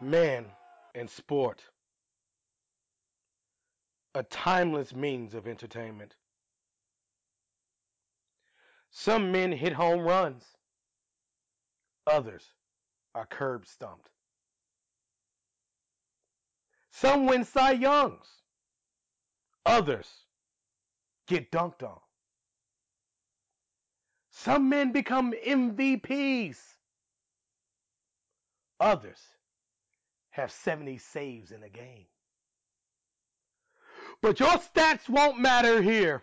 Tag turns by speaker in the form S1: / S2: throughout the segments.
S1: Man and sport. A timeless means of entertainment. Some men hit home runs. Others are curb stumped. Some win Cy Youngs. Others get dunked on. Some men become MVPs. Others have 70 saves in a game. But your stats won't matter here.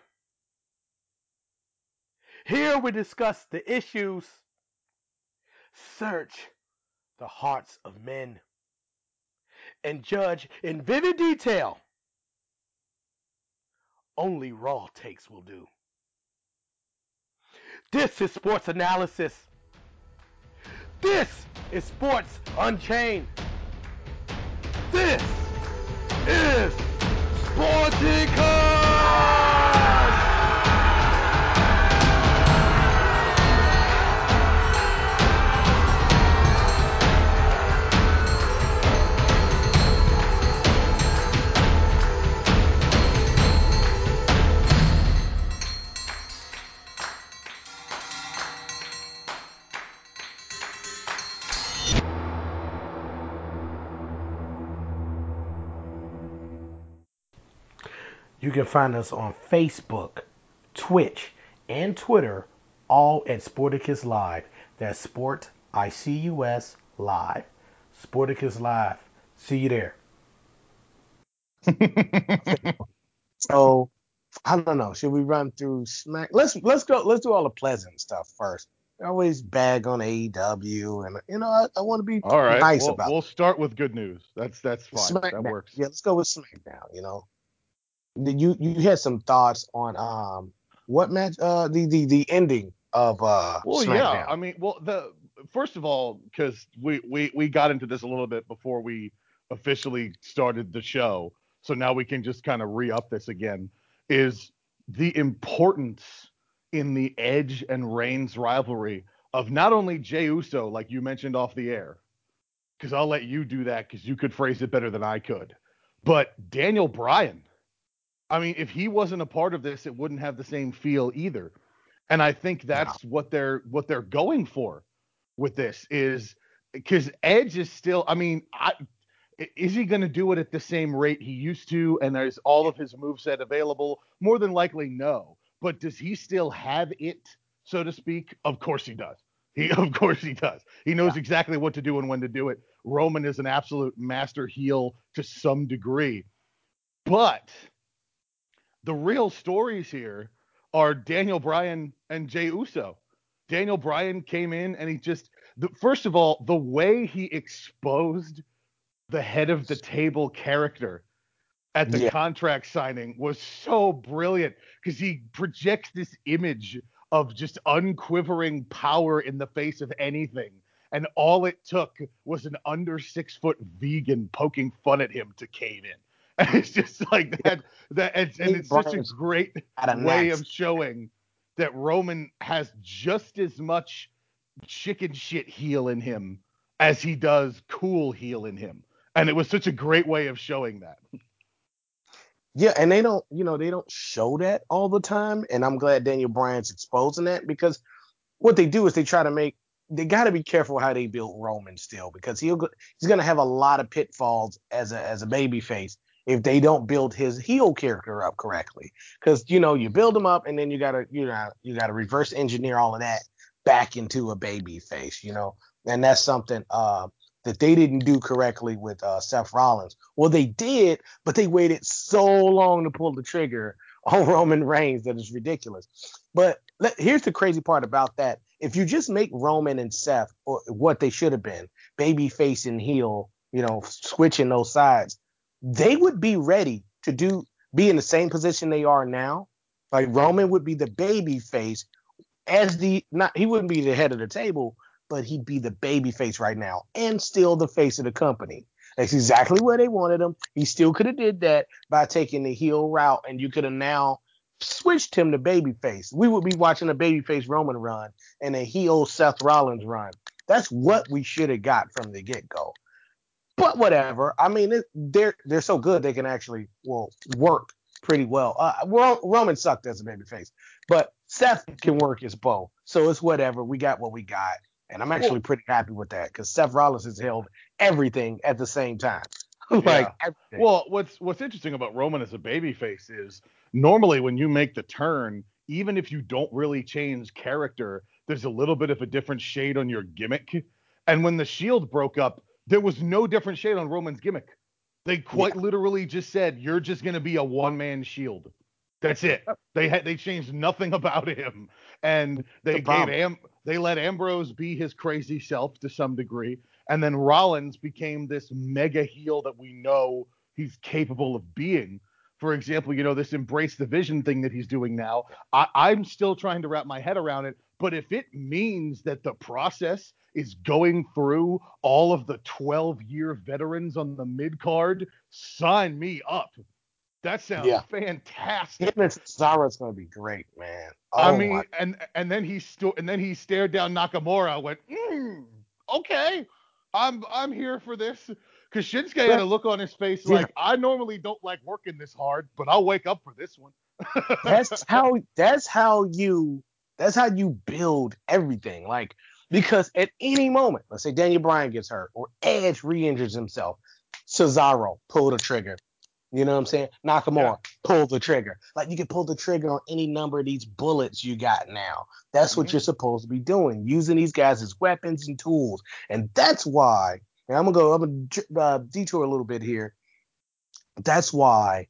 S1: Here we discuss the issues, search the hearts of men, and judge in vivid detail. Only raw takes will do. This is sports analysis. This is Sports Unchained. This is Sporticus! You can find us on Facebook, Twitch, and Twitter, all at Sporticus Live. That's Sport I C U S Live. Sporticus Live. See you there. So I don't know. Should we run through Smack? Let's let's go. Let's do all the pleasant stuff first. I always bag on AEW, and you know I, I want to be
S2: All right.
S1: nice
S2: we'll,
S1: about
S2: we'll start with good news. That's that's fine.
S1: SmackDown.
S2: That works.
S1: Yeah, let's go with SmackDown. You know, Did you you had some thoughts on um what match? Uh, the the the ending of uh
S2: Well,
S1: SmackDown.
S2: yeah. I mean, well, the first of all, because we, we we got into this a little bit before we officially started the show, so now we can just kind of re-up this again. Is the importance in the Edge and Reigns rivalry of not only Jey Uso, like you mentioned off the air, because I'll let you do that because you could phrase it better than I could, but Daniel Bryan. I mean, if he wasn't a part of this, it wouldn't have the same feel either. And I think that's what they're what they're going for with this is because Edge is still. I mean, I, is he going to do it at the same rate he used to? And there's all of his moveset available. More than likely, no. But does he still have it, so to speak? Of course he does. He, of course he does. He knows exactly what to do and when to do it. Roman is an absolute master heel to some degree, but the real stories here are Daniel Bryan and Jey Uso. Daniel Bryan came in and he just the, first of all, the way he exposed the head of the table character at the
S1: Yeah.
S2: contract signing was so brilliant because he projects this image of just unquivering power in the face of anything. And all it took was an under six foot vegan poking fun at him to cave in. It's just like that. That and, and it's such a great way of showing that Roman has just as much chicken shit heel in him as he does cool heel in him. And it was such a great way of showing that.
S1: Yeah, and they don't, you know, they don't show that all the time. And I'm glad Daniel Bryan's exposing that because what they do is they try to make they got to be careful how they build Roman still because he'll go, he's going to have a lot of pitfalls as a as a baby face if they don't build his heel character up correctly. Because you know you build him up and then you gotta you know you gotta reverse engineer all of that back into a baby face, you know, and that's something uh, that they didn't do correctly with uh, Seth Rollins. Well, they did, but they waited so long to pull the trigger on Roman Reigns that is ridiculous. But let, here's the crazy part about that: if you just make Roman and Seth or what they should have been, baby face and heel, you know, switching those sides, they would be ready to do be in the same position they are now. Like Roman would be the baby face as the not he wouldn't be the head of the table, but he'd be the baby face right now and still the face of the company. That's exactly where they wanted him. He still could have did that by taking the heel route, and you could have now switched him to babyface. We would be watching a babyface Roman run and a heel Seth Rollins run. That's what we should have got from the get go. But whatever. I mean, it, they're they're so good they can actually well work pretty well. Uh, Roman sucked as a babyface, but Seth can work as both, so it's whatever. We got what we got, and I'm actually pretty happy with that because Seth Rollins has held everything at the same time. like,
S2: yeah. well, what's what's interesting about Roman as a babyface is normally when you make the turn, even if you don't really change character, there's a little bit of a different shade on your gimmick. And when the Shield broke up, there was no different shade on Roman's gimmick. They quite yeah. literally just said, "You're just going to be a one-man Shield." That's it. They had they changed nothing about him, and they gave Am they let Ambrose be his crazy self to some degree, and then Rollins became this mega heel that we know he's capable of being. For example, you know this embrace the vision thing that he's doing now. I, I'm still trying to wrap my head around it, but if it means that the process is going through all of the 12 year veterans on the mid card, sign me up. That sounds yeah. fantastic.
S1: Him Cesaro going to be great, man.
S2: Oh, I mean, my. and and then he still and then he stared down Nakamura, went, mm, okay, I'm I'm here for this. Because Shinsuke had a look on his face like, yeah. I normally don't like working this hard, but I'll wake up for this one.
S1: that's how that's how you that's how you build everything. Like because at any moment, let's say Daniel Bryan gets hurt or Edge re-injures himself, Cesaro pull the trigger. You know what I'm saying? Nakamura, yeah. pull the trigger. Like you can pull the trigger on any number of these bullets you got now. That's mm-hmm. what you're supposed to be doing, using these guys as weapons and tools. And that's why, and I'm gonna go, I'm gonna uh, detour a little bit here. That's why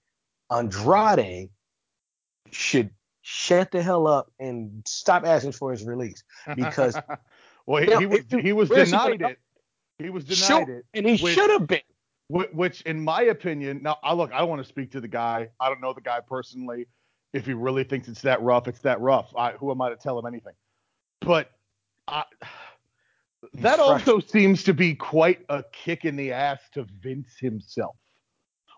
S1: Andrade should shut the hell up and stop asking for his release because
S2: well he, he was he was denied it. He was denied it,
S1: and he should have been.
S2: Which, in my opinion, now I look, I don't want to speak to the guy. I don't know the guy personally. If he really thinks it's that rough, it's that rough. I, who am I to tell him anything? But I, that also seems to be quite a kick in the ass to Vince himself.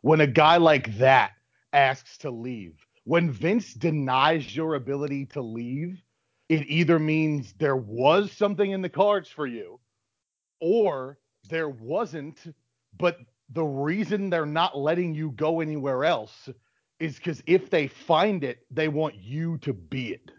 S2: When a guy like that asks to leave, when Vince denies your ability to leave, it either means there was something in the cards for you or there wasn't, but the reason they're not letting you go anywhere else is because if they find it, they want you to be it.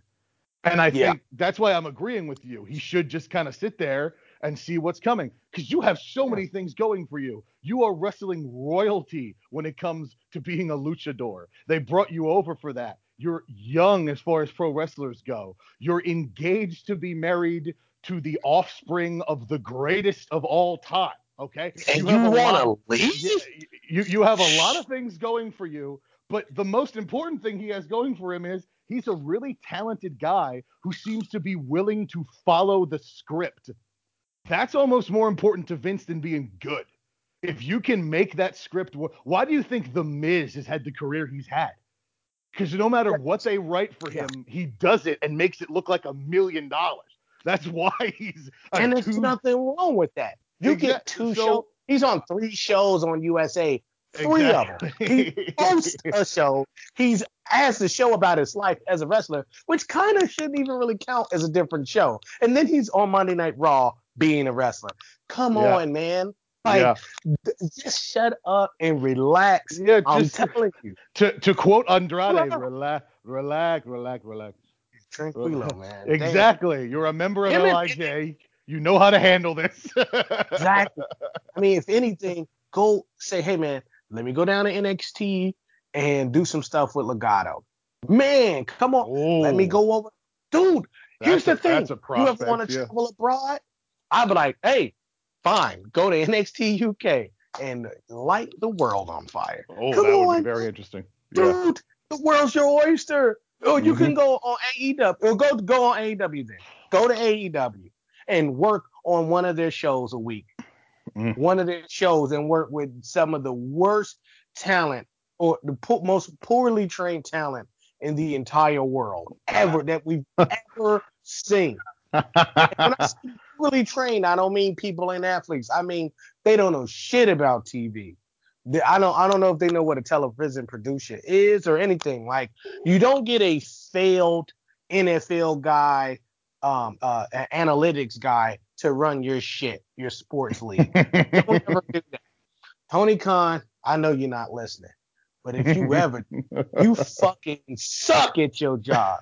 S2: And I yeah. think that's why I'm agreeing with you. He should just kind of sit there and see what's coming because you have so many things going for you. You are wrestling royalty when it comes to being a luchador. They brought you over for that. You're young as far as pro wrestlers go. You're engaged to be married to the offspring of the greatest of all time. Okay.
S1: And you, you want to leave?
S2: You, you have a lot of things going for you, but the most important thing he has going for him is he's a really talented guy who seems to be willing to follow the script. That's almost more important to Vince than being good. If you can make that script, why do you think The Miz has had the career he's had? Because no matter what they write for him, yeah. he does it and makes it look like a million dollars. That's why he's.
S1: And there's two... nothing wrong with that. You exactly. get two so, shows. He's on three shows on USA. Three exactly. of them. He hosts a show. He's has a show about his life as a wrestler, which kind of shouldn't even really count as a different show. And then he's on Monday Night Raw being a wrestler. Come yeah. on, man. Like, yeah. just shut up and relax. Yeah, just, I'm telling you.
S2: To to quote Andrade, relax, relax, relax, relax.
S1: Tranquilo, man.
S2: Exactly. Damn. You're a member of LIJ. You know how to handle this.
S1: exactly. I mean, if anything, go say, hey man, let me go down to NXT and do some stuff with Legado. Man, come on. Ooh. Let me go over. Dude, here's the thing. you ever want to yeah. travel abroad? I'd be like, hey, fine, go to NXT UK and light the world on fire.
S2: Oh, come that on, would be very interesting.
S1: Dude, yeah. the world's your oyster. Oh, you mm-hmm. can go on AEW or go go on AEW then. Go to AEW and work on one of their shows a week. Mm. One of their shows and work with some of the worst talent or the po- most poorly trained talent in the entire world ever that we've ever seen. When I say really trained, I don't mean people and athletes. I mean they don't know shit about TV. I don't I don't know if they know what a television producer is or anything. Like you don't get a failed NFL guy um, uh, analytics guy to run your shit, your sports league. Don't ever do that. Tony Khan, I know you're not listening, but if you ever, you fucking suck at your job.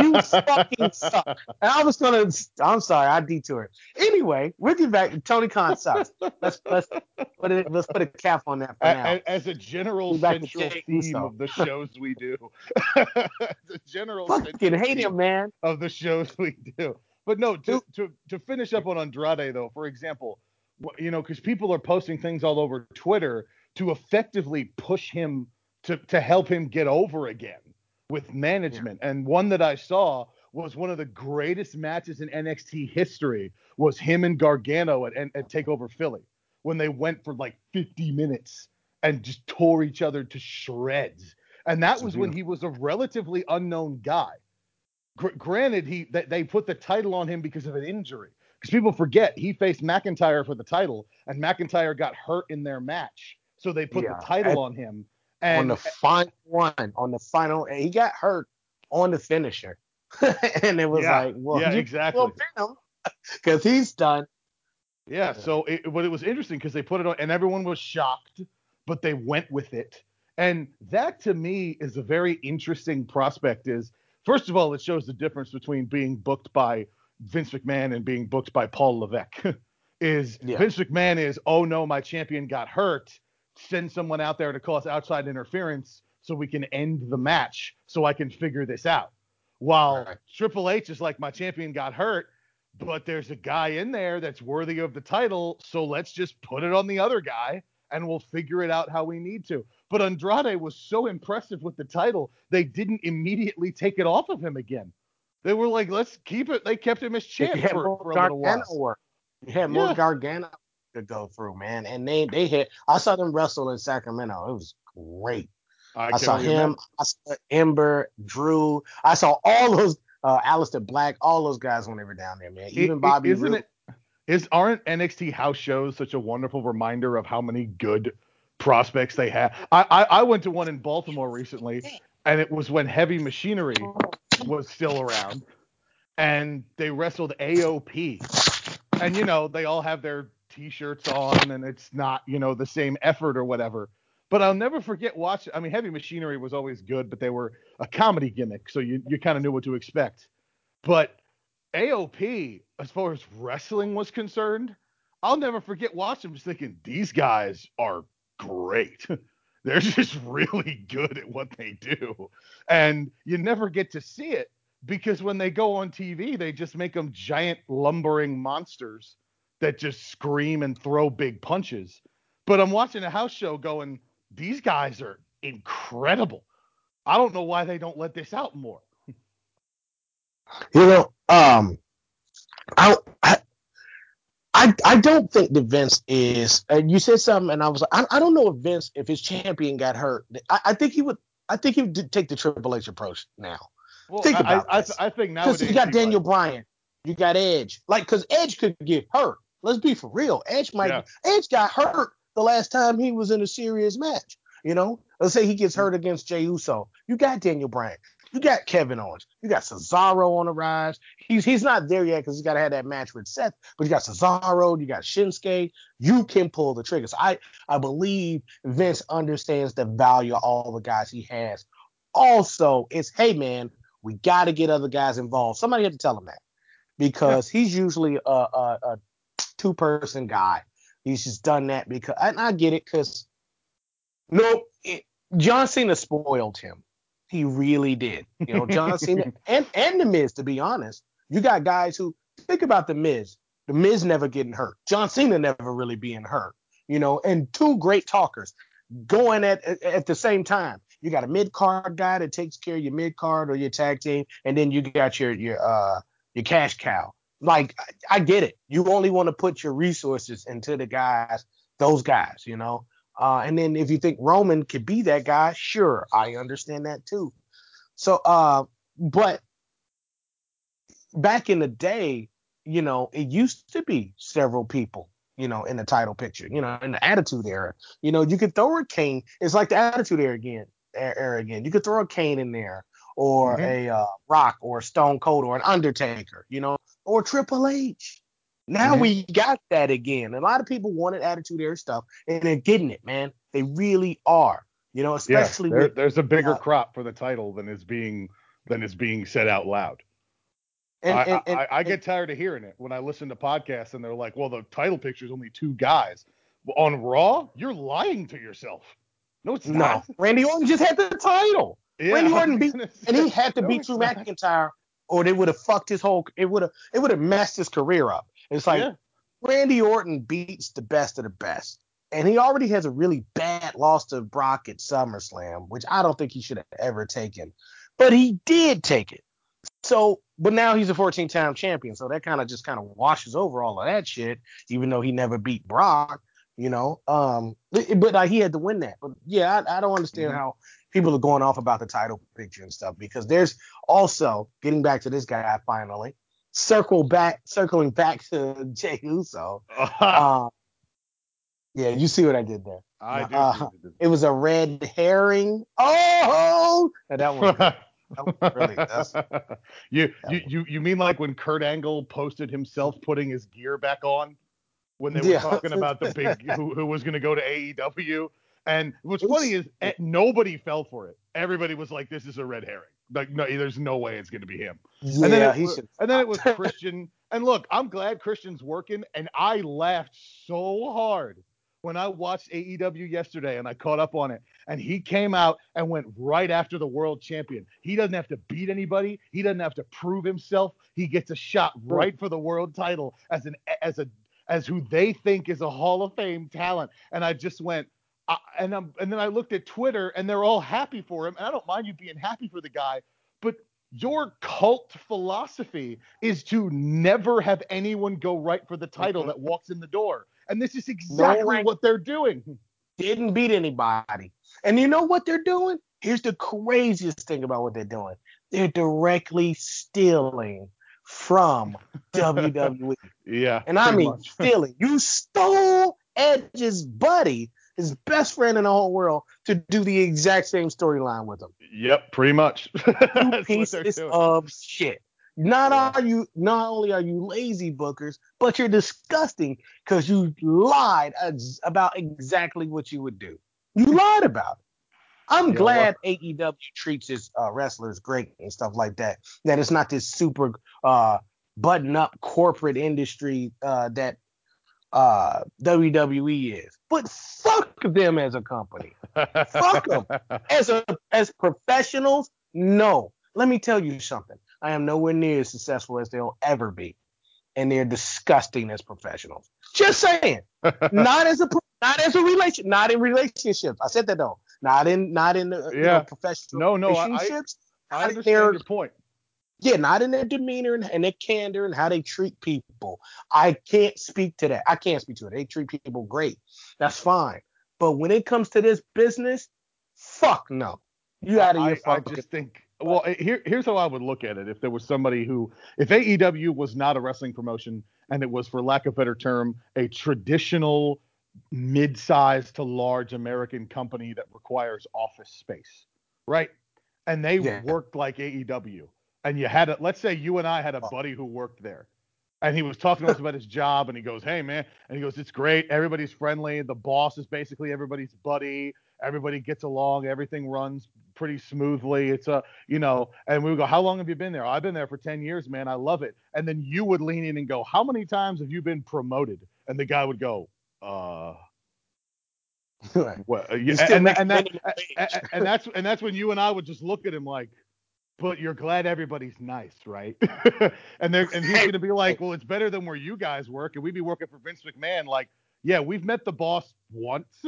S1: You fucking suck. And I was gonna, I'm sorry, I detoured. Anyway, we'll get back. Tony Khan sucks. Let's let's put it, let's put a cap on that for now.
S2: As, as a general central theme of the shows we do, a general
S1: fucking hate him, man.
S2: Of the shows we do. But no, to, to to finish up on Andrade though, for example, you know, because people are posting things all over Twitter to effectively push him to to help him get over again with management. Yeah. And one that I saw was one of the greatest matches in NXT history was him and Gargano at, at, at Takeover Philly when they went for like 50 minutes and just tore each other to shreds. And that was when he was a relatively unknown guy. Gr- granted, he th- they put the title on him because of an injury. Because people forget he faced McIntyre for the title, and McIntyre got hurt in their match, so they put yeah. the title on him
S1: and, on the final one, on the final, he got hurt on the finisher, and it was
S2: yeah,
S1: like, well,
S2: yeah, exactly,
S1: because he's done.
S2: Yeah, so it, but it was interesting because they put it on, and everyone was shocked, but they went with it, and that to me is a very interesting prospect. Is first of all, it shows the difference between being booked by Vince McMahon and being booked by Paul Levesque. is yeah. Vince McMahon is, oh no, my champion got hurt send someone out there to cause outside interference so we can end the match so I can figure this out. While right. Triple H is like, my champion got hurt, but there's a guy in there that's worthy of the title, so let's just put it on the other guy and we'll figure it out how we need to. But Andrade was so impressive with the title, they didn't immediately take it off of him again. They were like, let's keep it. They kept him as champ for, for a little while.
S1: Work. He had more yeah. Gargano to go through, man. And they they hit. I saw them wrestle in Sacramento. It was great. I, I saw him. I saw Ember, Drew. I saw all those uh Aleister Black, all those guys when they were down there, man. Even Bobby.
S2: Isn't it? Is aren't NXT house shows such a wonderful reminder of how many good prospects they have? I, I, I went to one in Baltimore recently, and it was when Heavy Machinery was still around, and they wrestled AOP, and you know they all have their t-shirts on and it's not, you know, the same effort or whatever. But I'll never forget watching. I mean, Heavy Machinery was always good, but they were a comedy gimmick, so you you kind of knew what to expect. But AOP, as far as wrestling was concerned, I'll never forget watching, just thinking these guys are great. They're just really good at what they do, and you never get to see it because when they go on TV, they just make them giant lumbering monsters that just scream and throw big punches. But I'm watching a house show going, these guys are incredible. I don't know why they don't let this out more.
S1: You know, um, I, I, I, I don't think that Vince is. And you said something, and I was like, I, I don't know if Vince, if his champion got hurt, I, I think he would. I think he would take the Triple H approach now.
S2: Well, think about I, I, I think nowadays
S1: you got Daniel Bryan, you got Edge, like because Edge could get hurt. Let's be for real. Edge might yeah. Edge got hurt the last time he was in a serious match. You know, let's say he gets hurt against Jey Uso. You got Daniel Bryan. You got Kevin Owens. You got Cesaro on the rise. He's he's not there yet because he's got to have that match with Seth. But you got Cesaro. You got Shinsuke. You can pull the trigger. So I I believe Vince understands the value of all the guys he has. Also, it's hey man, we got to get other guys involved. Somebody had to tell him that because he's usually a, a, a two person guy. He's just done that because, and I get it because, no, it, John Cena spoiled him. He really did. You know, John Cena and, and The Miz, to be honest. You got guys who, think about The Miz. The Miz never getting hurt. John Cena never really being hurt. You know, and two great talkers going at at the same time. You got a mid card guy that takes care of your mid card or your tag team, and then you got your your uh your cash cow like I get it. You only want to put your resources into the guys, those guys, you know. Uh, and then if you think Roman could be that guy, sure, I understand that too. So, uh, but back in the day, you know, it used to be several people, you know, in the title picture, you know, in the Attitude Era. You know, you could throw a Kane. It's like the Attitude Era again. Era again. You could throw a Kane in there, or mm-hmm. a uh, Rock, or a Stone Cold, or an Undertaker. You know, or Triple H. Now
S2: Mhm.
S1: we got that again. A lot of people wanted Attitude Era stuff, and they're getting it, man. They really are. You know,
S2: Yeah,
S1: especially
S2: there,
S1: with
S2: there's a bigger
S1: uh,
S2: crop for the title than is being than is being said out loud.
S1: and,
S2: I,
S1: and, and,
S2: I, I get tired of hearing it when I listen to podcasts and they're like, "Well, the title picture is only two guys." On Raw, you're lying to yourself. No, it's
S1: no.
S2: not.
S1: Randy Orton just had the title.
S2: Yeah,
S1: Randy Orton beat- and he had to beat Drew. McIntyre, or they would have fucked his whole. It would have. It would have messed his career up. It's like
S2: Yeah.
S1: Randy Orton beats the best of the best, and he already has a really bad loss to Brock at SummerSlam, which I don't think he should have ever taken, but he did take it. So, but now he's a 14-time champion, so that kind of just kind of washes over all of that shit, even though he never beat Brock. You know, um, but, like, he had to win that. But yeah, I, I don't understand
S2: Mhm.
S1: how people are going off about the title picture and stuff because there's also getting back to this guy finally circle back circling back to Jey Uso. Uh, yeah, you see what I did there.
S2: I
S1: uh,
S2: it
S1: was a red herring. Oh, and that one. that really that's,
S2: you,
S1: that
S2: you you you mean like when Kurt Angle posted himself putting his gear back on when they were
S1: Yeah.
S2: talking about the big who, who was going to go to AEW? And what's
S1: was-
S2: funny is eh, nobody fell for it. Everybody was like, "This is a red herring." Like, no, there's no way it's going to be him.
S1: yeah,
S2: and then it,
S1: he should.
S2: and then it was Christian. and look, I'm glad Christian's working, and I laughed so hard when I watched AEW yesterday and I caught up on it. And he came out and went right after the world champion. He doesn't have to beat anybody. He doesn't have to prove himself. He gets a shot right for the world title as an as a as who they think is a Hall of Fame talent. And I just went. I, and I'm, and then I looked at Twitter and they're all happy for him. And I don't mind you being happy for the guy, but your cult philosophy is to never have anyone go right for the title
S1: Mhm.
S2: that walks in the door. And this is exactly what they're doing.
S1: didn't beat anybody. And you know what they're doing? Here's the craziest thing about what they're doing. They're directly stealing from WWE.
S2: Yeah.
S1: And I mean
S2: much.
S1: stealing. You stole Edge's buddy, his best friend in the whole world, to do the exact same storyline with him.
S2: Yep, pretty much.
S1: You
S2: That's what they're
S1: pieces of shit. Not
S2: Yeah.
S1: are you not only are you lazy bookers, but you're disgusting because you lied ex- about exactly what you would do. You lied about it. I'm
S2: Yeah,
S1: glad AEW treats its uh, wrestlers great and stuff like that. That it's not this super uh, button up corporate industry uh, that uh, WWE is. But fuck them as a company Fuck 'em. as a as professionals, no. Let me tell you something. I am nowhere near as successful as they'll ever be, and they're disgusting as professionals. Just saying. not as a not as a relation, not in relationships. I said that though. Not in not in the you know,
S2: Yeah.
S1: professional
S2: No, no, I- I-
S1: relationships.
S2: I
S1: not
S2: understand your point.
S1: Yeah, not in their demeanor and, and their candor and how they treat people. I can't speak to that. I can't speak to it. They treat people great. That's fine. But when it comes to this business, fuck no. You out of
S2: I,
S1: your
S2: I
S1: fucking.
S2: just think. Well, eh, here, here's how I would look at it. If there was somebody who, if AEW was not a wrestling promotion and it was, for lack of a better term, a traditional mid-sized to large American company that requires office space, right? And they
S1: Yeah.
S2: worked like AEW, and you had a, let's say you and I had a
S1: Oh.
S2: buddy who worked there, and he was talking to us about his job, and he goes, "Hey man," and he goes, "It's great. Everybody's friendly. The boss is basically everybody's buddy. Everybody gets along. Everything runs pretty smoothly. It's a, you know." And we would go, "How long have you been there?" "I've been there for ten years, man. I love it." And then you would lean in and go, "How many times have you been promoted?" And the guy would go, "Uh." Well, uh, yeah, and, and, that, and, and that's and that's when you and I would just look at him like, but you're glad everybody's nice, right? and they're and he's gonna be like, well, it's better than where you guys work, and we'd be working for Vince McMahon. Like, yeah, we've met the boss once,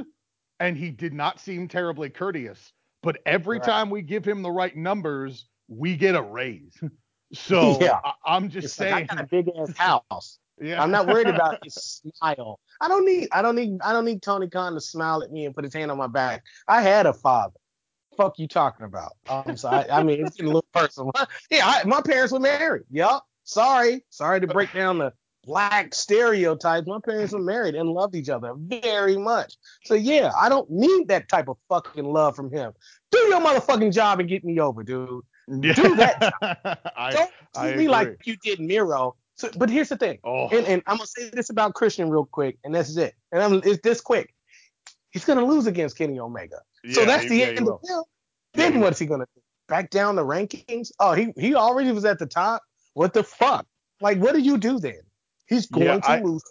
S2: and he did not seem terribly courteous, but every
S1: Right.
S2: time we give him the right numbers, we get a raise. So
S1: Yeah.
S2: I, I'm just
S1: It's like,
S2: saying,
S1: I got a big ass house.
S2: yeah,
S1: I'm not worried about his smile. I don't need I don't need I don't need Tony Khan to smile at me and put his hand on my back. I had a father. Fuck you talking about? Um, so I, I mean it's getting a little personal. yeah, I, my parents were married. Yup. Sorry, sorry to break down the black stereotypes. My parents were married and loved each other very much. So yeah, I don't need that type of fucking love from him. Do your motherfucking job and get me over, dude.
S2: Yeah.
S1: do that.
S2: I,
S1: Don't
S2: I
S1: treat me like you did Miro. So, but here's the thing,
S2: Oh.
S1: and, and I'm gonna say this about Christian real quick, and this is it. And I'm, it's this quick. He's gonna lose against Kenny Omega. So
S2: Yeah,
S1: that's
S2: he-
S1: the end of the film. Then
S2: he
S1: what's he gonna do? Back down the rankings? Oh, he he already was at the top. What the fuck? Like, what do you do then? He's going
S2: Yeah,
S1: to
S2: I-
S1: lose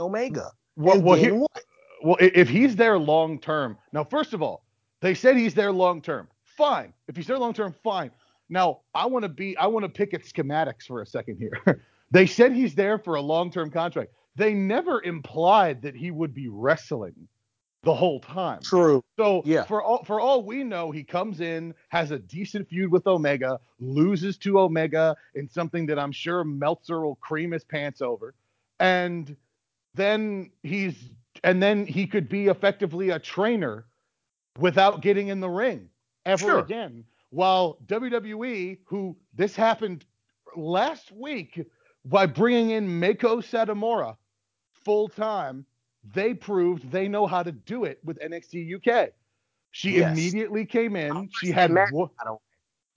S1: Omega.
S2: Well, well,
S1: what?
S2: well, if he's there long term, now first of all, they said he's there long term. Fine. If he's there long term, fine. Now I want to be, I want to pick at schematics for a second here. they said he's there for a long term contract. They never implied that he would be wrestling the whole time.
S1: True.
S2: So
S1: Yeah.
S2: for all for all we know, he comes in, has a decent feud with Omega, loses to Omega in something that I'm sure Meltzer will cream his pants over, and then he's and then he could be effectively a trainer without getting in the ring ever
S1: Sure.
S2: again. While WWE, who this happened last week by bringing in Meiko Satomura full time, they proved they know how to do it with NXT UK. She
S1: Yes.
S2: immediately came in. She had one,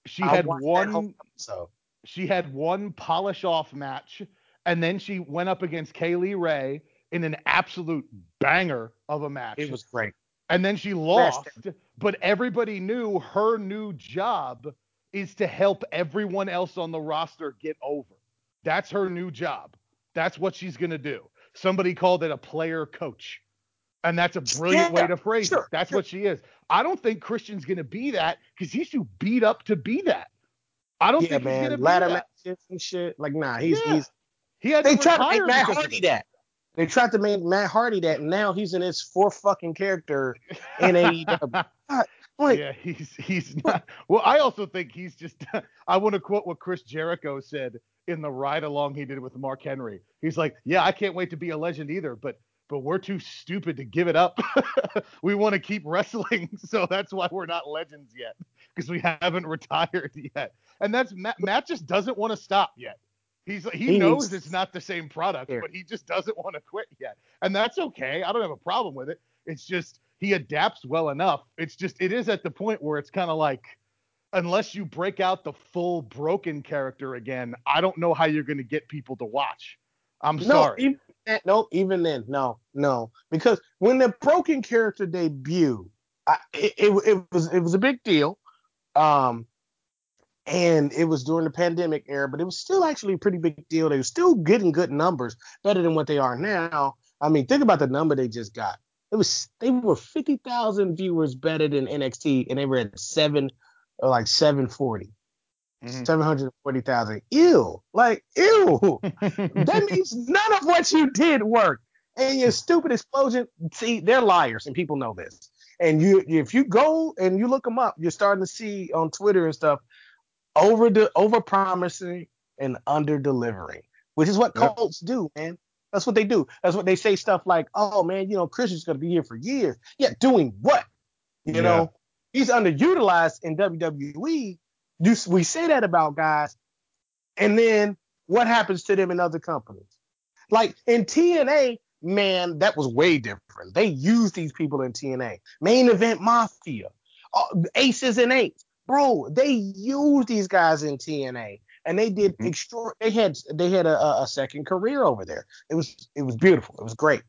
S2: she
S1: I
S2: had one
S1: episode.
S2: she had one polish off match, and then she went up against Kay Lee Ray in an absolute banger of a match.
S1: It was great.
S2: and then she lost, but everybody knew her new job is to help everyone else on the roster get over. That's her new job. That's what she's going to do. Somebody called it a player coach. And that's a brilliant way to phrase it. That's
S1: sure.
S2: what she is. I don't think Christian's going to be that because he's too beat up to be that. I don't
S1: Yeah,
S2: think he's going to
S1: man.
S2: be
S1: Ladder
S2: that.
S1: matches and shit. Like, nah, he's
S2: Yeah.
S1: he's.
S2: He had
S1: They
S2: to
S1: tried to make Matt Hardy that. They tried to make Matt Hardy that, and now he's in his fourth fucking character in AEW. God, like,
S2: yeah, he's he's not. Well, I also think he's just. I want to quote what Chris Jericho said in the ride along he did with Mark Henry. He's like, "Yeah, I can't wait to be a legend either, but but we're too stupid to give it up. we want to keep wrestling, so that's why we're not legends yet because we haven't retired yet. And that's Matt. Matt just doesn't want to stop yet. He's he,
S1: He
S2: knows it's not the same product,
S1: Here.
S2: but he just doesn't want to quit yet, and that's okay. I don't have a problem with it. It's just he adapts well enough. It's just it is at the point where it's kind of like unless you break out the full broken character again, I don't know how you're going to get people to watch. I'm
S1: no,
S2: sorry.
S1: even then, no, even then, no, no, because when the broken character debuted, I, it, it it was it was a big deal, um, and it was during the pandemic era, but it was still actually a pretty big deal. They were still getting good numbers, better than what they are now. I mean, think about the number they just got. It was they were fifty thousand viewers better than NXT, and they were at seven, or like seven forty.
S2: Mhm.
S1: 740,000. Ew. Like, ew. that means none of what you did worked. And your stupid explosion, see, they're liars, and people know this. And you, if you go and you look them up, you're starting to see on Twitter and stuff over the over promising and under delivering, which is what
S2: Yep.
S1: cults do, man. That's what they do. That's what they say stuff like, "Oh man, you know, Christian's gonna be here for years." Yeah, doing what? You
S2: Yeah.
S1: know, he's underutilized in WWE. You, we say that about guys, and then what happens to them in other companies? Like in TNA, man, that was way different. They used these people in TNA. Main Event Mafia, uh, Aces and Eights, bro. They used these guys in TNA, and they did
S2: Mhm.
S1: extra. They had they had a, a- a second career over there. It was it was beautiful. It was great.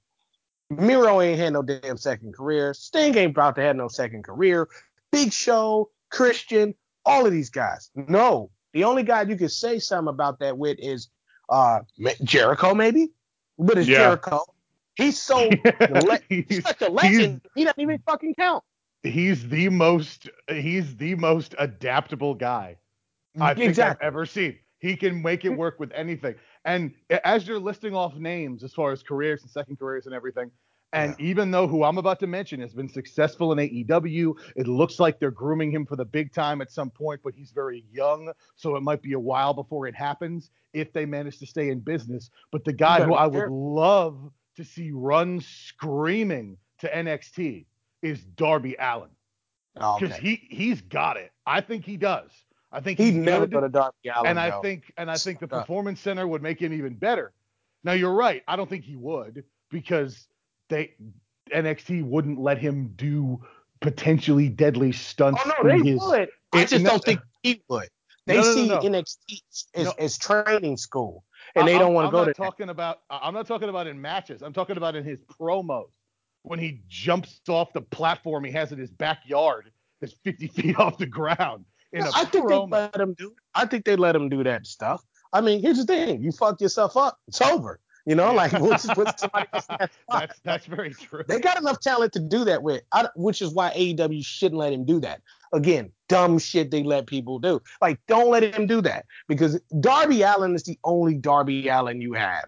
S1: Miro ain't had no damn second career. Sting ain't about to have no second career. Big Show, Christian, all of these guys. No, the only guy you could say something about that with is uh Jericho, maybe. But it's
S2: Yeah.
S1: Jericho. He's so le- he's
S2: he's,
S1: such a legend. He doesn't even fucking count.
S2: he's the most he's the most adaptable guy I think. I've ever seen. He can make it work with anything. And as you're listing off names as far as careers and second careers and everything, and even though who I'm about to mention has been successful in AEW, it looks like they're grooming him for the big time at some point, but he's very young, so it might be a while before it happens if they manage to stay in business. But the guy who I would love to see run screaming to NXT is Darby Allin
S1: Oh,
S2: because
S1: okay.
S2: he he's got it. I think he does. I think
S1: He
S2: he's
S1: never go to Darby Allin.
S2: and I
S1: though.
S2: think and I think the performance center would make him even better. Now you're right. I don't think he would because they NXT wouldn't let him do potentially deadly stunts.
S1: Oh no,
S2: in
S1: they
S2: his,
S1: would. I just
S2: no-
S1: don't think he would. They
S2: No, no, no,
S1: see
S2: no.
S1: NXT as,
S2: No.
S1: as training school. and they
S2: I'm-
S1: don't want to
S2: I'm
S1: go
S2: not
S1: to that.
S2: talking about. I'm not talking about in matches. I'm talking about in his promos when he jumps off the platform he has in his backyard that's 50 feet off the ground in a
S1: I think they let him do. I think they let him do that stuff. I mean, here's the thing: you fuck yourself up, it's over. You know, like what's, what's somebody else in that spot?
S2: That's that's very true.
S1: They got enough talent to do that with, I, which is why AEW shouldn't let him do that. Again, dumb shit they let people do. Like, don't let him do that because Darby Allin is the only Darby Allin you have.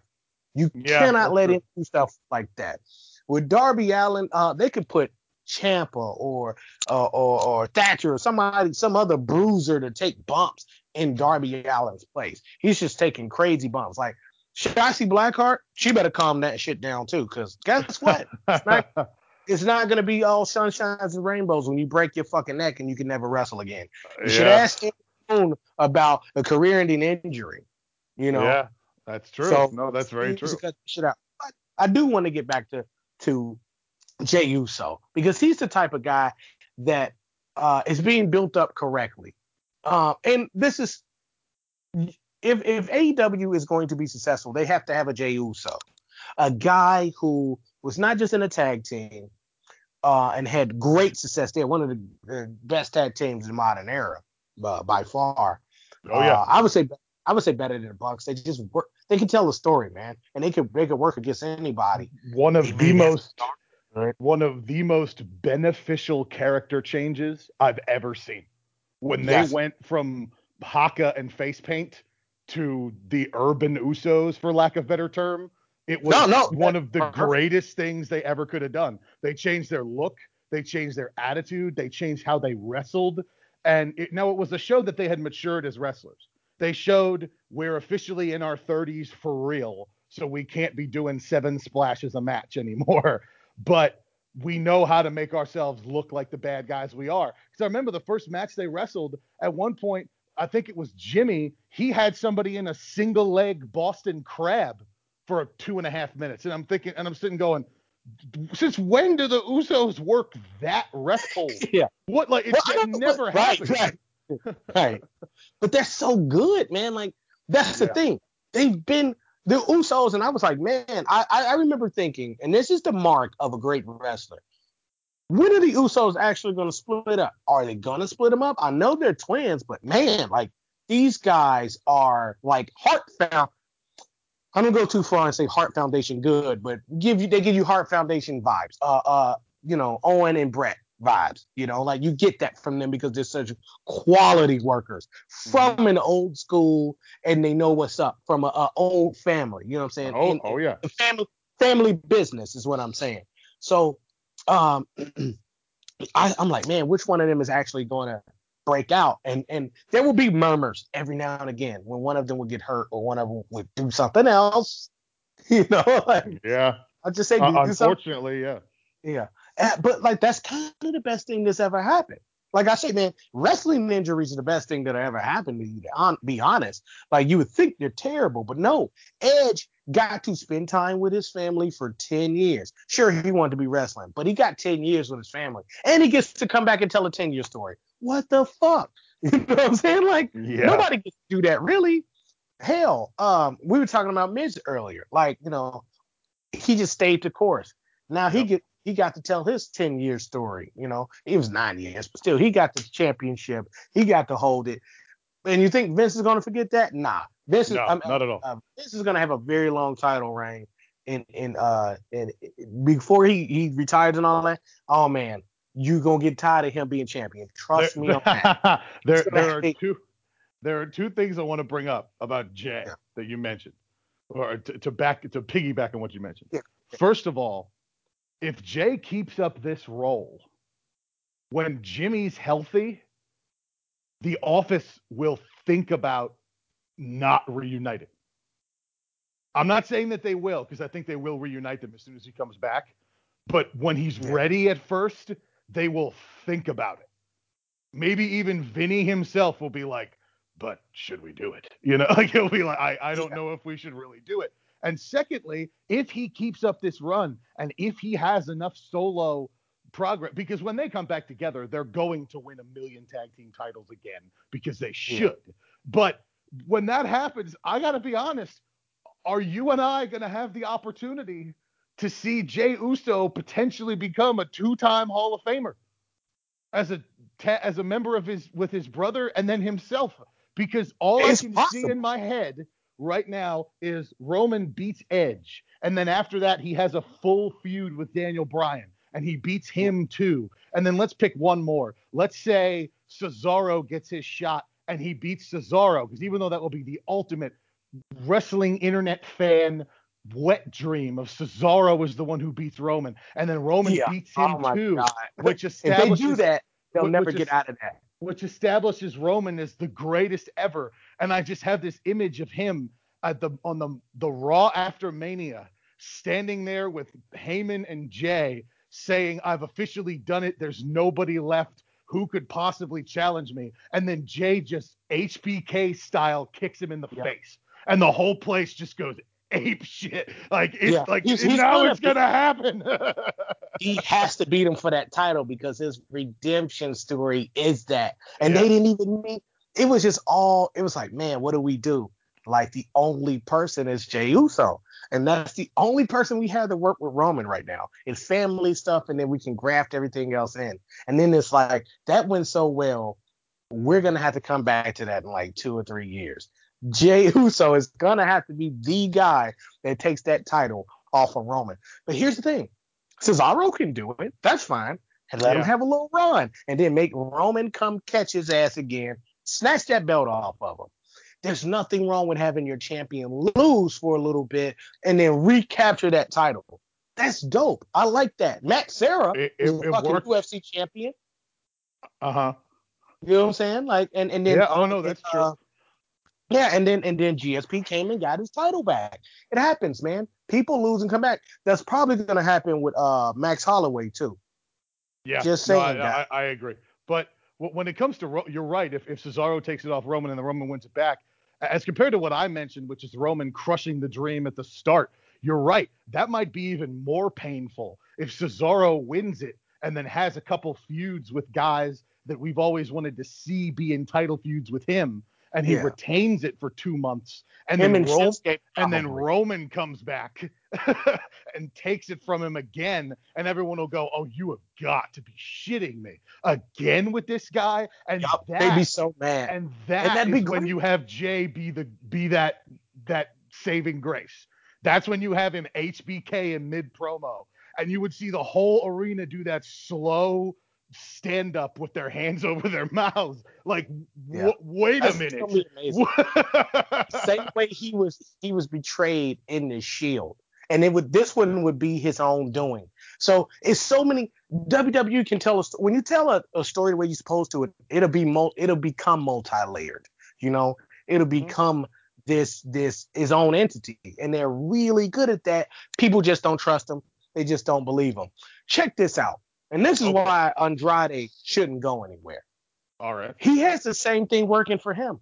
S1: You
S2: Yeah,
S1: cannot let
S2: true.
S1: him do stuff like that. With Darby Allin, uh, they could put Ciampa or uh, or or Thatcher or somebody, some other bruiser to take bumps in Darby Allin's place. He's just taking crazy bumps. Like Shotzi Blackheart, she better calm that shit down too, because guess what? not- it's not gonna be all sunshines and rainbows when you break your fucking neck and you can never wrestle again. You should ask him about a career-ending injury. You know,
S2: Yeah, that's true.
S1: So,
S2: no, that's very true.
S1: shit out. But I do want to get back to to Jey Uso because he's the type of guy that uh, is being built up correctly. Uh, and this is if if AEW is going to be successful, they have to have a Jey Uso, a guy who was not just in a tag team uh, and had great success there, one of the, the best tag teams in the modern era uh, by far.
S2: Oh yeah.
S1: Uh, I would say I would say better than the Bucks. They just work. They can tell a story, man, and they could they could work against anybody.
S2: one of the most
S1: right?
S2: one of the most beneficial character changes I've ever seen. When they
S1: Yes.
S2: went from Haka and face paint to the urban Usos, for lack of better term, it was
S1: No, no,
S2: one of the greatest things they ever could have done. They changed their look, they changed their attitude, they changed how they wrestled, and it, now it was a show that they had matured as wrestlers. They showed we're officially in our 30s for real, so we can't be doing seven splashes a match anymore. But we know how to make ourselves look like the bad guys we are. Because I remember the first match they wrestled, at one point, I think it was Jimmy, he had somebody in a single leg Boston crab for two and a half minutes. And I'm thinking, and I'm sitting going, since when do the Usos work that wrestle?
S1: Yeah.
S2: What like it,
S1: Well, I
S2: it
S1: don't
S2: never
S1: but- right,
S2: happened.
S1: Right, right. But they're so good, man. Like that's the
S2: Yeah.
S1: thing. They've been the Usos, and I was like, man, I I remember thinking, and this is the mark of a great wrestler. When are the Usos actually going to split up? Are they going to split them up? I know they're twins, but man, like these guys are like Heart Found. I don't go too far and say Heart Foundation good, but give you they give you Heart Foundation vibes. Uh, uh, you know, Owen and Bret vibes. You know, like you get that from them because they're such quality workers from an old school and they know what's up from a, a old family. You know what I'm saying?
S2: Oh,
S1: And-
S2: oh yeah.
S1: family family business is what I'm saying. So um I, I'm like, man, which one of them is actually going to break out? And and there will be murmurs every now and again when one of them would get hurt or one of them would do something else. You know, like
S2: Yeah.
S1: I just say,
S2: Uh,
S1: do something.
S2: unfortunately, yeah.
S1: Yeah. Uh, but like that's kind of the best thing that's ever happened. Like I say, man, wrestling injuries are the best thing that ever happened to you. To hon- be honest, like you would think they're terrible, but no. Edge got to spend time with his family for ten years. Sure, he wanted to be wrestling, but he got ten years with his family, and he gets to come back and tell a ten year story. What the fuck? You know what I'm saying? Like
S2: Yeah.
S1: nobody gets to do that, really. Hell, um, we were talking about Miz earlier. Like you know, he just stayed the course. Now he
S2: Yep.
S1: get he got to tell his 10 year story. You know, it was nine years, but still he got the championship. He got to hold it. And you think Vince is gonna forget that? Nah. Vince is
S2: No,
S1: I'm-
S2: not at all.
S1: uh, Vince is gonna have a very long title reign. And, in uh in before he he retires and all that. Oh man, you're gonna get tired of him being champion. Trust
S2: there,
S1: me on that.
S2: there, there are two there are two things I want to bring up about Jey
S1: Yeah.
S2: that you mentioned, or to, to back to piggyback on what you mentioned.
S1: Yeah.
S2: First of all, if Jey keeps up this role, when Jimmy's healthy, the office will think about not reuniting. I'm not saying that they will, because I think they will reunite them as soon as he comes back. But when he's ready at first, they will think about it. Maybe even Vinny himself will be like, but should we do it? You know, like he'll be like, I, I don't
S1: Yeah.
S2: know if we should really do it. And secondly, if he keeps up this run and if he has enough solo progress, because when they come back together, they're going to win a million tag team titles again because they should. But when that happens, I got to be honest, are you and I going to have the opportunity to see Jey Uso potentially become a two-time Hall of Famer as a as a member of his with his brother and then himself? Because all
S1: It's
S2: I can
S1: possible.
S2: see in my head right now is Roman beats Edge, and then after that he has a full feud with Daniel Bryan, and he beats him too. And then let's pick one more. Let's say Cesaro gets his shot and he beats Cesaro, because even though that will be the ultimate wrestling internet fan wet dream of Cesaro is the one who beats Roman, and then Roman
S1: Yeah.
S2: beats him
S1: Oh
S2: too,
S1: God.
S2: which
S1: If they do that, they'll never
S2: which
S1: get
S2: is-
S1: out of that.
S2: Which establishes Roman as the greatest ever. And I just have this image of him at the on the the Raw after Mania, standing there with Heyman and Jey, saying, "I've officially done it. There's nobody left." Who could possibly challenge me? And then Jey just HBK style kicks him in the
S1: Yeah.
S2: face, and the whole place just goes ape shit. Like it's
S1: Yeah.
S2: like
S1: He's- he's
S2: now
S1: gonna
S2: it's gonna happen.
S1: he has to beat him for that title because his redemption story is that. And
S2: Yeah.
S1: they didn't even meet. It was just all. It was like, man, what do we do? Like the only person is Jey Uso, and that's the only person we have to work with Roman right now. It's family stuff, and then we can graft everything else in. And then it's like that went so well. We're gonna have to come back to that in like two or three years. Jey Uso is gonna have to be the guy that takes that title off of Roman. But here's the thing: Cesaro can do it. That's fine. And let him have a little run, and then make Roman come catch his ass again, snatch that belt off of him. There's nothing wrong with having your champion lose for a little bit and then recapture that title. That's dope. I like that. Matt Serra
S2: It-
S1: is
S2: it-
S1: a
S2: it
S1: fucking
S2: worked.
S1: UFC champion.
S2: uh huh.
S1: You know what I'm saying? Like, and and then
S2: Yeah, oh, no, that's true.
S1: Yeah, and then and then GSP came and got his title back. It happens, man. People lose and come back. That's probably gonna happen with uh Max Holloway too.
S2: Yeah,
S1: Just
S2: no,
S1: saying
S2: I,
S1: that.
S2: I, I agree. But when it comes to, Ro- you're right. If, if Cesaro takes it off Roman and the Roman wins it back, as compared to what I mentioned, which is Roman crushing the dream at the start, you're right. That might be even more painful if Cesaro wins it and then has a couple feuds with guys that we've always wanted to see be in title feuds with him, and he
S1: Yeah.
S2: retains it for two months, and
S1: Him
S2: then
S1: and
S2: Ro- and then. Roman comes back and takes it from him again, and everyone will go, "Oh, you have got to be shitting me again with this guy." And
S1: Yup,
S2: that,
S1: they'd be so mad.
S2: and that
S1: that'd
S2: is when you have Jey be the be that that saving grace. That's when you have him HBK in mid promo, and you would see the whole arena do that slow stand up with their hands over their mouths. Like,
S1: Yeah.
S2: w- wait
S1: That's
S2: a minute.
S1: gonna amazing. Same way he was he was betrayed in the Shield, and it would this one would be his own doing. So it's so many WWE can tell us when you tell a, a story the way you're supposed to, it it'll be mul- it'll become multi layered. You know, it'll
S2: Mm-hmm.
S1: become this this his own entity, and they're really good at that. People just don't trust them. They just don't believe them. Check this out, and this is
S2: Okay.
S1: why Andrade shouldn't go anywhere.
S2: All right.
S1: He has the same thing working for him.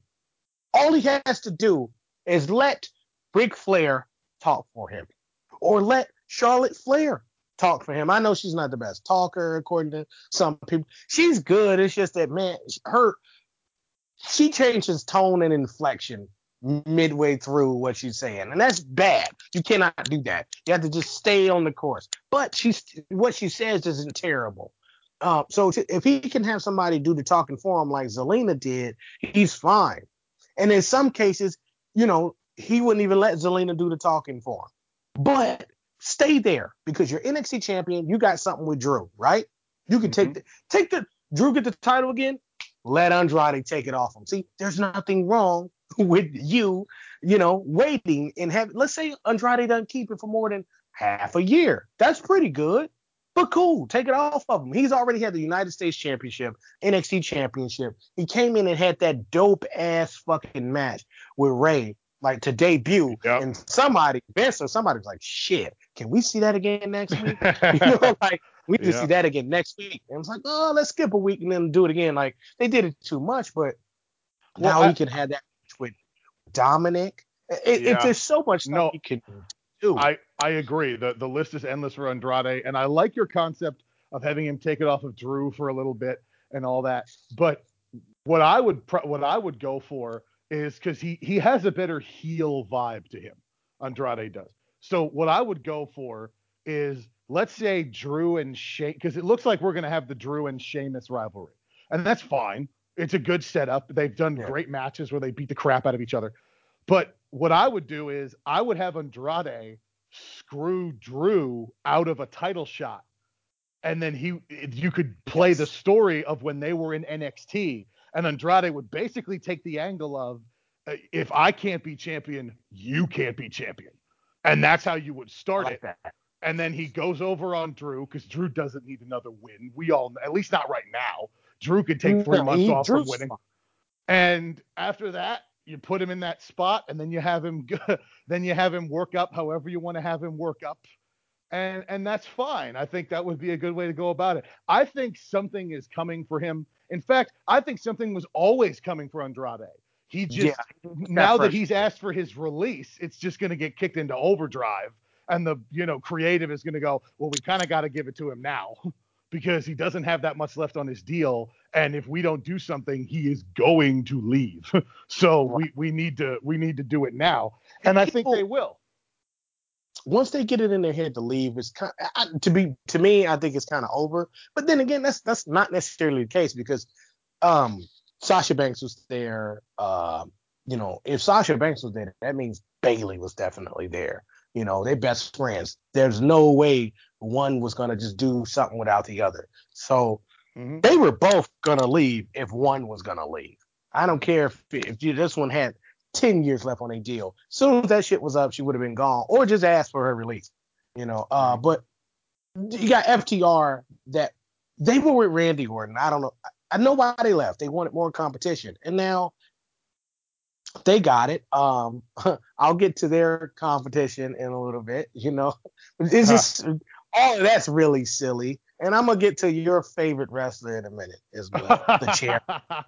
S1: All he has to do is let Ric Flair talk for him, or let Charlotte Flair talk for him. I know she's not the best talker, according to some people. She's good. It's just that man, her she changes tone and inflection midway through what she's saying, and that's bad. You cannot do that. You have to just stay on the course. But she's what she says isn't terrible. Uh, so if he can have somebody do the talking for him like Zelina did, he's fine. And in some cases, you know, he wouldn't even let Zelina do the talking for him. But stay there because you're NXT champion. You got something with Drew, right? You can take the take the Drew get the title again. Let Andrade take it off him. See, there's nothing wrong with you, you know, waiting and have. Let's say Andrade doesn't keep it for more than half a year. That's pretty good. But cool, take it off of him. He's already had the United States Championship, NXT Championship. He came in and had that dope ass fucking match with Rey, like to debut.
S2: Yep.
S1: And somebody, Vince or somebody was like, shit, can we see that again next week? you know, like we need to see that again next week. And it's like, oh, let's skip a week and then do it again. Like they did it too much, but
S2: Well,
S1: now
S2: I-
S1: he can have that Dominic. It, it, there's so much
S2: No.
S1: he can do.
S2: I I agree. The the list is endless for Andrade, and I like your concept of having him take it off of Drew for a little bit and all that. But what I would what I would go for is because he he has a better heel vibe to him. Andrade does. So what I would go for is let's say Drew and Shane, because it looks like we're gonna have the Drew and Sheamus rivalry, and that's fine. It's a good setup. They've done
S1: Yeah.
S2: great matches where they beat the crap out of each other. But what I would do is I would have Andrade screw Drew out of a title shot. And then he you could play the story of when they were in NXT and Andrade would basically take the angle of uh, if I can't be champion, you can't be champion. And that's how you would start
S1: like
S2: it.
S1: that.
S2: And then he goes over on Drew because Drew doesn't need another win. We all, at least not right now. Drew could take three
S1: No,
S2: months off from winning. And after that, you put him in that spot, and then you have him, then you have him work up however you want to have him work up, and and that's fine. I think that would be a good way to go about it. I think something is coming for him. In fact, I think something was always coming for Andrade. He just
S1: Yeah,
S2: now that he's asked for his release, it's just going to get kicked into overdrive, and the you know creative is going to go, well, we kind of got to give it to him now because he doesn't have that much left on his deal, and if we don't do something, he is going to leave. so we we need to we need to do it now, and I think they will.
S1: once they get it in their head to leave, it's kind I, to be to me, I think it's kind of over. But then again, that's that's not necessarily the case because um Sasha Banks was there. Uh, you know, if Sasha Banks was there, that means Bayley was definitely there. You know, they're best friends. There's no way one was gonna just do something without the other. So
S2: Mhm.
S1: they were both gonna leave if one was gonna leave. I don't care if if you, this one had ten years left on a deal. Soon as that shit was up, she would have been gone, or just asked for her release. You know, uh, but you got FTR that they were with Randy Orton. I don't know. I know why they left. They wanted more competition, and now they got it. Um, I'll get to their competition in a little bit. You know, it's just all of that's really silly. And I'm gonna get to your favorite wrestler in a minute as well. The chair,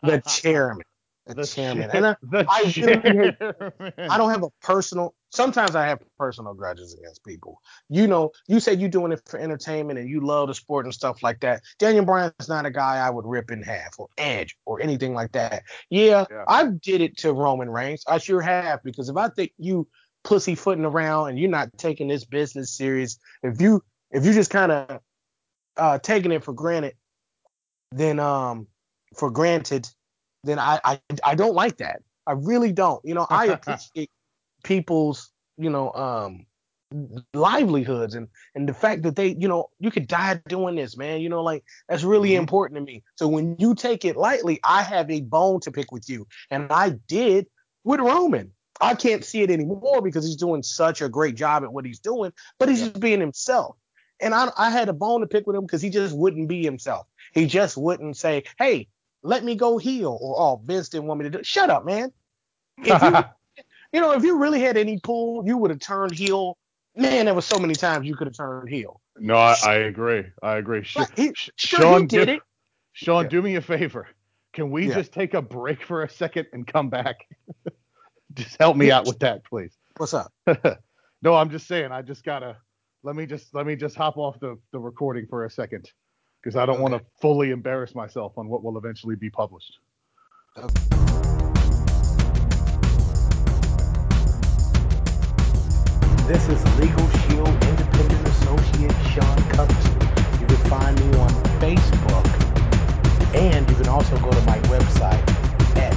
S1: the chairman, the,
S2: The
S1: chairman.
S2: chair-
S1: And I,
S2: the
S1: I really hate-. I don't have a personal. Sometimes I have personal grudges against people. You know, you said you're doing it for entertainment and you love the sport and stuff like that. Daniel Bryan's not a guy I would rip in half or Edge or anything like that. Yeah,
S2: Yeah.
S1: I did it to Roman Reigns. I sure have because if I think you pussyfooting around and you're not taking this business serious, if you if you're just kind of uh, taking it for granted, then um for granted, then I, I I don't like that. I really don't. You know, I appreciate people's you know um livelihoods and and the fact that they you know you could die doing this man you know like that's really
S2: Mhm.
S1: important to me so when you take it lightly i have a bone to pick with you and i did with roman i can't see it anymore because he's doing such a great job at what he's doing but he's
S2: Yeah.
S1: just being himself and I, I had a bone to pick with him because he just wouldn't be himself he just wouldn't say hey let me go heel or oh vince didn't want me to do shut up man if you you know, if you really had any pull, you would have turned heel. Man, there was so many times you could have turned heel.
S2: no, I, I agree. I agree. Sh-
S1: he, sure,
S2: Sean
S1: did
S2: do-
S1: it.
S2: Sean,
S1: Yeah.
S2: do me a favor. Can we
S1: Yeah.
S2: just take a break for a second and come back? just help me out with that, please.
S1: What's up?
S2: no, I'm just saying. I just gotta let me just let me just hop off the the recording for a second because I don't want to fully embarrass myself on what will eventually be published.
S1: This is Legal Shield Independent Associate Sean Covington. You can find me on Facebook, and you can also go to my website at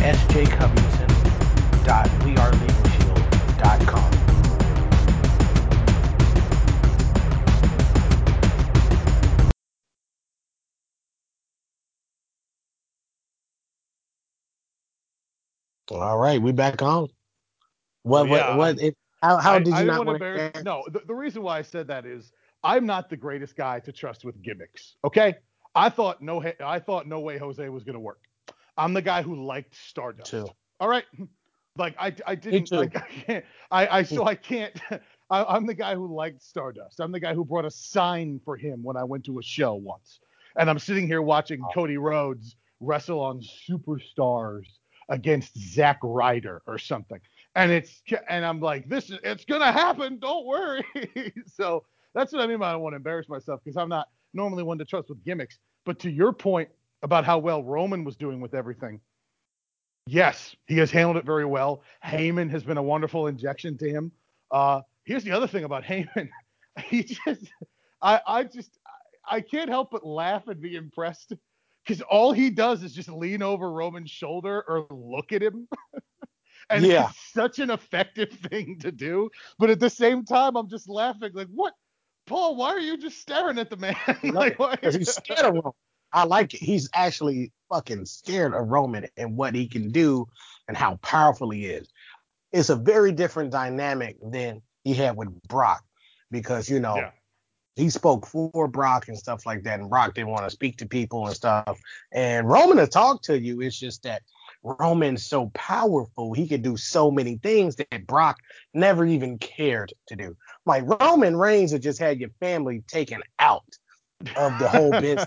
S1: sjcovington.wearelegalshield.com. All right, we back on. What?
S2: Oh, yeah,
S1: what? What? It, how? How
S2: I-
S1: did you
S2: didn't
S1: not want to?
S2: embarrass- No, the, the reason why I said that is I'm not the greatest guy to trust with gimmicks. Okay, I thought no, I thought no way Jose was gonna work. I'm the guy who liked Stardust.
S1: Too.
S2: All right, like I, I didn't like I can't, I, I so I can't. I, I'm the guy who liked Stardust. I'm the guy who brought a sign for him when I went to a show once, and I'm sitting here watching
S1: Oh.
S2: Cody Rhodes wrestle on Superstars against Zack Ryder or something and it's and I'm like, this is it's gonna happen. Don't worry. so that's what I mean by I don't want to embarrass myself because I'm not normally one to trust with gimmicks. But to your point about how well Roman was doing with everything, Yes, he has handled it very well. Heyman has been a wonderful injection to him. Uh, here's the other thing about Heyman. He just, I, I just, I can't help but laugh and be impressed because all he does is just lean over Roman's shoulder or look at him. and yeah. it's such an effective thing to do. But at the same time, I'm just laughing like, what? Paul, why are you just staring at the man? like,
S1: Because he's scared of Roman. I like it. He's actually fucking scared of Roman and what he can do and how powerful he is. It's a very different dynamic than he had with Brock because, you know, yeah. He spoke for Brock and stuff like that, and Brock didn't want to speak to people and stuff. And Roman to talk to you, it's just that Roman's so powerful, he could do so many things that Brock never even cared to do. Like Roman Reigns had just had your family taken out of the whole business.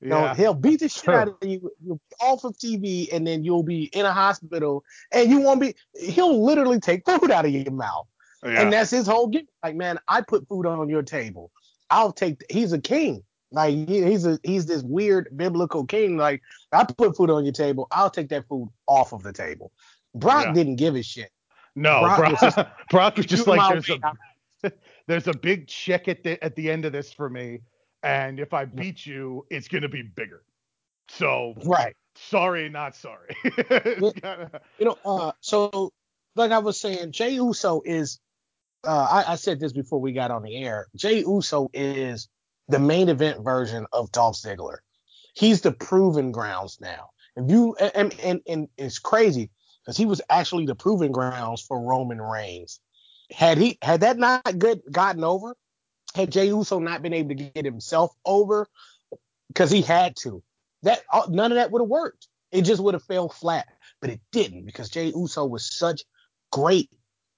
S1: You know, yeah. he'll beat the shit out of you, you'll be off of TV, and then you'll be in a hospital, and you won't be. He'll literally take food out of your mouth, yeah. and that's his whole game. Like, man, I put food on your table. I'll take. He's a king. Like he's a he's this weird biblical king. Like I put food on your table, I'll take that food off of the table. Brock yeah. didn't give a shit.
S2: No, Brock, Brock was just, Brock was just like there's a there's a big check at the at the end of this for me, and if I beat you, it's gonna be bigger. So
S1: right,
S2: sorry, not sorry.
S1: you know, uh, so like I was saying, Jey Uso is. Uh, I, I said this before we got on the air. Jey Uso is the main event version of Dolph Ziggler. He's the proven grounds now. If you and and, and it's crazy because he was actually the proven grounds for Roman Reigns. Had he had that not good gotten over, had Jey Uso not been able to get himself over because he had to, that none of that would have worked. It just would have fell flat. But it didn't because Jey Uso was such great,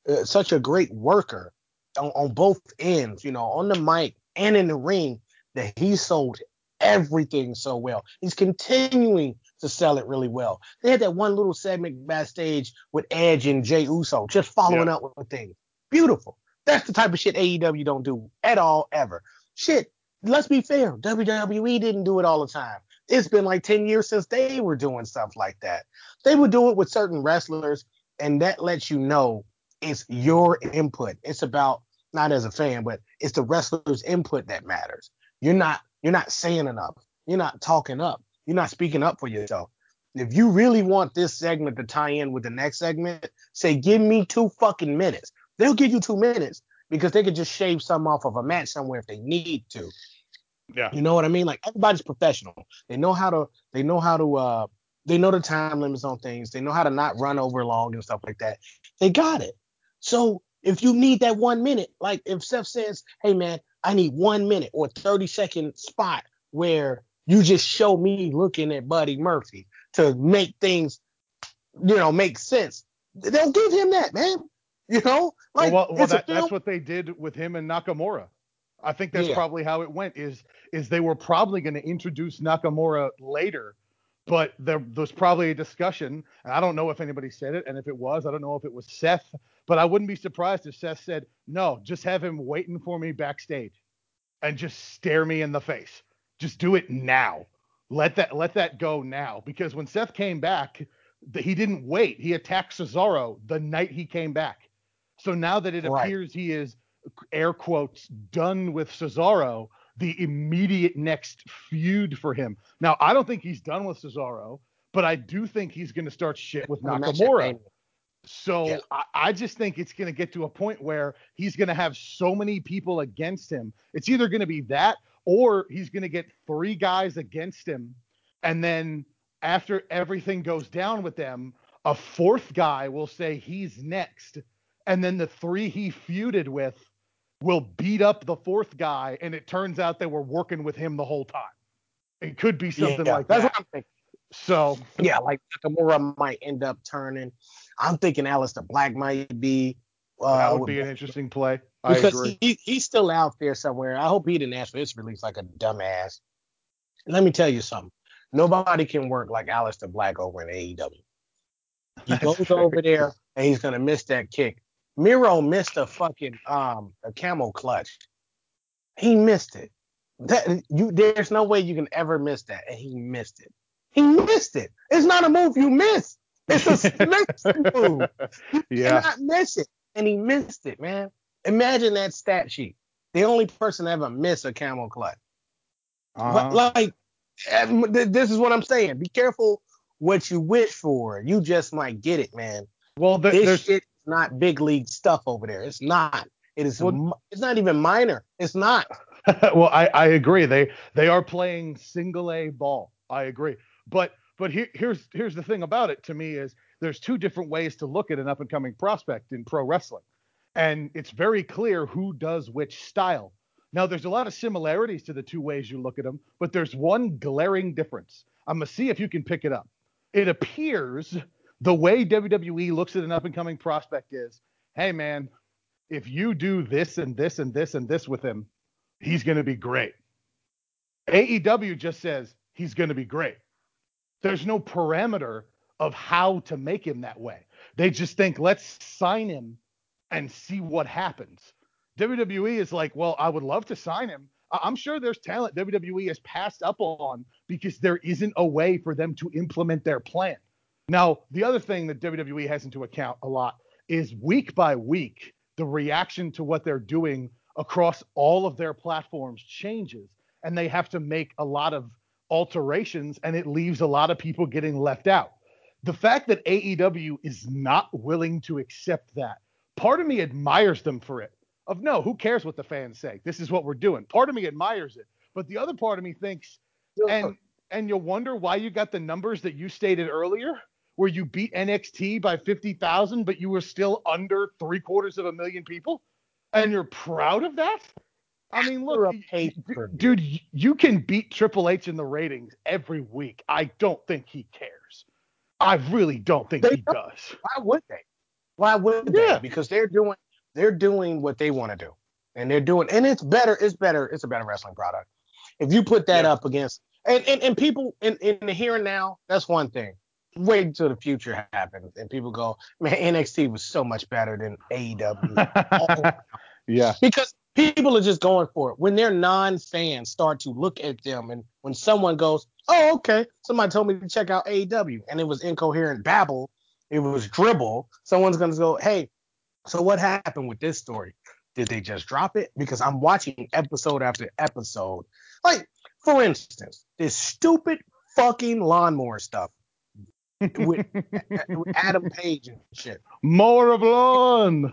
S1: uh, such a great worker on, on both ends. You know, on the mic and in the ring that he sold everything so well. He's continuing to sell it really well. They had that one little segment backstage with Edge and Jey Uso just following yeah. up with things. Beautiful. That's the type of shit AEW don't do at all ever. Shit, let's be fair. WWE didn't do it all the time. It's been like 10 years since they were doing stuff like that. They would do it with certain wrestlers, and that lets you know it's your input. It's about not as a fan, but it's the wrestler's input that matters. You're not you're not saying enough. You're not talking up. You're not speaking up for yourself. If you really want this segment to tie in with the next segment, say give me two fucking minutes. They'll give you two minutes because they could just shave some off of a match somewhere if they need to.
S2: Yeah.
S1: You know what I mean? Like everybody's professional. They know how to they know how to uh they know the time limits on things. They know how to not run over long and stuff like that. They got it. So if you need that one minute, like if Seth says, hey man, I need one minute or 30 second spot where you just show me looking at Buddy Murphy to make things, you know, make sense. They'll give him that, man. You know,
S2: like well, well, well that, that's what they did with him and Nakamura. I think that's yeah. probably how it went. Is is they were probably going to introduce Nakamura later but there, was probably a discussion, and I don't know if anybody said it, and if it was, I don't know if it was Seth, but I wouldn't be surprised if Seth said, "No, just have him waiting for me backstage, and just stare me in the face. Just do it now. Let that let that go now." Because when Seth came back, he didn't wait. He attacked Cesaro the night he came back. So now that it right. appears he is air quotes done with Cesaro, the immediate next feud for him. Now, I don't think he's done with Cesaro, but I do think he's going to start shit with Nakamura. So yeah. I, I, just think it's going to get to a point where he's going to have so many people against him. It's either going to be that or he's going to get three guys against him. And then after everything goes down with them, a fourth guy will say he's next. And then the three he feuded with will beat up the fourth guy, and it turns out they were working with him the whole time. It could be something yeah, like that's that. What I'm thinking. So
S1: yeah, like Nakamura might end up turning. I'm thinking Aleister Black might be.
S2: Uh, that would be an interesting play.
S1: I because agree. He, he's still out there somewhere. I hope he didn't ask for his release like a dumbass. Let me tell you something. Nobody can work like Aleister Black over in AEW. He goes over there and he's gonna miss that kick. Miro missed a fucking um a camel clutch. He missed it. That you there's no way you can ever miss that, and he missed it. He missed it. It's not a move you miss. It's a Smith move. You
S2: Yeah.
S1: cannot miss it. And he missed it, man. Imagine that stat sheet. The only person to ever miss a camel clutch.
S2: Uh-huh.
S1: But, like, this is what I'm saying. Be careful what you wish for. You just might get it, man.
S2: well, th-
S1: This
S2: there's
S1: shit not big league stuff over there. It's not. It is.
S2: Well-
S1: it's not even minor. It's not.
S2: well, I, I agree. They they are playing single A ball. I agree. But but here, here's here's the thing about it to me is there's two different ways to look at an up and coming prospect in pro wrestling. And it's very clear who does which style. Now there's a lot of similarities to the two ways you look at them, but there's one glaring difference. I'm gonna see if you can pick it up. It appears the way WWE looks at an up and coming prospect is, hey man, if you do this and this and this and this with him, he's going to be great. AEW just says he's going to be great. There's no parameter of how to make him that way. They just think, let's sign him and see what happens. WWE is like, well, I would love to sign him. I'm sure there's talent WWE has passed up on because there isn't a way for them to implement their plan. Now, the other thing that WWE has into account a lot is week by week, the reaction to what they're doing across all of their platforms changes and they have to make a lot of alterations and it leaves a lot of people getting left out. The fact that AEW is not willing to accept that, part of me admires them for it. Of no, who cares what the fans say? This is what we're doing. Part of me admires it, but the other part of me thinks and and you'll wonder why you got the numbers that you stated earlier where you beat NXT by 50,000 but you were still under 3 quarters of a million people and you're proud of that? I mean, look, dude, you can beat Triple H in the ratings every week. I don't think he cares. I really don't think
S1: They
S2: he
S1: don't.
S2: does.
S1: Why would they? Why would
S2: Yeah.
S1: they? Because they're doing they're doing what they want to do, and they're doing and it's better. It's better. It's a better wrestling product. If you put that
S2: Yeah.
S1: up against and, and and people in in the here and now, that's one thing. Wait until the future happens and people go, man, NXT was so much better than AEW.
S2: yeah.
S1: because people are just going for it. When their non-fans start to look at them, and when someone goes, "Oh, okay," somebody told me to check out AEW, and it was incoherent babble, it was dribble. Someone's gonna go, "Hey, so what happened with this story? Did they just drop it?" Because I'm watching episode after episode. Like, for instance, this stupid fucking lawnmower stuff with, with Adam Page and shit.
S2: More of lawn.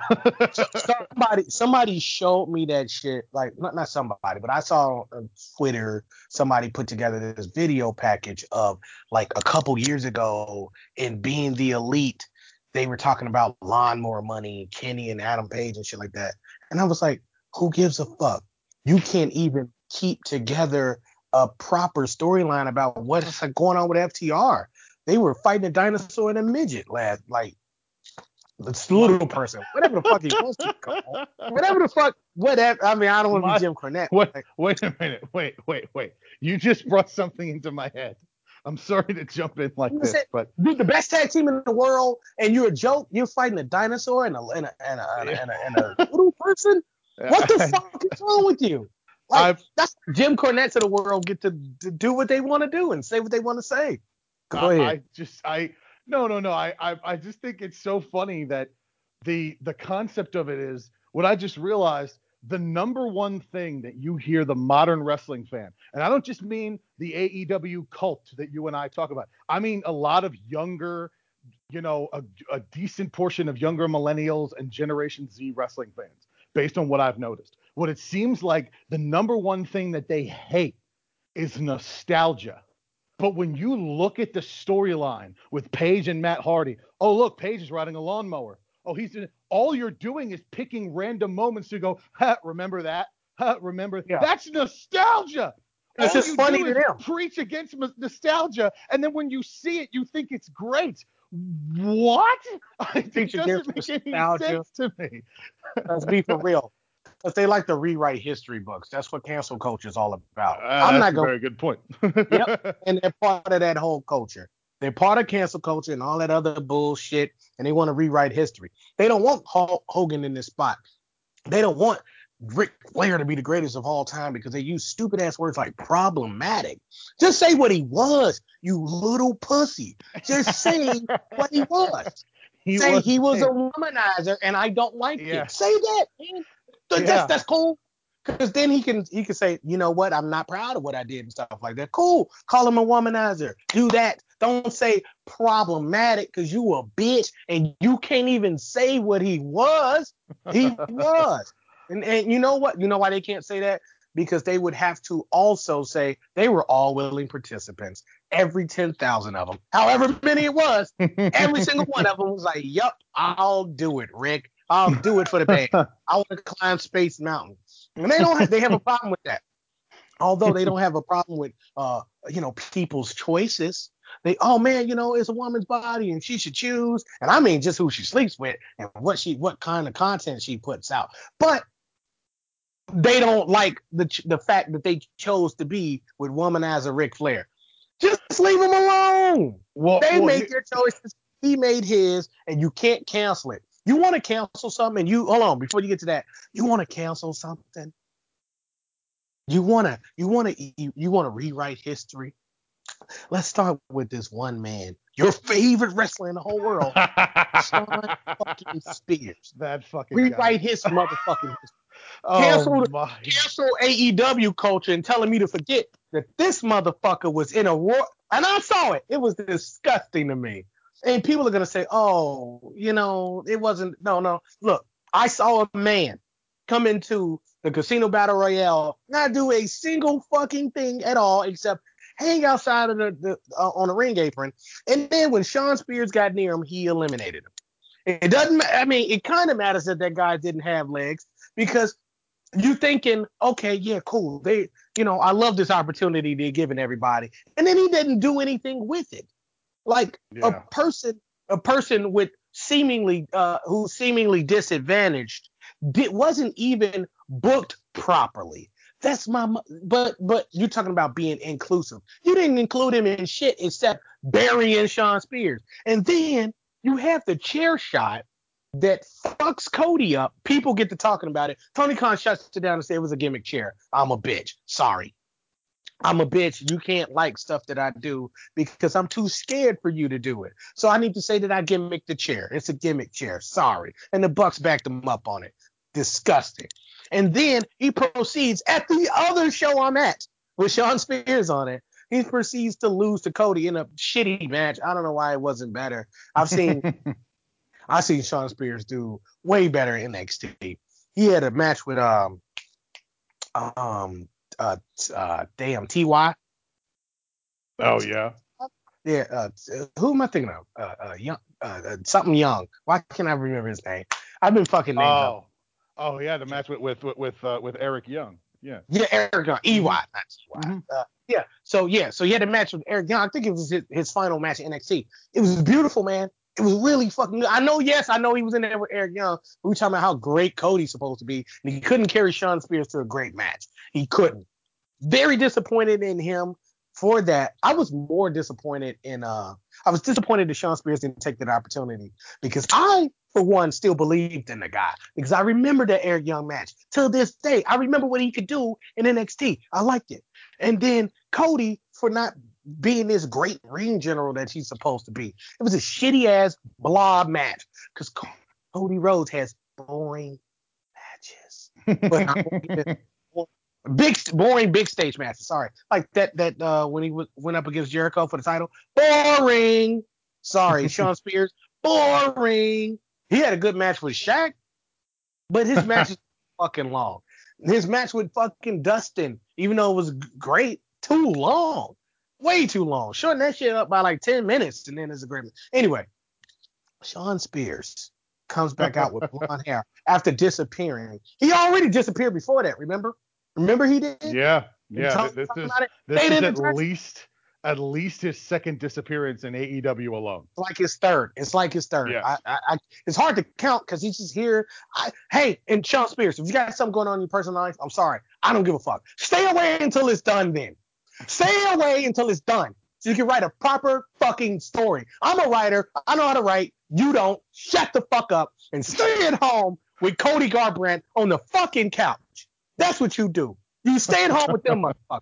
S1: somebody somebody showed me that shit like not not somebody but i saw on twitter somebody put together this video package of like a couple years ago in being the elite they were talking about lawnmower money kenny and adam page and shit like that and i was like who gives a fuck you can't even keep together a proper storyline about what's going on with ftr they were fighting a dinosaur and a midget last like this little person, whatever the fuck he wants to be called, whatever the fuck, whatever. I mean, I don't want to be Jim Cornette.
S2: Wait, wait a minute. Wait, wait, wait. You just brought something into my head. I'm sorry to jump in like this,
S1: said-
S2: but
S1: dude, the best tag team in the world, and you're a joke. You're fighting a dinosaur and a and a and a, and a, and a, and a little person. What the fuck is wrong with you? Like
S2: I've-
S1: that's Jim Cornette of the world get to, to do what they want to do and say what they want to say. Go
S2: I,
S1: ahead.
S2: I just I no no no. I, I I just think it's so funny that the the concept of it is what I just realized the number one thing that you hear the modern wrestling fan and I don't just mean the AEW cult that you and I talk about. I mean a lot of younger you know a, a decent portion of younger millennials and generation Z wrestling fans based on what I've noticed. What it seems like the number one thing that they hate is nostalgia but when you look at the storyline with Page and Matt Hardy, oh look, Page is riding a lawnmower. Oh, he's all you're doing is picking random moments to go, ha, remember that? Ha, remember
S1: Yeah.
S2: that's nostalgia.
S1: It's
S2: all
S1: just funny to.
S2: Preach against nostalgia, and then when you see it, you think it's great. What? it doesn't make any sense to me.
S1: Let's be for real. Because they like to rewrite history books. That's what cancel culture is all about.
S2: Uh,
S1: I'm not going
S2: very good point.
S1: Yep. and they're part of that whole culture. They're part of cancel culture and all that other bullshit, and they want to rewrite history. They don't want Hulk Hogan in this spot. They don't want Ric Flair to be the greatest of all time because they use stupid ass words like problematic. Just say what he was, you little pussy. Just say what he was. He say was, he was a womanizer and I don't like yeah. it. Say that. Man. That's, yeah. that's cool. Because then he can he can say, you know what, I'm not proud of what I did and stuff like that. Cool. Call him a womanizer. Do that. Don't say problematic because you a bitch and you can't even say what he was. He was. And, and you know what? You know why they can't say that? Because they would have to also say they were all willing participants. Every 10,000 of them, however many it was, every single one of them was like, Yup, I'll do it, Rick. I'll do it for the band. I want to climb Space Mountain. And they don't have, they have a problem with that. Although they don't have a problem with uh, you know, people's choices. They, oh man, you know, it's a woman's body and she should choose. And I mean just who she sleeps with and what she what kind of content she puts out. But they don't like the the fact that they chose to be with womanizer Ric Flair. Just leave them alone. Well, they well, made their choices. He made his, and you can't cancel it. You want to cancel something, and you hold on before you get to that. You want to cancel something. You wanna you wanna you, you wanna rewrite history. Let's start with this one man, your favorite wrestler in the whole world, Shawn fucking Spears.
S2: That fucking
S1: rewrite guy. his motherfucking history. Oh cancel, my. cancel AEW culture and telling me to forget that this motherfucker was in a war. And I saw it. It was disgusting to me. And people are gonna say, "Oh, you know, it wasn't." No, no. Look, I saw a man come into the Casino Battle Royale, not do a single fucking thing at all except hang outside of the, the uh, on a ring apron. And then when Shawn Spears got near him, he eliminated him. It doesn't. I mean, it kind of matters that that guy didn't have legs because you're thinking, okay, yeah, cool. They, you know, I love this opportunity they're giving everybody, and then he didn't do anything with it. Like yeah. a person, a person with seemingly, uh, who's seemingly disadvantaged, did, wasn't even booked properly. That's my, but but you're talking about being inclusive. You didn't include him in shit except burying Shawn Spears, and then you have the chair shot that fucks Cody up. People get to talking about it. Tony Khan shuts it down and says it was a gimmick chair. I'm a bitch. Sorry. I'm a bitch. You can't like stuff that I do because I'm too scared for you to do it. So I need to say that I gimmick the chair. It's a gimmick chair. Sorry. And the Bucks backed him up on it. Disgusting. And then he proceeds at the other show I'm at with Shawn Spears on it. He proceeds to lose to Cody in a shitty match. I don't know why it wasn't better. I've seen I've seen Shawn Spears do way better in NXT. He had a match with um um uh, uh damn Ty.
S2: Oh yeah.
S1: Yeah, uh, who am I thinking of? Uh, uh young, uh, uh, something young. Why can't I remember his name? I've been fucking names
S2: oh. up. Oh yeah, the match with with with uh, with Eric Young. Yeah.
S1: Yeah, Eric Young. EY, not EY. Mm-hmm. Uh, yeah. So yeah, so he had a match with Eric Young. I think it was his, his final match in NXT. It was beautiful, man. It was really fucking good. I know, yes, I know he was in there with Eric Young. We were talking about how great Cody's supposed to be, and he couldn't carry Shawn Spears to a great match. He couldn't. Very disappointed in him for that. I was more disappointed in uh I was disappointed that Shawn Spears didn't take that opportunity because I, for one, still believed in the guy because I remember that Eric Young match till this day. I remember what he could do in NXT. I liked it. And then Cody for not being this great ring general that he's supposed to be. It was a shitty ass blob match because Cody Rhodes has boring matches. But big boring big stage matches. Sorry, like that that uh, when he w- went up against Jericho for the title. Boring. Sorry, Shawn Spears. Boring. He had a good match with Shaq, but his match is fucking long. His match with fucking Dustin, even though it was great, too long way too long. Shorten that shit up by like 10 minutes and then there's a great. match. Anyway, Shawn Spears comes back out with blonde hair after disappearing. He already disappeared before that, remember? Remember he did?
S2: Yeah. Yeah. This is, this is at least at least his second disappearance in AEW alone.
S1: It's like his third. It's like his third. Yeah. I, I, I, it's hard to count because he's just here. I, hey, and Shawn Spears, if you got something going on in your personal life, I'm sorry. I don't give a fuck. Stay away until it's done then. Stay away until it's done. So you can write a proper fucking story. I'm a writer. I know how to write. You don't. Shut the fuck up and stay at home with Cody Garbrandt on the fucking couch. That's what you do. You stay at home with them motherfuckers.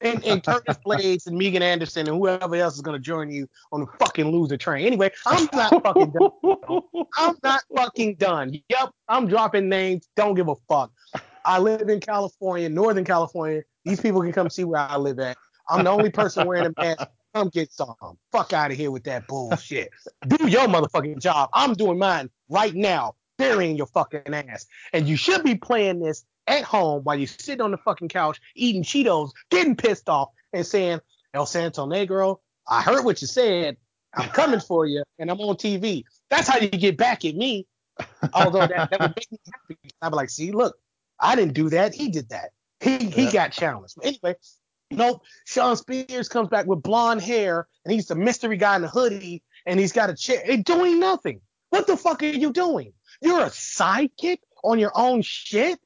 S1: And, and Curtis Blaydes and Megan Anderson and whoever else is gonna join you on the fucking loser train. Anyway, I'm not fucking done. I'm not fucking done. Yep, I'm dropping names. Don't give a fuck. I live in California, Northern California. These people can come see where I live at. I'm the only person wearing a mask. Come get some. Fuck out of here with that bullshit. Do your motherfucking job. I'm doing mine right now, burying your fucking ass. And you should be playing this at home while you're sitting on the fucking couch eating Cheetos, getting pissed off, and saying, El Santo Negro, I heard what you said. I'm coming for you, and I'm on TV. That's how you get back at me. Although that, that would make me happy. I'd be like, see, look, I didn't do that. He did that. He he
S2: Yeah.
S1: got challenged. Anyway, nope. Shawn Spears comes back with blonde hair, and he's the mystery guy in the hoodie, and he's got a chair. He's doing nothing. What the fuck are you doing? You're a sidekick on your own shit.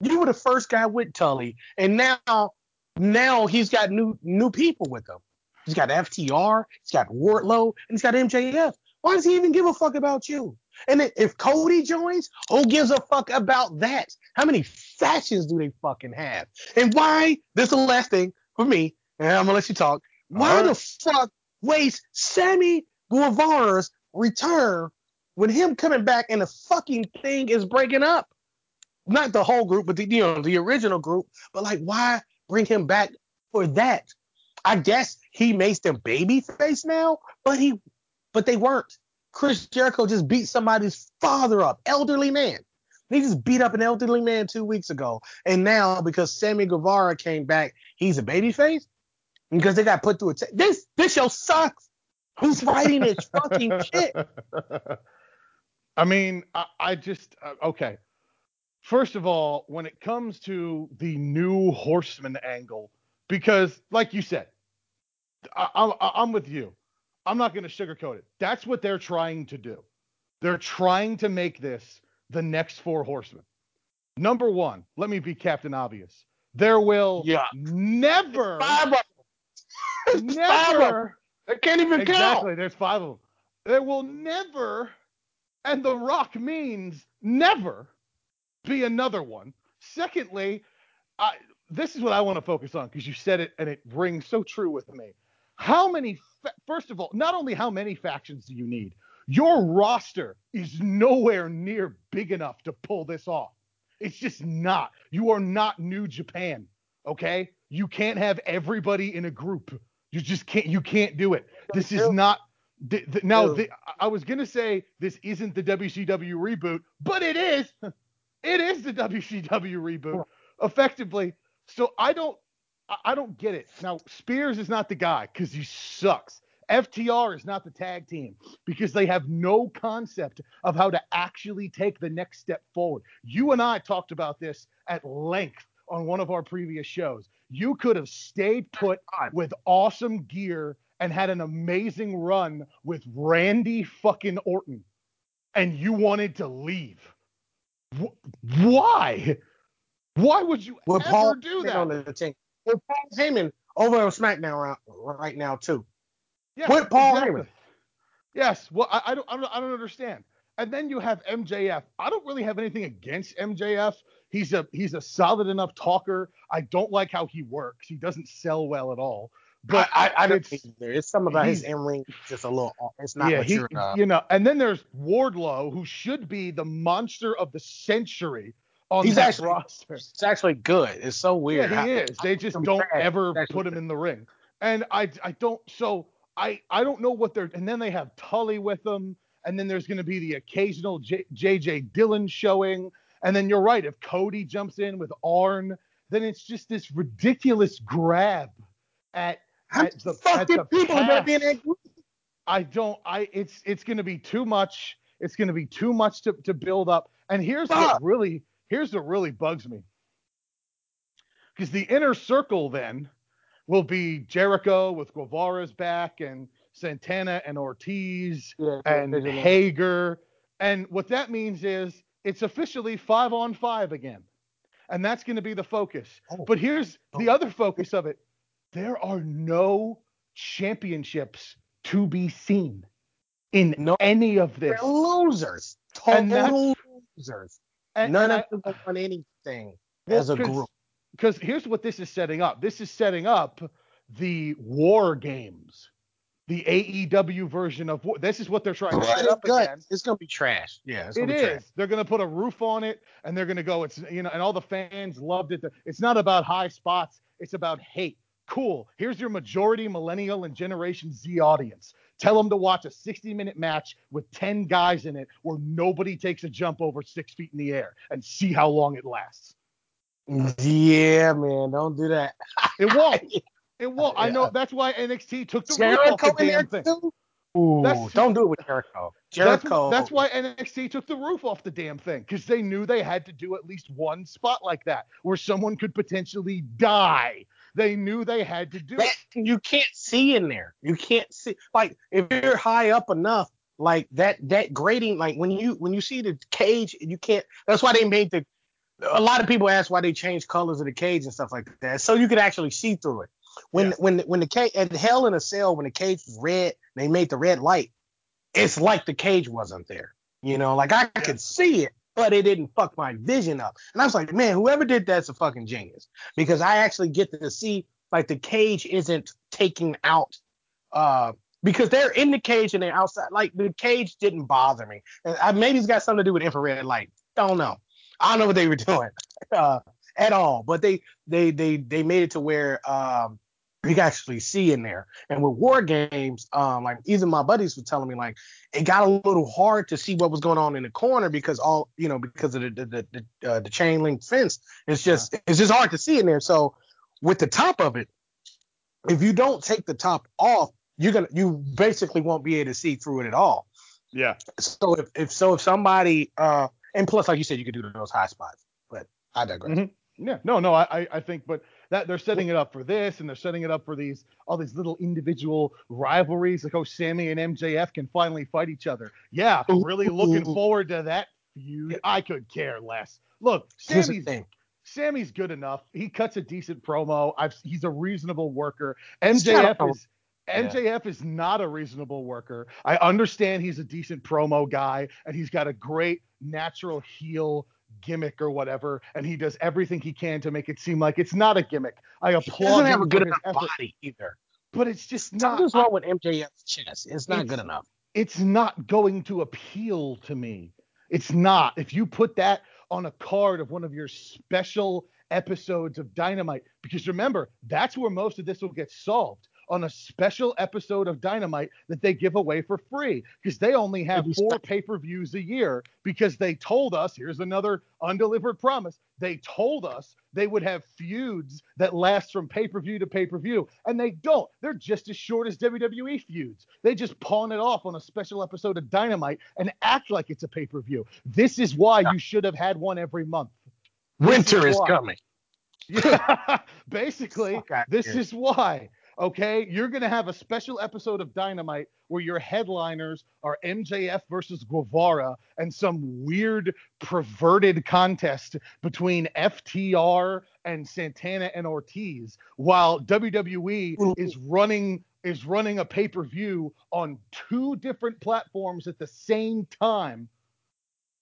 S1: You were the first guy with Tully, and now now he's got new new people with him. He's got FTR, he's got Wardlow, and he's got MJF. Why does he even give a fuck about you? And if Cody joins, who gives a fuck about that? How many factions do they fucking have? And why? This is the last thing for me, and I'm gonna let you talk. Why the fuck waste Sammy Guevara's return when him coming back and the fucking thing is breaking up? Not the whole group, but the you know the original group. But like, why bring him back for that? I guess he makes them baby face now, but he, but they weren't. Chris Jericho just beat somebody's father up, elderly man. He just beat up an elderly man two weeks ago, and now because Sammy Guevara came back, he's a babyface because they got put through a. T- this this show sucks. Who's writing this fucking shit?
S2: I mean, I, I just uh, okay. First of all, when it comes to the new horseman angle, because like you said, I, I, I'm with you. I'm not going to sugarcoat it. That's what they're trying to do. They're trying to make this the next four horsemen. Number one, let me be Captain Obvious. There will
S1: Yeah.
S2: never,
S1: Five of them. Five of them.
S2: never,
S1: They can't even
S2: exactly.
S1: count. Exactly.
S2: There's five of them. There will never, and The Rock means never, be another one. Secondly, I, this is what I want to focus on because you said it and it rings so true with me. How many? Fa- First of all, not only how many factions do you need, your roster is nowhere near big enough to pull this off. It's just not. You are not New Japan, okay? You can't have everybody in a group. You just can't. You can't do it. This is not. th- th- now,
S1: True.
S2: th- I was gonna say this isn't the WCW reboot, but it is. It is the WCW reboot, effectively. So I don't. I- don't get it. Now Spears is not the guy because he sucks. FTR is not the tag team because they have no concept of how to actually take the next step forward. You and I talked about this at length on one of our previous shows. You could have stayed put with awesome gear and had an amazing run with Randy fucking Orton, and you wanted to leave. Wh- Why? Why would you
S1: With
S2: ever
S1: Paul
S2: do that?
S1: on the team. With Paul Heyman over on SmackDown right, now too.
S2: Yeah,
S1: Put Paul
S2: exactly.
S1: Heyman.
S2: Yes. Well, I, I don't, I don't, I don't understand. And then you have MJF. I don't really have anything against MJF. He's a, he's a solid enough talker. I don't like how he works. He doesn't sell well at all. But
S1: I, I, I don't
S2: it's-
S1: either. It's something about his
S2: he's-
S1: in ring just a little. off. It's not
S2: yeah,
S1: what
S2: he,
S1: you're. Uh,
S2: you know. And then there's Wardlow, who should be the monster of the century on
S1: He's
S2: that
S1: actually-
S2: roster.
S1: it's actually good. It's so weird.
S2: Yeah, he
S1: how-
S2: is. They just don't ever
S1: That's
S2: put him in the ring. And I I don't so I I don't know what they're and then they have Tully with them and then there's going to be the occasional J, JJ Dillon showing and then you're right if Cody jumps in with Arn then it's just this ridiculous grab at
S1: How
S2: the, the
S1: people are gonna be in that group?
S2: I don't. I it's it's going to be too much. It's going to be too much to, to build up. And here's what really here's what really bugs me. Because the inner circle then will be Jericho with Guevara's back and Santana and Ortiz
S1: Yeah,
S2: and. Hager. And what that means is it's officially five on five again. And that's going to be the focus.
S1: Oh.
S2: But here's the
S1: Oh.
S2: other focus of it there are no championships to be seen in
S1: No.
S2: any of this.
S1: They're losers. Total losers.
S2: And-
S1: None
S2: and
S1: of
S2: I-
S1: them have won anything.
S2: Well,
S1: as a group.
S2: Because here's what this is setting up. This is setting up the war games, the AEW version of war. This is what they're trying to set up
S1: Good.
S2: again.
S1: It's gonna be trash. Yeah, it's
S2: It
S1: be
S2: is.
S1: trash.
S2: They're going to put a roof on it, and they're going to go. It's you know, and all the fans loved it. It's not about high spots. It's about hate. Cool. Here's your majority millennial and Generation Z audience. Tell them to watch a 60-minute match with 10 guys in it, where nobody takes a jump over six feet in the air, and see how long it lasts.
S1: Yeah, man, don't do that.
S2: It won't. It won't. I know. That's why NXT took the roof off the damn thing.
S1: too. Ooh,
S2: That's-
S1: don't do it with Jericho.
S2: That's,
S1: Jericho.
S2: that's why NXT took the roof off the damn thing because they knew they had to do at least one spot like that where someone could potentially die. They knew they had to do
S1: that
S2: it.
S1: you can't see in there. You can't see like if you're high up enough, like that that grading, like when you when you see the cage, you can't. That's why they made the. A lot of people ask why they changed colors of the cage and stuff like that, so you could actually see through it. When
S2: Yeah.
S1: when when the cage at Hell in a Cell, when the cage was red, they made the red light. It's like the cage wasn't there. You know, like I could see it, but it didn't fuck my vision up. And I was like, man, whoever did that's a fucking genius because I actually get to see like the cage isn't taking out uh because they're in the cage and they're outside. Like the cage didn't bother me. And I, maybe it's got something to do with infrared light. Don't know. I don't know what they were doing uh, at all. But they they they they made it to where um you can actually see in there. And with war games, um, like even my buddies were telling me like it got a little hard to see what was going on in the corner because all you know because of the the the, the, uh, the chain link fence. It's just it's just hard to see in there. So with the top of it, if you don't take the top off, you're gonna you basically won't be able to see through it at all.
S2: Yeah.
S1: So if, if so if somebody uh and plus like you said you could do those high spots, but I digress.
S2: Mhm. Yeah. No, no, I- I think, but that they're setting it up for this, and they're setting it up for these all these little individual rivalries. Like, oh, Sammy and MJF can finally fight each other. Yeah, really looking forward to that feud. I could care less. Look, Sammy's. Sammy's good enough. He cuts a decent promo. I've, he's a reasonable worker. MJF is MJF is not a reasonable worker. I understand he's a decent promo guy and he's got a great natural heel gimmick or whatever, and he does everything he can to make it seem like it's not a gimmick. I
S1: He
S2: applaud
S1: doesn't have a good enough
S2: effort,
S1: body either.
S2: but it's just not.
S1: Something's wrong with MJF's chest. It's not
S2: It's-
S1: good enough.
S2: it's not going to appeal to me. It's not. If you put that on a card of one of your special episodes of Dynamite, because remember, that's where most of this will get solved on a special episode of Dynamite that they give away for free because they only have four pay per views a year because they told us here's another undelivered promise. They told us they would have feuds that last from pay per view to pay per view, and they don't. They're just as short as WWE feuds. They just pawn it off on a special episode of Dynamite and act like it's a pay per view. This is why you should have had one every month.
S1: Winter is
S2: why.
S1: coming.
S2: Yeah, basically, this
S1: here.
S2: is why. Okay, you're gonna have a special episode of Dynamite where your headliners are MJF versus Guevara and some weird perverted contest between FTR and Santana and Ortiz, while WWE
S1: Ooh.
S2: is running is running a pay per view on two different platforms at the same time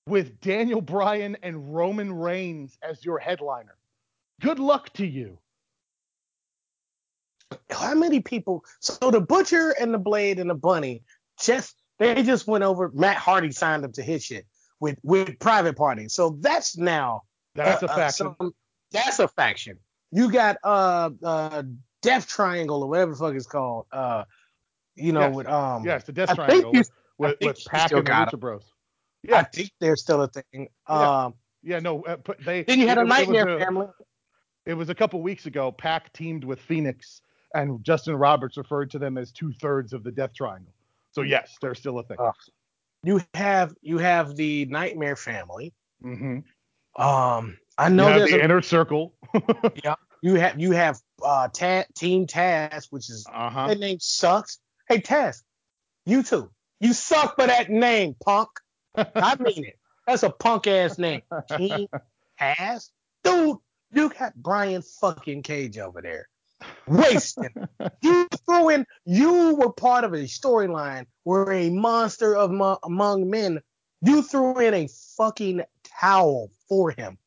S2: with Daniel Bryan and Roman Reigns as your headliner. Good luck to you.
S1: How many people? So the butcher and the blade and the bunny just they just went over. Matt Hardy signed up to his shit with with private party. So that's now
S2: That's
S1: uh,
S2: a
S1: uh,
S2: faction.
S1: some- that's a faction. You got uh uh Death Triangle or whatever the fuck it's called. Uh, you know
S2: Yes.
S1: with um
S2: yes, the Death
S1: I
S2: Triangle with, with, with Pac and the Lucha Bros. Yeah, I
S1: think they're still a thing.
S2: Yeah.
S1: Um,
S2: yeah, no. Uh, they
S1: then you had
S2: it-
S1: a
S2: it
S1: Nightmare
S2: a-
S1: Family.
S2: It was a couple weeks ago. Pac teamed with Fenix, and Justin Roberts referred to them as two thirds of the Death Triangle. So yes, they're still a thing.
S1: Uh, You have you have the Nightmare Family.
S2: mm-hmm.
S1: Um, I
S2: You
S1: know
S2: have
S1: there's
S2: the
S1: a,
S2: inner circle.
S1: yeah, you have you have uh ta- Team Taz, which is
S2: uh huh.
S1: that name sucks. Hey Taz, you too. You suck for that name, punk. I mean it. That's a punk ass name. Team Taz, dude. You got Brian fucking Cage over there, wasting. you threw in. You were part of a storyline where a monster of mo- among men. You threw in a fucking towel for him.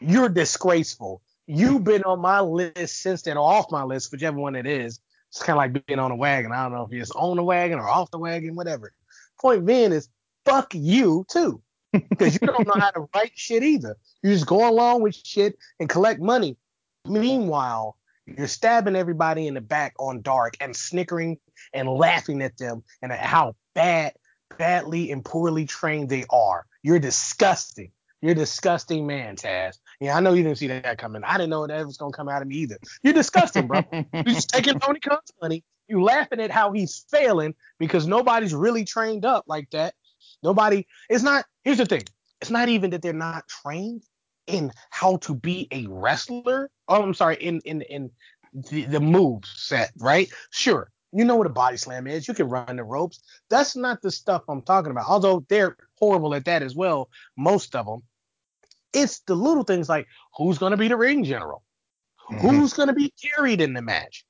S1: You're disgraceful. You've been on my list since then, or off my list, whichever one it is. It's kind of like being on a wagon. I don't know if you're on the wagon or off the wagon, whatever. Point being is, fuck you too, because you don't know how to write shit either. You just go along with shit and collect money. Meanwhile, you're stabbing everybody in the back on dark and snickering and laughing at them and at how bad, badly and poorly trained they are. You're disgusting. You're a disgusting man, Taz. Yeah, I know you didn't see that coming. I didn't know that was gonna come out of me either. You're disgusting, bro. You're just taking Tony Khan's money. You laughing at how he's failing because nobody's really trained up like that. Nobody. It's not. Here's the thing. It's not even that they're not trained in how to be a wrestler. Oh, I'm sorry. In in in the, the move set, right? Sure. You know what a body slam is. You can run the ropes. That's not the stuff I'm talking about. Although they're horrible at that as well, most of them. It's the little things like who's going to be the ring general? Mm-hmm. Who's going to be carried in the match?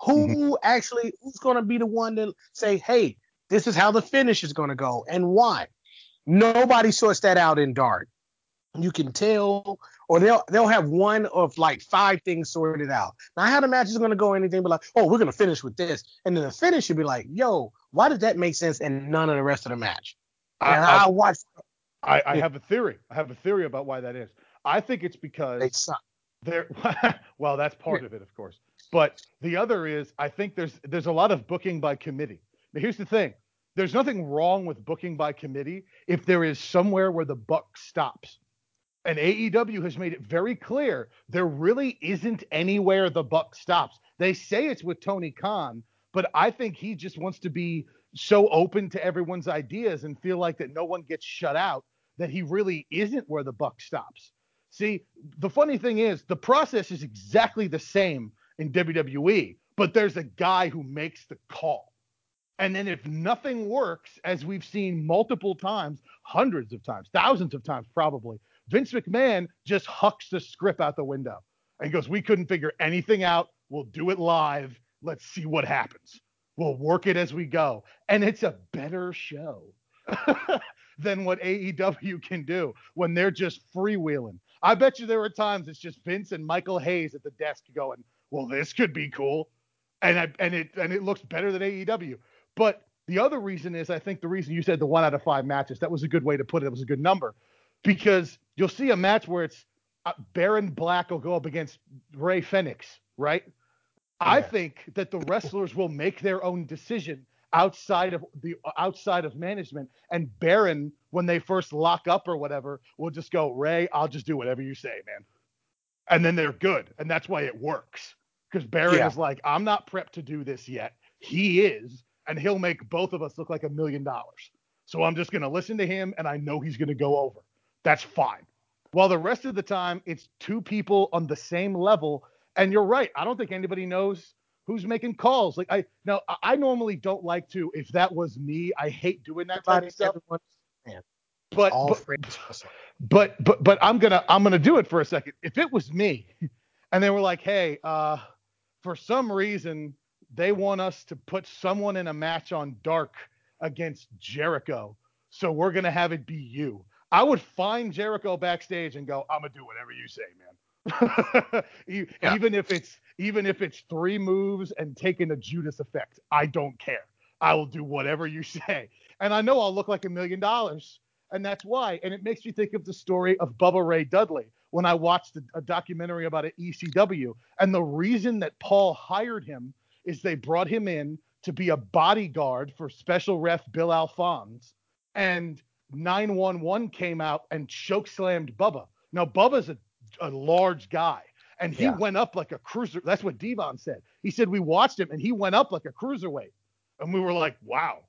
S1: Who mm-hmm. actually who's going to be the one to say, "Hey, this is how the finish is going to go and why?" Nobody sorts that out in dark. You can tell or they'll they'll have one of like five things sorted out. Now how the match is gonna go anything but like, oh, we're gonna finish with this, and then the finish should be like, yo, why did that make sense and none of the rest of the match? And I, I, I watch.
S2: I, I have a theory. I have a theory about why that is. I think it's because
S1: they suck.
S2: They're well, that's part of it, of course. But the other is, I think there's there's a lot of booking by committee. Now here's the thing. There's nothing wrong with booking by committee if there is somewhere where the buck stops. And AEW has made it very clear there really isn't anywhere the buck stops. They say it's with Tony Khan, but I think he just wants to be so open to everyone's ideas and feel like that no one gets shut out that he really isn't where the buck stops. See, the funny thing is the process is exactly the same in WWE, but there's a guy who makes the call. And then if nothing works, as we've seen multiple times, hundreds of times, thousands of times probably, Vince McMahon just hucks the script out the window and goes, We couldn't figure anything out. We'll do it live. Let's see what happens. We'll work it as we go. And it's a better show than what AEW can do when they're just freewheeling. I bet you there were times it's just Vince and Michael Hayes at the desk going, Well, this could be cool. And I, and it and it looks better than AEW. But the other reason is I think the reason you said the one out of five matches, that was a good way to put it. It was a good number because you'll see a match where it's uh, Baron Black will go up against Rey Fenix, right? Yeah. I think that the wrestlers will make their own decision outside of the outside of management, and Baron, when they first lock up or whatever, will just go, Rey, I'll just do whatever you say, man. And then they're good, and that's why it works. Because Baron yeah. is like, I'm not prepped to do this yet. He is, and he'll make both of us look like a million dollars. So I'm just gonna listen to him, and I know he's gonna go over. That's fine. While the rest of the time, it's two people on the same level. And you're right. I don't think anybody knows who's making calls. Like I now, I normally don't like to. If that was me, I hate doing that type of stuff. But but, but but but I'm gonna I'm gonna do it for a second. If it was me, and they were like, hey, uh, for some reason they want us to put someone in a match on Dark against Jericho, so we're gonna have it be you. I would find Jericho backstage and go, I'm gonna do whatever you say, man. yeah. Even if it's even if it's three moves and taking a Judas effect, I don't care. I will do whatever you say. And I know I'll look like a million dollars. And that's why. And it makes me think of the story of Bubba Ray Dudley when I watched a, a documentary about it ECW. And the reason that Paul hired him is they brought him in to be a bodyguard for special ref Bill Alfonso. And 911 came out and choke slammed Bubba. Now, Bubba's a, a large guy, and he yeah. went up like a cruiser. That's what Devon said. He said, We watched him, and he went up like a cruiserweight. And we were like, Wow.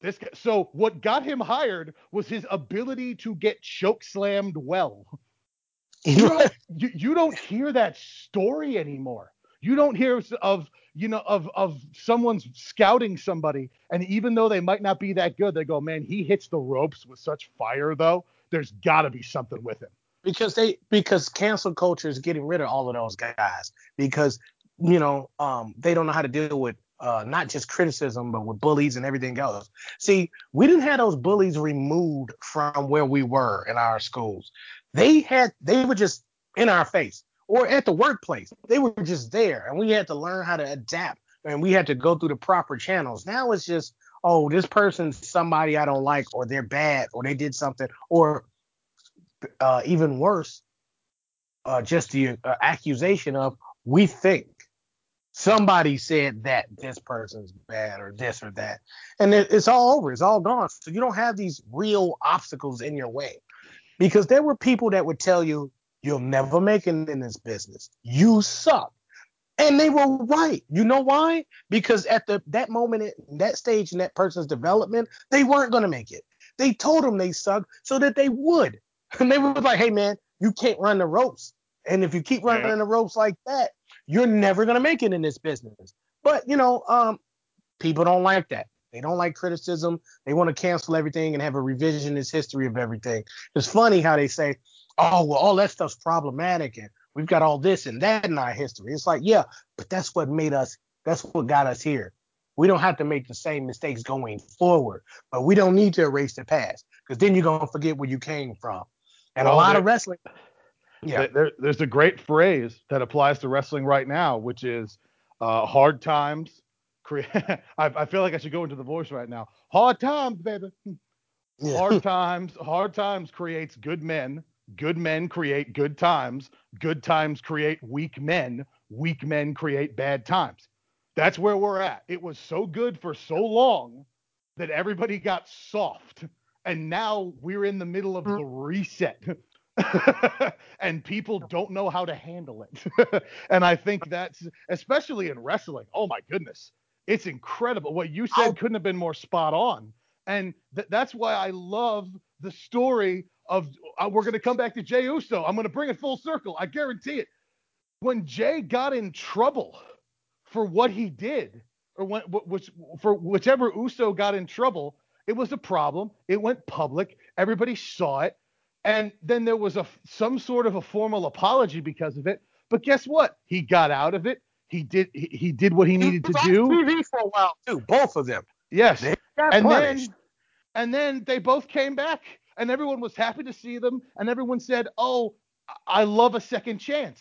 S2: This guy. So, what got him hired was his ability to get choke slammed well. You don't, you, you don't hear that story anymore. You don't hear of you know of of someone's scouting somebody, and even though they might not be that good, they go, man, he hits the ropes with such fire though. There's got to be something with him.
S1: Because they because cancel culture is getting rid of all of those guys because you know um they don't know how to deal with uh, not just criticism, but with bullies and everything else. See, we didn't have those bullies removed from where we were in our schools. They had they were just in our face or at the workplace. They were just there, and we had to learn how to adapt, and we had to go through the proper channels. Now it's just, oh, this person's somebody I don't like, or they're bad, or they did something, or uh, even worse, uh, just the uh, accusation of we think somebody said that this person's bad or this or that, and it, it's all over. It's all gone. So you don't have these real obstacles in your way, because there were people that would tell you You'll never make it in this business. You suck. And they were right. You know why? Because at the that moment, that stage in that person's development, they weren't gonna make it. They told them they suck so that they would. And they were like, "Hey man, you can't run the ropes. And if you keep running yeah. the ropes like that, you're never gonna make it in this business." But you know, um, people don't like that. They don't like criticism. They want to cancel everything and have a revisionist history of everything. It's funny how they say, oh, well, all that stuff's problematic and we've got all this and that in our history. It's like, yeah, but that's what made us, that's what got us here. We don't have to make the same mistakes going forward, but we don't need to erase the past because then you're going to forget where you came from. And well, a lot there, of wrestling.
S2: Yeah. There, there's a great phrase that applies to wrestling right now, which is uh, hard times. Cre- I, I feel like I should go into the voice right now. Hard times, baby. Hard times, hard times creates good men Good men create good times. Good times create weak men. Weak men create bad times. That's where we're at. It was so good for so long that everybody got soft. And now we're in the middle of the mm. reset. and people don't know how to handle it. and I think that's especially in wrestling. Oh my goodness. It's incredible. What you said couldn't have been more spot on. And th- that's why I love the story of uh, we're going to come back to Jey Uso. I'm going to bring it full circle. I guarantee it. When Jey got in trouble for what he did, or when, which for whichever Uso got in trouble, it was a problem. It went public. Everybody saw it, and then there was a some sort of a formal apology because of it. But guess what? He got out of it. He did. He, he did what he needed to do.
S1: TV for a while too. Both of them.
S2: Yes. And punished. then, and then they both came back and everyone was happy to see them, and everyone said, "Oh, I love a second chance."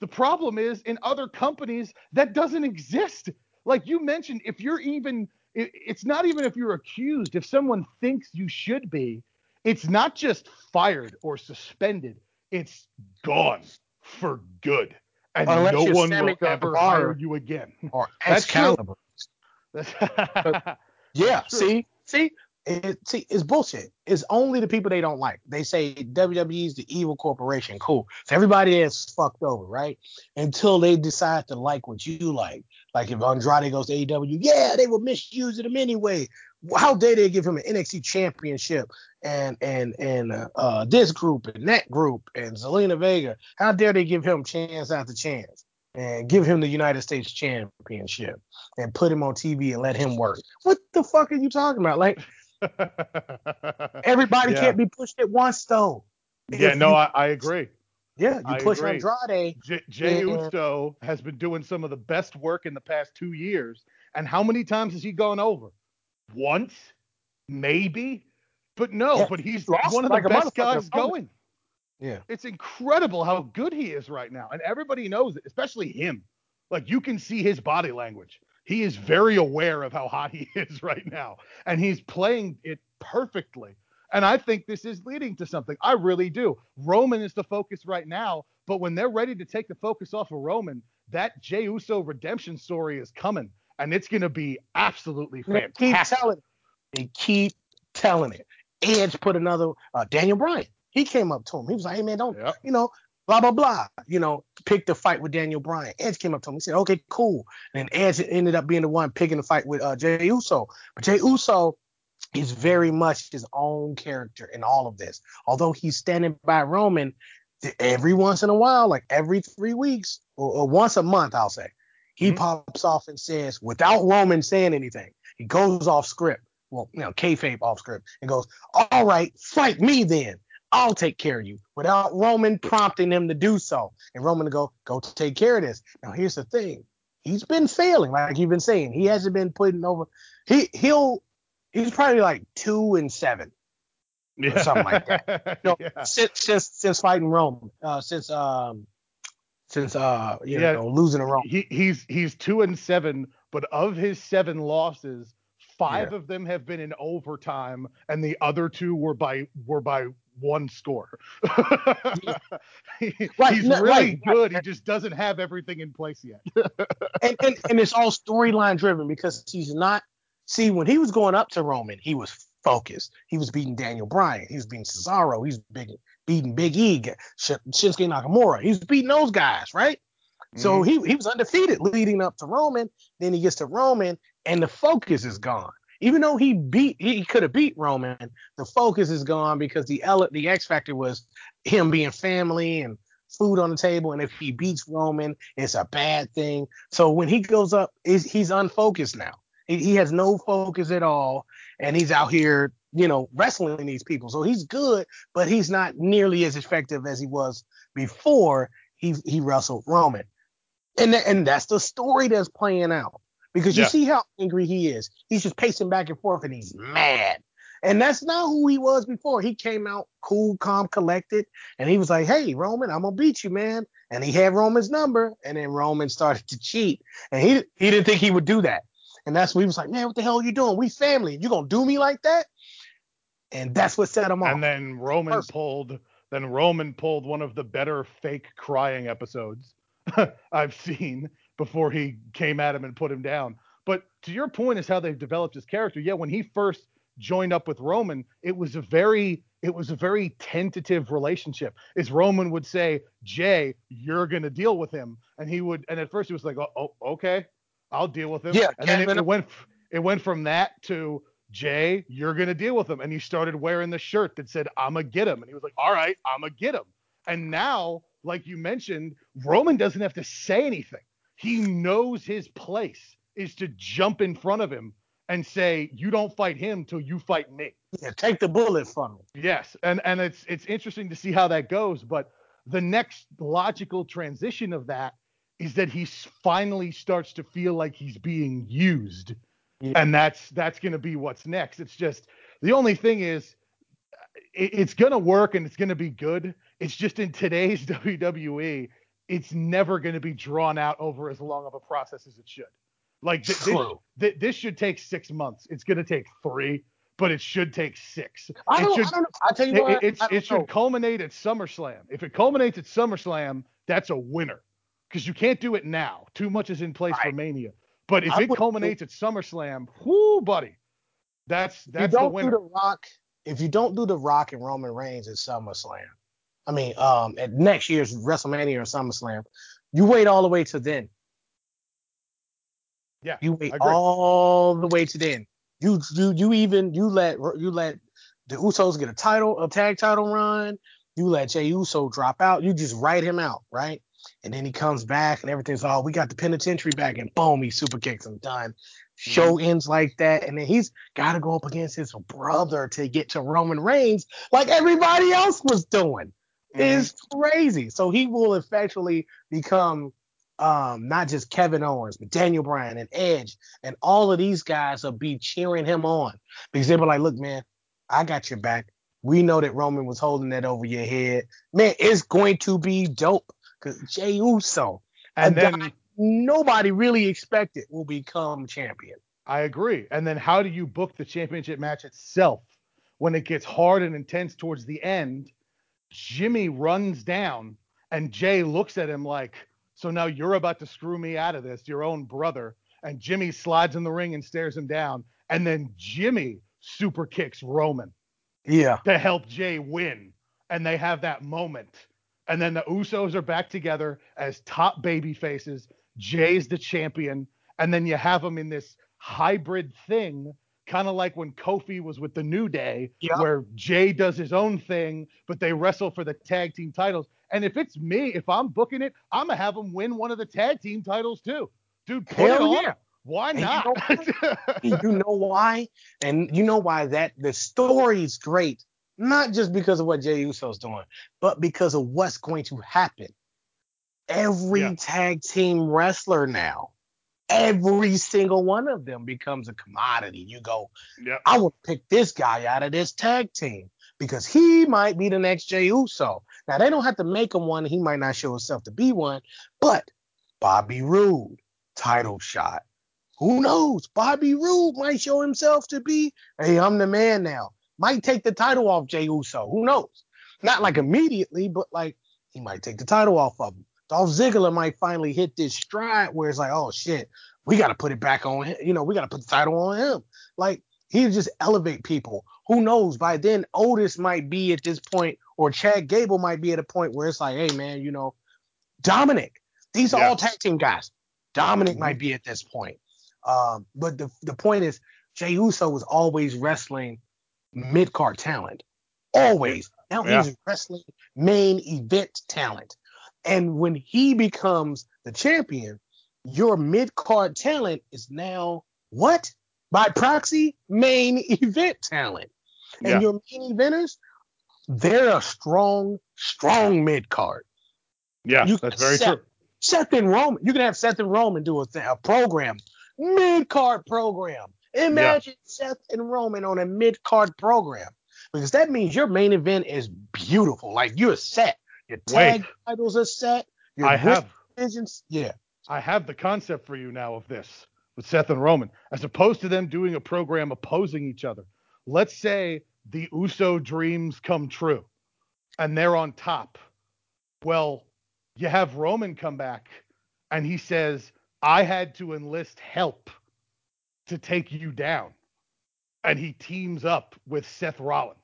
S2: The problem is in other companies that doesn't exist. Like you mentioned, if you're even it's not even if you're accused, if someone thinks you should be, it's not just fired or suspended, it's gone for good. And Unless no one will ever hire you again.
S1: Or Excalibur. yeah, see, see, it, see, it's bullshit. It's only the people they don't like. They say WWE is the evil corporation. Cool. So everybody is fucked over, right? Until they decide to like what you like. Like if Andrade goes to AEW, yeah, they will misuse him anyway. How dare they give him an NXT championship and and and uh, uh, this group and that group and Zelina Vega? How dare they give him chance after chance? and give him the United States championship and put him on TV and let him work. What the fuck are you talking about? Like Everybody yeah. can't be pushed at once, though.
S2: Yeah, if no, you, I, I, agree.
S1: Yeah, you I push agree. Andrade.
S2: J- and, Uso has been doing some of the best work in the past two years. And how many times has he gone over? Once, maybe, but no. Yeah, but he's one of the best guys going.
S1: Yeah,
S2: it's incredible how good he is right now, and everybody knows it, especially him. Like you can see his body language he is very aware of how hot he is right now, and he's playing it perfectly. And I think this is leading to something. I really do. Roman is the focus right now, but when they're ready to take the focus off of Roman, that Jey Uso redemption story is coming, and it's going to be absolutely fantastic.
S1: They keep telling it. They keep telling it. Edge put another uh, Daniel Bryan. He came up to him. He was like, "Hey man, don't yep. you know? blah blah blah. You know, picked the fight with Daniel Bryan. Edge came up to him. He said, "Okay, cool." And then Edge ended up being the one picking the fight with uh, Jey Uso. But Jey Uso is very much his own character in all of this. Although he's standing by Roman every once in a while, like every three weeks or, or once a month, I'll say, he mm-hmm. pops off and says, without Roman saying anything, he goes off script. Well, you know, kayfabe off script and goes, "All right, fight me then." I'll take care of you without Roman prompting him to do so. And Roman to go, go to take care of this. Now here's the thing. He's been failing, like you've been saying. He hasn't been putting over he he'll he's probably like two and seven. or something like that. No, yeah. since since since fighting Rome, uh, since um since uh you yeah. know losing to Rome.
S2: He, he's he's two and seven, but of his seven losses, five yeah. of them have been in overtime, and the other two were by were by one score. he, right, he's no, really right, good. Right. He just doesn't have everything in place yet.
S1: and, and and it's all storyline driven because he's not. See, when he was going up to Roman, he was focused. He was beating Daniel Bryan. He was beating Cesaro. He's beating beating Big E, Shinsuke Nakamura. He was beating those guys, right? Mm-hmm. So he he was undefeated leading up to Roman. Then he gets to Roman, and the focus is gone even though he beat he could have beat Roman, the focus is gone because the L, the X factor was him being family and food on the table, and if he beats Roman, it's a bad thing. So when he goes up, he's unfocused now. He, he has no focus at all, and he's out here, you know, wrestling these people. So he's good, but he's not nearly as effective as he was before he he wrestled Roman. And, th- and that's the story that's playing out because you yeah. see how angry he is. He's just pacing back and forth and he's mad. And that's not who he was before. He came out cool, calm, collected, and he was like, "Hey, Roman, I'm gonna beat you, man." And he had Roman's number, and then Roman started to cheat, and he he didn't think he would do that. And that's when he was like, "Man, what the hell are you doing? We family. You gonna do me like that?" And that's what set him off.
S2: And then Roman First. pulled. Then Roman pulled one of the better fake crying episodes I've seen before he came at him and put him down. But to your point is how they've developed his character. Yeah, when he first joined up with Roman, it was a very it was a very tentative relationship. Is Roman would say, "Jey, you're gonna deal with him," and he would, and at first he was like, "Oh, oh okay, I'll deal with him."
S1: Yeah,
S2: and then it, it went it went from that to Jey, you're gonna deal with him, and he started wearing the shirt that said, "I'ma get him," and he was like, "All right, I'ma get him." And now, like you mentioned, Roman doesn't have to say anything. He knows his place is to jump in front of him and say, "You don't fight him till you fight me."
S1: Yeah, take the bullet from him.
S2: Yes, and and it's it's interesting to see how that goes. But the next logical transition of that is that he finally starts to feel like he's being used, yeah. and that's that's going to be what's next. It's just the only thing is it, it's going to work and it's going to be good. It's just in today's WWE, it's never going to be drawn out over as long of a process as it should. Like th- this, th- this should take six months. It's going to take three, but it should take six.
S1: I don't,
S2: should,
S1: I don't know. I'll tell you what.
S2: It, it, it should culminate at SummerSlam. If it culminates at SummerSlam, that's a winner because you can't do it now. Too much is in place right. for Mania. But if I it culminates at SummerSlam, whoo, buddy, that's that's
S1: you don't
S2: the winner.
S1: Do the Rock, if you don't do the Rock and Roman Reigns at SummerSlam, I mean, um, at next year's WrestleMania or SummerSlam, you wait all the way to then.
S2: Yeah.
S1: You wait all the way to then. You you you even you let you let the Usos get a title, a tag title run. You let Jey Uso drop out. You just write him out, right? And then he comes back and everything's all we got the penitentiary back and boom, he super kicks him done. Show mm-hmm. ends like that, and then he's got to go up against his brother to get to Roman Reigns, like everybody else was doing mm-hmm. is crazy. So he will eventually become um, not just Kevin Owens, but Daniel Bryan and Edge, and all of these guys will be cheering him on because they were like, "Look, man, I got your back. We know that Roman was holding that over your head. Man, it's going to be dope because Jey Uso, and then nobody really expected will become champion.
S2: I agree. And then how do you book the championship match itself when it gets hard and intense towards the end? Jimmy runs down and Jey looks at him like, so now you're about to screw me out of this, your own brother. And Jimmy slides in the ring and stares him down. And then Jimmy super kicks Roman.
S1: Yeah.
S2: To help Jey win. And they have that moment. And then the Usos are back together as top baby faces. Jey's the champion. And then you have them in this hybrid thing kind of like when Kofi was with the New Day, yep. where Jey does his own thing, but they wrestle for the tag team titles. And if it's me, if I'm booking it, I'm gonna have them win one of the tag team titles too, dude. Put Hell it on. Yeah. Why not?
S1: You know, you know why? And you know why that the story's great, not just because of what Jey Uso's doing, but because of what's going to happen. Every yeah. tag team wrestler now every single one of them becomes a commodity. You go, yep. I would pick this guy out of this tag team because he might be the next Jey Uso. Now they don't have to make him one. He might not show himself to be one, but Bobby Roode, title shot. Who knows? Bobby Roode might show himself to be, hey, I'm the man now. Might take the title off Jey Uso. Who knows? Not like immediately, but like he might take the title off of him. Dolph Ziggler might finally hit this stride where it's like, oh shit, we got to put it back on him. You know, we got to put the title on him. Like he just elevate people. Who knows? By then, Otis might be at this point, or Chad Gable might be at a point where it's like, hey man, you know, Dominic. These are yeah. all tag team guys. Dominic mm-hmm. might be at this point. Um, but the the point is, Jey Uso was always wrestling mid card talent. Always. Now yeah. he's wrestling main event talent. And when he becomes the champion, your mid card talent is now what? By proxy, main event talent. And yeah. your main eventers, they're a strong, strong mid card.
S2: Yeah, you that's very Seth, true.
S1: Seth and Roman, you can have Seth and Roman do a, a program, mid card program. Imagine yeah. Seth and Roman on a mid card program because that means your main event is beautiful. Like you're set. Your tag Wait. titles are set. Your
S2: I have
S1: visions. Yeah.
S2: I have the concept for you now of this with Seth and Roman, as opposed to them doing a program opposing each other. Let's say the Uso dreams come true and they're on top. Well, you have Roman come back and he says, I had to enlist help to take you down. And he teams up with Seth Rollins.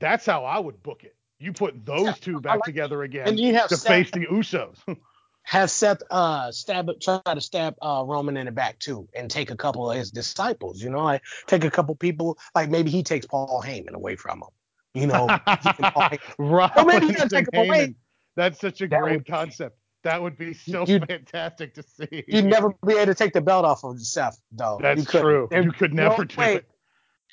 S2: That's how I would book it. You put those yeah, two back like together again and you have to Seth, face the Usos.
S1: have Seth uh stab try to stab uh Roman in the back too and take a couple of his disciples, you know, like take a couple people like maybe he takes Paul Heyman away from him. You know,
S2: right. Maybe he take him away. That's such a that great concept. That would be so fantastic to see.
S1: You'd never be able to take the belt off of Seth, though.
S2: That's you true. you could never no do way. it.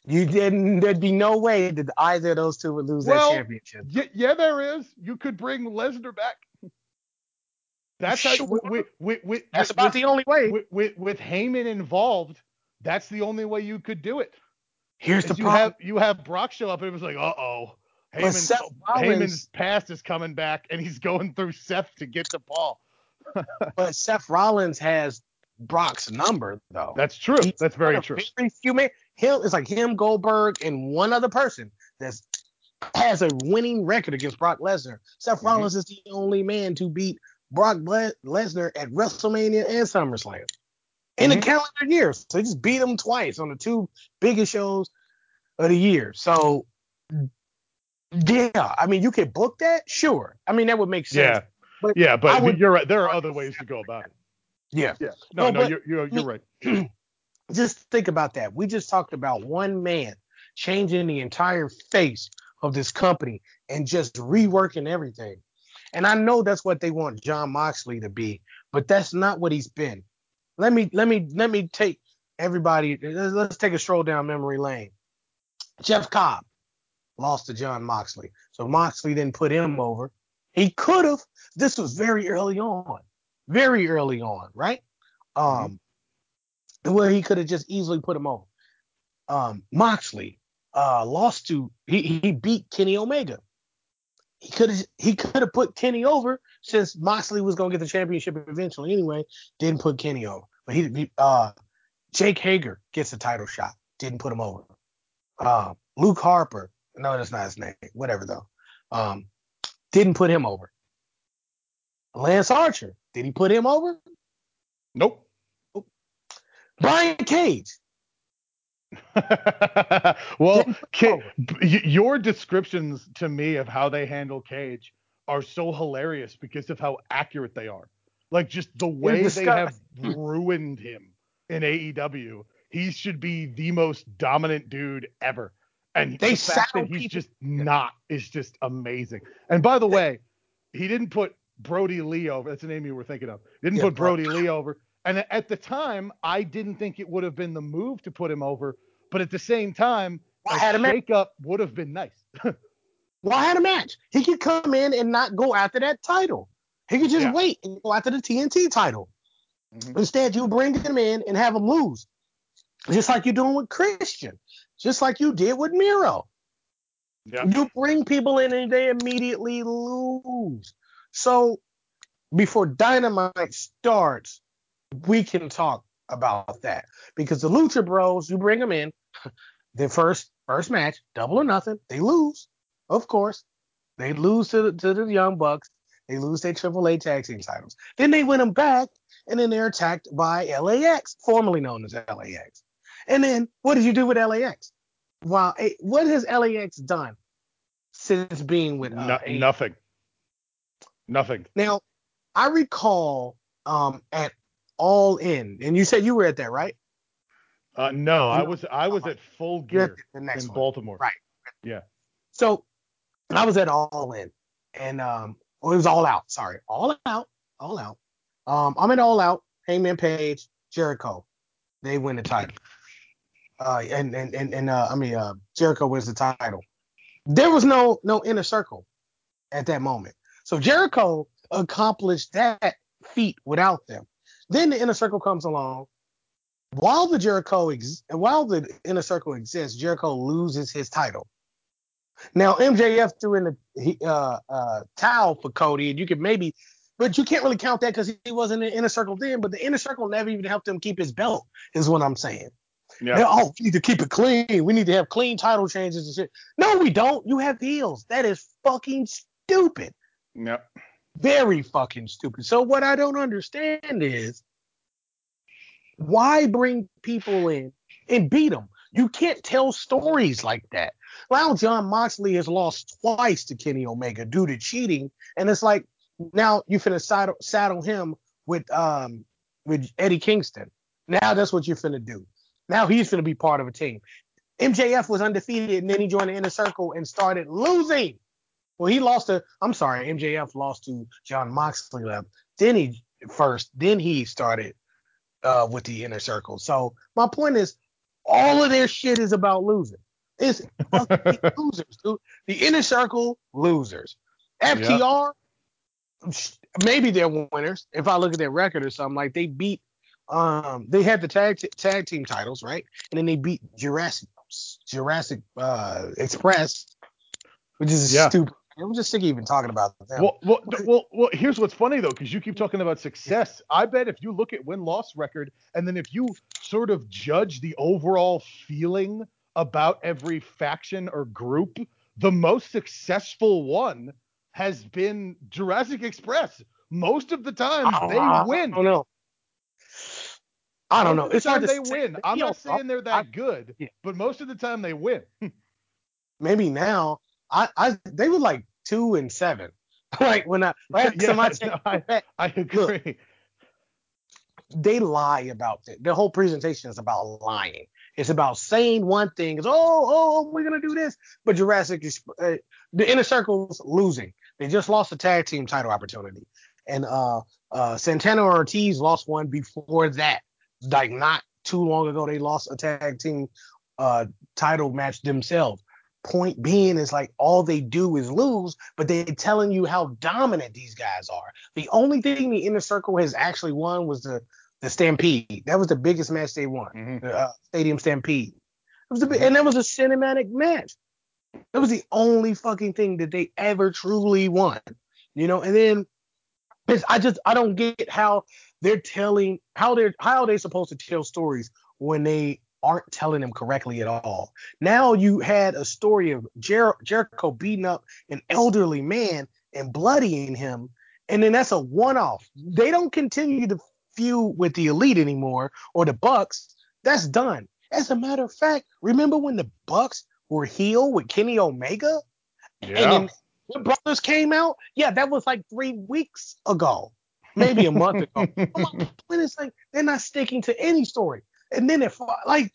S1: You didn't. There'd be no way that either of those two would lose well, that championship.
S2: Y- yeah, there is. You could bring Lesnar back. That's sure. how, with, with, with,
S1: that's about the only way.
S2: With, with with Heyman involved, that's the only way you could do it.
S1: Here's the
S2: you
S1: problem.
S2: have you have Brock show up and it was like, uh oh, Heyman's, Heyman's past is coming back and he's going through Seth to get to Paul.
S1: but Seth Rollins has Brock's number though.
S2: That's true. He's that's very true. Very
S1: few men. Him it's like him, Goldberg, and one other person that has a winning record against Brock Lesnar. Seth mm-hmm. Rollins is the only man to beat Brock Lesnar at WrestleMania and SummerSlam in mm-hmm. a calendar year. So they just beat him twice on the two biggest shows of the year. So yeah, I mean you could book that, sure. I mean that would make sense.
S2: Yeah, but yeah, but would, you're right. There are other ways to go about it.
S1: Yeah.
S2: Yeah. No, no, no you're, you're, you're right.
S1: just think about that. We just talked about one man changing the entire face of this company and just reworking everything. And I know that's what they want Jon Moxley to be, but that's not what he's been. Let me let me let me take everybody. Let's take a stroll down memory lane. Jeff Cobb lost to Jon Moxley, so Moxley didn't put him over. He could have. This was very early on, very early on, right? Um, mm-hmm. where he could have just easily put him over. Um, Moxley uh lost to he he beat Kenny Omega he could have he could have put Kenny over since Moxley was gonna get the championship eventually anyway. Didn't put Kenny over, but he uh Jake Hager gets the title shot. Didn't put him over. Uh, Luke Harper, no, that's not his name. Whatever though. Um, didn't put him over. Lance Archer, did he put him over?
S2: Nope.
S1: Brian Cage,
S2: well, your descriptions to me of how they handle Cage are so hilarious because of how accurate they are. Like just the way they have ruined him in AEW. He should be the most dominant dude ever. And they the fact that he's people. just not is just amazing. And by the way, he didn't put Brodie Lee over. That's the name you were thinking of. Didn't yeah, put Brodie bro. Lee over. And at the time, I didn't think it would have been the move to put him over. But at the same time, a had a shake up would have been nice.
S1: Why had a match? He could come in and not go after that title. He could just yeah. wait and go after the TNT title. Mm-hmm. Instead, you bring him in and have him lose. Just like you're doing with Christian. Just like you did with Miro.
S2: Yeah.
S1: You bring people in and they immediately lose. So before Dynamite starts, we can talk about that because the Lucha Bros, you bring them in, their first first match, double or nothing, they lose, of course. They lose to the, to the Young Bucks. They lose their AAA tag team titles. Then they win them back, and then they're attacked by LAX, formerly known as LAX. And then what did you do with LAX? Wow, what has LAX done since being with uh,
S2: No- nothing. Nothing.
S1: Now, I recall um, at All In, and you said you were at that, right?
S2: Uh, no, I was I was at Full Gear in
S1: one.
S2: Baltimore.
S1: Right.
S2: Yeah.
S1: So I was at All In, and um, well, it was All Out. Sorry, All Out, All Out. Um, I'm at All Out. Hangman Page, Jericho, they win the title. Uh, and and and, and uh, I mean, uh, Jericho wins the title. There was no no inner circle at that moment. So Jericho accomplished that feat without them. Then the inner circle comes along. While the Jericho ex- while the inner circle exists, Jericho loses his title. Now MJF threw in the uh, uh, towel for Cody, and you could maybe, but you can't really count that because he wasn't in the inner circle then. But the inner circle never even helped him keep his belt, is what I'm saying.
S2: Yeah.
S1: Oh, we need to keep it clean. We need to have clean title changes and shit. No, we don't. You have heels. That is fucking stupid.
S2: Yep.
S1: Very fucking stupid. So what I don't understand is why bring people in and beat them? You can't tell stories like that. Now Jon Moxley has lost twice to Kenny Omega due to cheating, and it's like now you finna saddle, saddle him with um with Eddie Kingston. Now that's what you're finna do. Now he's going to be part of a team. MJF was undefeated, and then he joined the inner circle and started losing. Well, he lost to. I'm sorry, MJF lost to Jon Moxley. left. Then he first. Then he started uh, with the inner circle. So my point is, all of their shit is about losing. It's losers, dude. The inner circle losers. FTR, sh- maybe they're winners. If I look at their record or something, like they beat. Um, they had the tag tag team titles, right? And then they beat Jurassic Jurassic uh, Express, which is
S2: Yeah.
S1: stupid. I'm just sick of even talking about them.
S2: Well, well, well, well, here's what's funny though, because you keep talking about success. I bet if you look at win loss record, and then if you sort of judge the overall feeling about every faction or group, the most successful one has been Jurassic Express. Most of the time, they win.
S1: don't know. I don't know. It's hard to
S2: they
S1: say.
S2: win. I'm not saying they're that
S1: I-
S2: good,
S1: Yeah.
S2: but most of the time they win.
S1: maybe now I, I they were like two and seven. like when I last
S2: Yeah,
S1: I
S2: no, I- I agree.
S1: they lie about it. The whole presentation is about lying. It's about saying one thing. It's oh oh we're gonna do this, but Jurassic uh, the inner circle's losing. They just lost a tag team title opportunity, and uh uh Santana Ortiz lost one before that. Like not too long ago, they lost a tag team uh title match themselves. Point being is like all they do is lose, but they're telling you how dominant these guys are. The only thing the inner circle has actually won was the the Stampede. That was the biggest match they won.
S2: Mhm.
S1: The uh, Stadium Stampede. It was the big, and that was a cinematic match. That was the only fucking thing that they ever truly won. You know, and then I just I don't get how they're telling how they're how are they supposed to tell stories when they aren't telling them correctly at all. Now you had a story of Jer- Jericho beating up an elderly man and bloodying him, and then that's a one-off. They don't continue to feud with the elite anymore or the Bucks. That's done. As a matter of fact, remember when the Bucks were heel with Kenny Omega? And then the brothers came out? Yeah, that was like three weeks ago. Maybe a month ago. But my point is like they're not sticking to any story. And then if like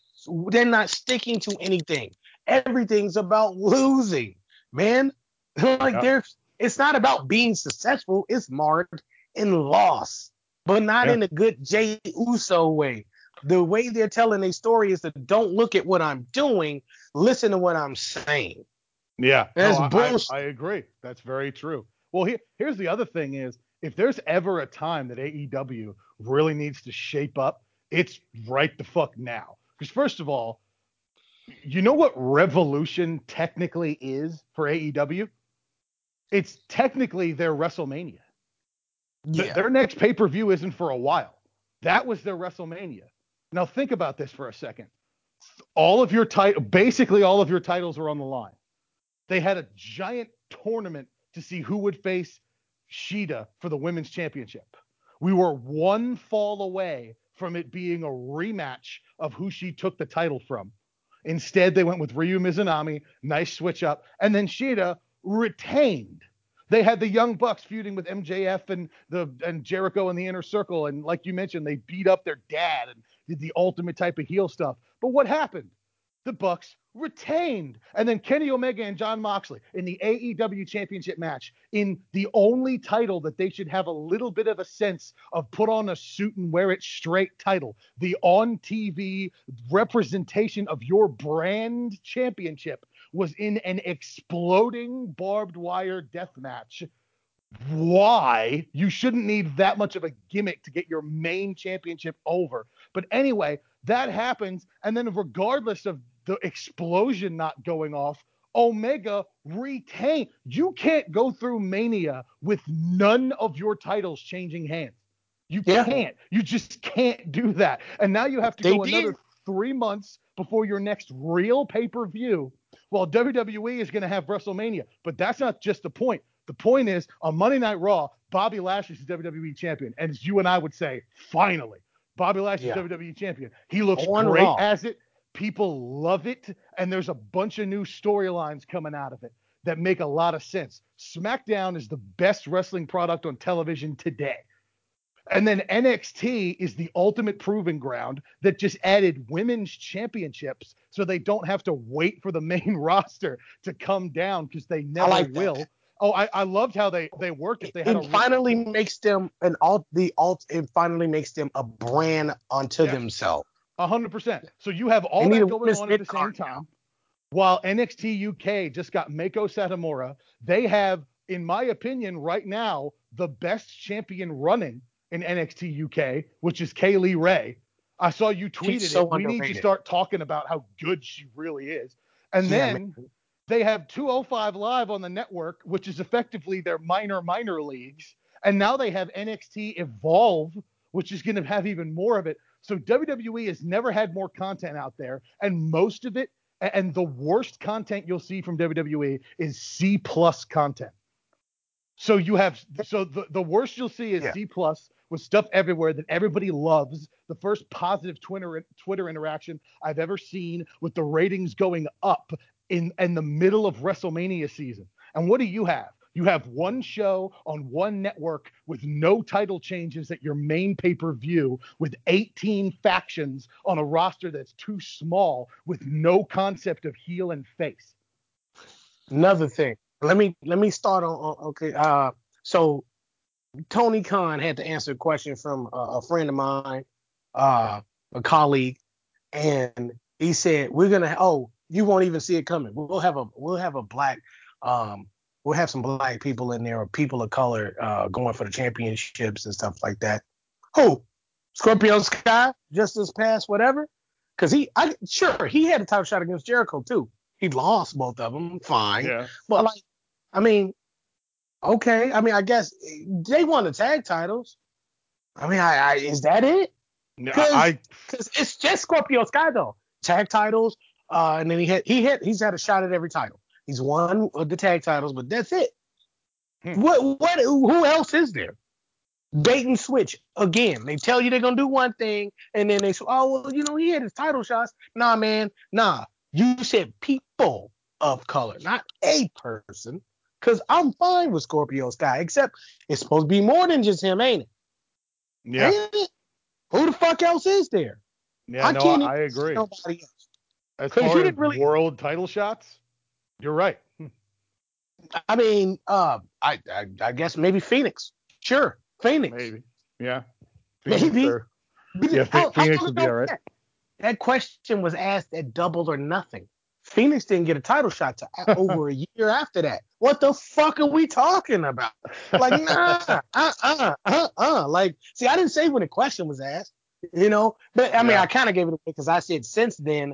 S1: they're not sticking to anything. Everything's about losing, man. like
S2: Yeah.
S1: there's it's not about being successful, it's marred in loss. But not
S2: Yeah.
S1: in a good Jey Uso way. The way they're telling a story is that don't look at what I'm doing, listen to what I'm saying.
S2: Yeah,
S1: That's
S2: no,
S1: bullshit.
S2: I, I agree. That's very true. Well, here, here's the other thing is if there's ever a time that AEW really needs to shape up, it's right the fuck now. Because first of all, You know what Revolution technically is for AEW? It's technically their WrestleMania. Th- Their next pay per view isn't for a while. That was their WrestleMania. Now think about this for a second. All of your title, basically all of your titles are on the line. They had a giant tournament to see who would face Shida for the women's championship. We were one fall away from it being a rematch of who she took the title from. Instead, they went with Ryo Mizunami, nice switch up, and then Shida retained. They had the Young Bucks feuding with MJF and the and Jericho in the inner circle, and like you mentioned, they beat up their dad and did the ultimate type of heel stuff. But what happened? The Bucks retained, and then Kenny Omega and Jon Moxley in the AEW Championship match in the only title that they should have a little bit of a sense of put on a suit and wear it straight title, the on TV representation of your brand championship was in an exploding barbed wire death match. Why? You shouldn't need that much of a gimmick to get your main championship over. But anyway, that happens. And then, regardless of the explosion not going off, Omega retain. You can't go through Mania with none of your titles changing hands. You
S1: Yeah.
S2: can't. You just can't do that. And now you have to
S1: They
S2: go another three months before your next real pay per view. Well, WWE is going to have WrestleMania, but that's not just the point. The point is on Monday Night Raw, Bobby Lashley's WWE champion, and as you and I would say, finally, Bobby Lashley's
S1: Yeah.
S2: WWE champion. He looks
S1: On
S2: great
S1: Raw.
S2: as it. People love it, and there's a bunch of new storylines coming out of it that make a lot of sense. SmackDown is the best wrestling product on television today. And then NXT is the ultimate proving ground that just added women's championships so they don't have to wait for the main roster to come down because they never
S1: like that.
S2: will. Oh, I, I loved how they they worked it. They had
S1: it
S2: a
S1: finally makes them an alt the alt it finally makes them a brand unto
S2: Yes.
S1: themselves.
S2: A hundred percent. So you have all that going on at the same
S1: now.
S2: time. While NXT UK just got Meiko Satomura, they have, in my opinion, right now, the best champion running in NXT UK, which is Kay Lee Ray. I saw you tweeted
S1: so
S2: it. We need to start talking about how good she really is. And
S1: Yeah,
S2: then they have 205 Live on the network, which is effectively their minor, minor leagues. And now they have NXT Evolve, which is going to have even more of it. So WWE has never had more content out there. And most of it, and the worst content you'll see from WWE is C plus content. So you have, so the, the worst you'll see is
S1: Yeah.
S2: C plus with stuff everywhere that everybody loves. The first positive Twitter Twitter interaction I've ever seen with the ratings going up in in the middle of WrestleMania season. And what do you have? You have one show on one network with no title changes at your main pay-per-view with 18 factions on a roster that's too small with no concept of heel and face.
S1: Another thing. Let me let me start on, on okay. Uh so Tony Khan had to answer a question from a, a friend of mine, uh, a colleague, and he said, We're gonna oh, you won't even see it coming. We'll have a we'll have a black um we'll have some black people in there or people of color uh going for the championships and stuff like that. Who? Scorpio Sky, just this past whatever? Because he I sure he had a title shot against Jericho too. He lost both of them, fine.
S2: Yeah.
S1: But like, I mean, okay. I mean, I guess they won the tag titles. I mean, I, I is that it?
S2: I
S1: Because it's just Scorpio Sky though. Tag titles. Uh, and then he had he hit he's had a shot at every title. He's won the tag titles, but that's it.
S2: Hmm.
S1: What what who else is there? Bait and switch again. They tell you they're gonna do one thing, and then they say, "Oh, well, you know, he had his title shots." Nah, man, nah. You said people of color, not a person. Cause I'm fine with Scorpio Sky, except it's supposed to be more than just him, ain't it?
S2: yeah.
S1: Ain't it? Who the fuck else is there?
S2: Yeah,
S1: I
S2: no,
S1: can't
S2: I, I agree.
S1: Nobody else.
S2: As far as
S1: didn't really-
S2: world title shots, you're right.
S1: I mean, uh, I, I I guess maybe Fenix. Sure, Fenix.
S2: Maybe. Yeah.
S1: Maybe.
S2: or- Yeah,
S1: I- I Fenix
S2: would be all right.
S1: That, that question was asked at double or nothing. Fenix didn't get a title shot to over a year after that. What the fuck are we talking about? Like, nah, uh, uh, uh, uh. Like, see, I didn't say when the question was asked, you know, but I mean,
S2: Yeah.
S1: I kind of gave it away because I said since then,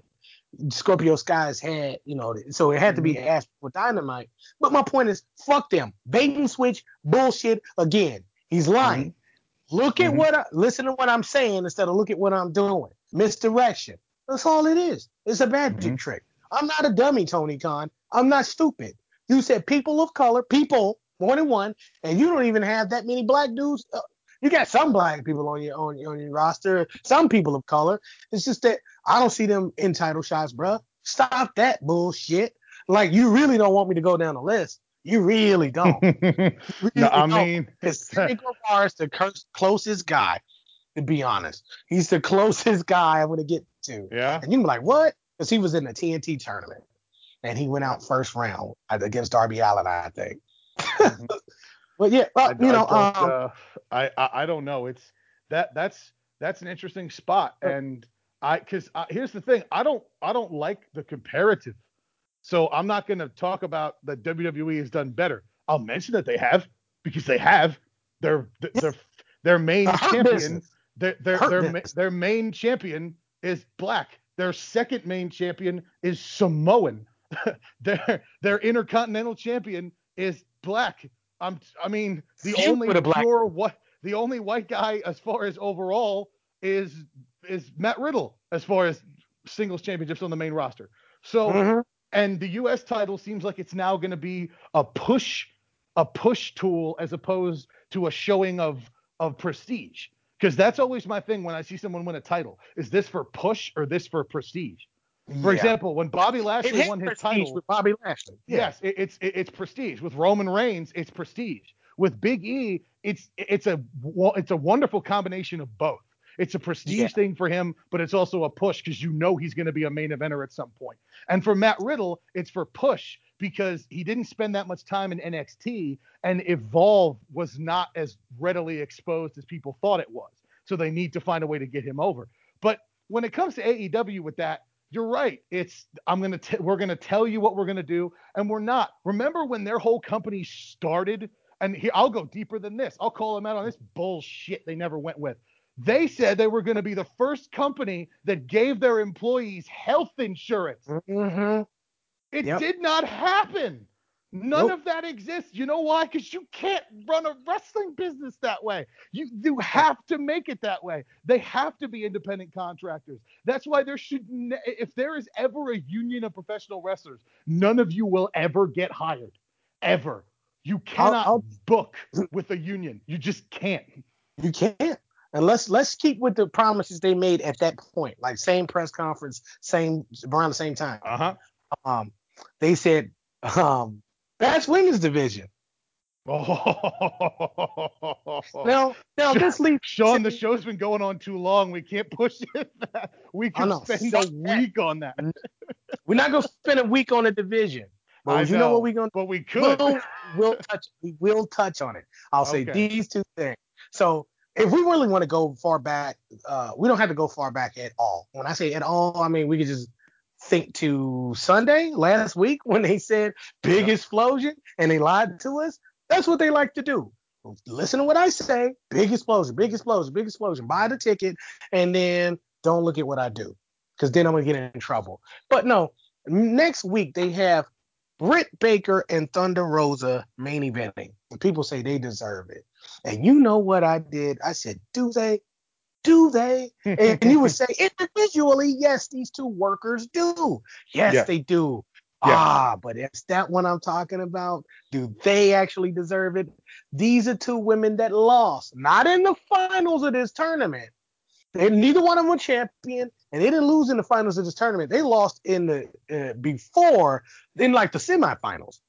S1: Scorpio Sky's had, you know, so it had to be
S2: Mhm.
S1: for Dynamite. But my point is, fuck them. Bait and switch bullshit again. He's lying. Look at
S2: Mhm.
S1: what I listen to what I'm saying instead of look at what I'm doing. Misdirection. That's all it is. It's a magic
S2: Mhm.
S1: trick. I'm not a dummy, Tony Khan. I'm not stupid. You said people of color, people, more than one, and you don't even have that many black dudes. Uh, you got some black people on your on, your- on your roster, some people of color. It's just that I don't see them in title shots, bruh. Stop that bullshit. Like you really don't want me to go down the list. You really don't. You really
S2: no, I
S1: don't.
S2: mean,
S1: Sammy Guevara is the closest guy, to be honest. He's the closest guy I'm to get to.
S2: yeah.
S1: And you can be like, what? Because he was in the TNT tournament. And he went out first round against Darby Allin, I think. but yeah, well,
S2: I,
S1: you know,
S2: I don't,
S1: um,
S2: uh, I, I don't know. It's that that's that's an interesting spot, and I because here's the thing. I don't I don't like the comparative, so I'm not going to talk about that WWE has done better. I'll mention that they have because they have their their their main
S1: The
S2: champion. Their their their, ma- their main champion is black. Their second main champion is Samoan. their their intercontinental champion is black. I'm I mean the
S1: Feud
S2: only pure what the only white guy as far as overall is is Matt Riddle as far as singles championships on the main roster. So
S1: mhm.
S2: and the US title seems like it's now going to be a push a push tool as opposed to a showing of of prestige because that's always my thing when I see someone win a title is this for push or this for prestige for
S1: Yeah.
S2: example when Bobby Lashley won his
S1: prestige
S2: title
S1: with Bobby Lashley. Yeah.
S2: Yes, it, it's it, it's prestige. With Roman Reigns, it's prestige. With Big E, it's it's a it's a wonderful combination of both. It's a prestige
S1: Yeah.
S2: thing for him, but it's also a push because you know he's going to be a main eventer at some point. And for Matt Riddle, it's for push because he didn't spend that much time in NXT, and Evolve was not as readily exposed as people thought it was. So they need to find a way to get him over. But when it comes to AEW with that, you're right. It's I'm gonna t- we're gonna tell you what we're gonna do, and we're not. Remember when their whole company started? And here I'll go deeper than this. I'll call them out on this bullshit they never went with. They said they were going to be the first company that gave their employees health insurance.
S1: Mhm.
S2: It
S1: Yep.
S2: did not happen. None
S1: Nope.
S2: of that exists. You know why? Because you can't run a wrestling business that way. You you have to make it that way. They have to be independent contractors. That's why there should, ne- if there is ever a union of professional wrestlers, none of you will ever get hired, ever. You cannot
S1: I'll-
S2: book with a union. You just can't.
S1: You can't. And let's let's keep with the promises they made at that point, like same press conference, same around the same time.
S2: Uh huh.
S1: Um, they said, um, that's women's division.
S2: Oh.
S1: Now, now this leaves
S2: Sean, the show's been going on too long. We can't push it back. We can spend a
S1: that.
S2: week on that.
S1: we're not gonna spend a week on the division, but
S2: I
S1: you know what we're gonna
S2: But we could.
S1: We'll, we'll touch we will touch on it. I'll say
S2: Okay.
S1: these two things. So if we really want to go far back, uh, we don't have to go far back at all. When I say at all, I mean we could just think to Sunday last week when they said big explosion and they lied to us. That's what they like to do. Listen to what I say. Big explosion, big explosion, big explosion. Buy the ticket and then don't look at what I do because then I'm gonna get in trouble. But no, next week they have Britt Baker and Thunder Rosa main eventing. And people say they deserve it. And you know what I did? I said, do they? Do they? And you would say, individually, yes, these two workers do. Yes,
S2: Yeah.
S1: they do.
S2: Yeah.
S1: Ah, but it's that one I'm talking about. Do they actually deserve it? These are two women that lost, not in the finals of this tournament. They, neither one of them were champion, and they didn't lose in the finals of this tournament. They lost in the uh, before in like the semifinals.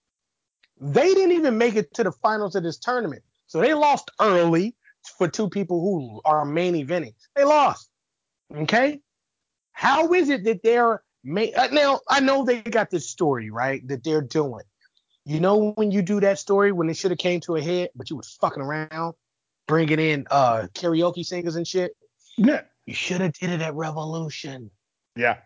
S1: They didn't even make it to the finals of this tournament, so they lost early for two people who are main eventing. They lost. Okay, how is it that they're main? Uh, now I know they got this story right that they're doing. You know when you do that story when it should have came to a head, but you was fucking around, bringing in uh karaoke singers and shit.
S2: Yeah.
S1: You should have did it at Revolution.
S2: Yeah.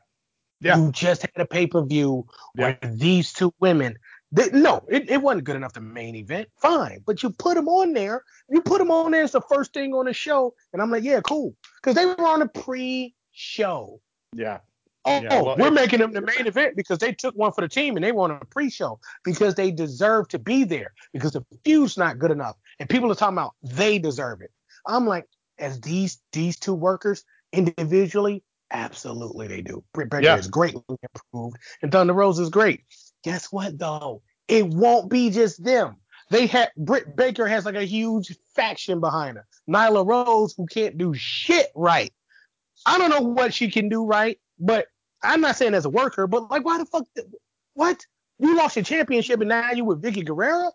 S2: Yeah.
S1: You just had a pay per view where these two women. They, no, it, it wasn't good enough to main event. Fine, but you put them on there. You put them on there as the first thing on the show, and I'm like, yeah, cool, because they were on a pre-show.
S2: Yeah.
S1: Oh,
S2: Yeah, oh, well,
S1: we're making them the main event because they took one for the team and they were on a pre-show because they deserve to be there because the feud's not good enough and people are talking about they deserve it. I'm like, as these these two workers individually, absolutely they do. Britt Baker
S2: Yeah.
S1: is greatly improved and Thunder Rose is great. Guess what though? It won't be just them. They had Britt Baker has like a huge faction behind her. Nyla Rose who can't do shit right. I don't know what she can do right, but I'm not saying as a worker, but like, why the fuck? What? You lost your championship and now you with Vickie Guerrero?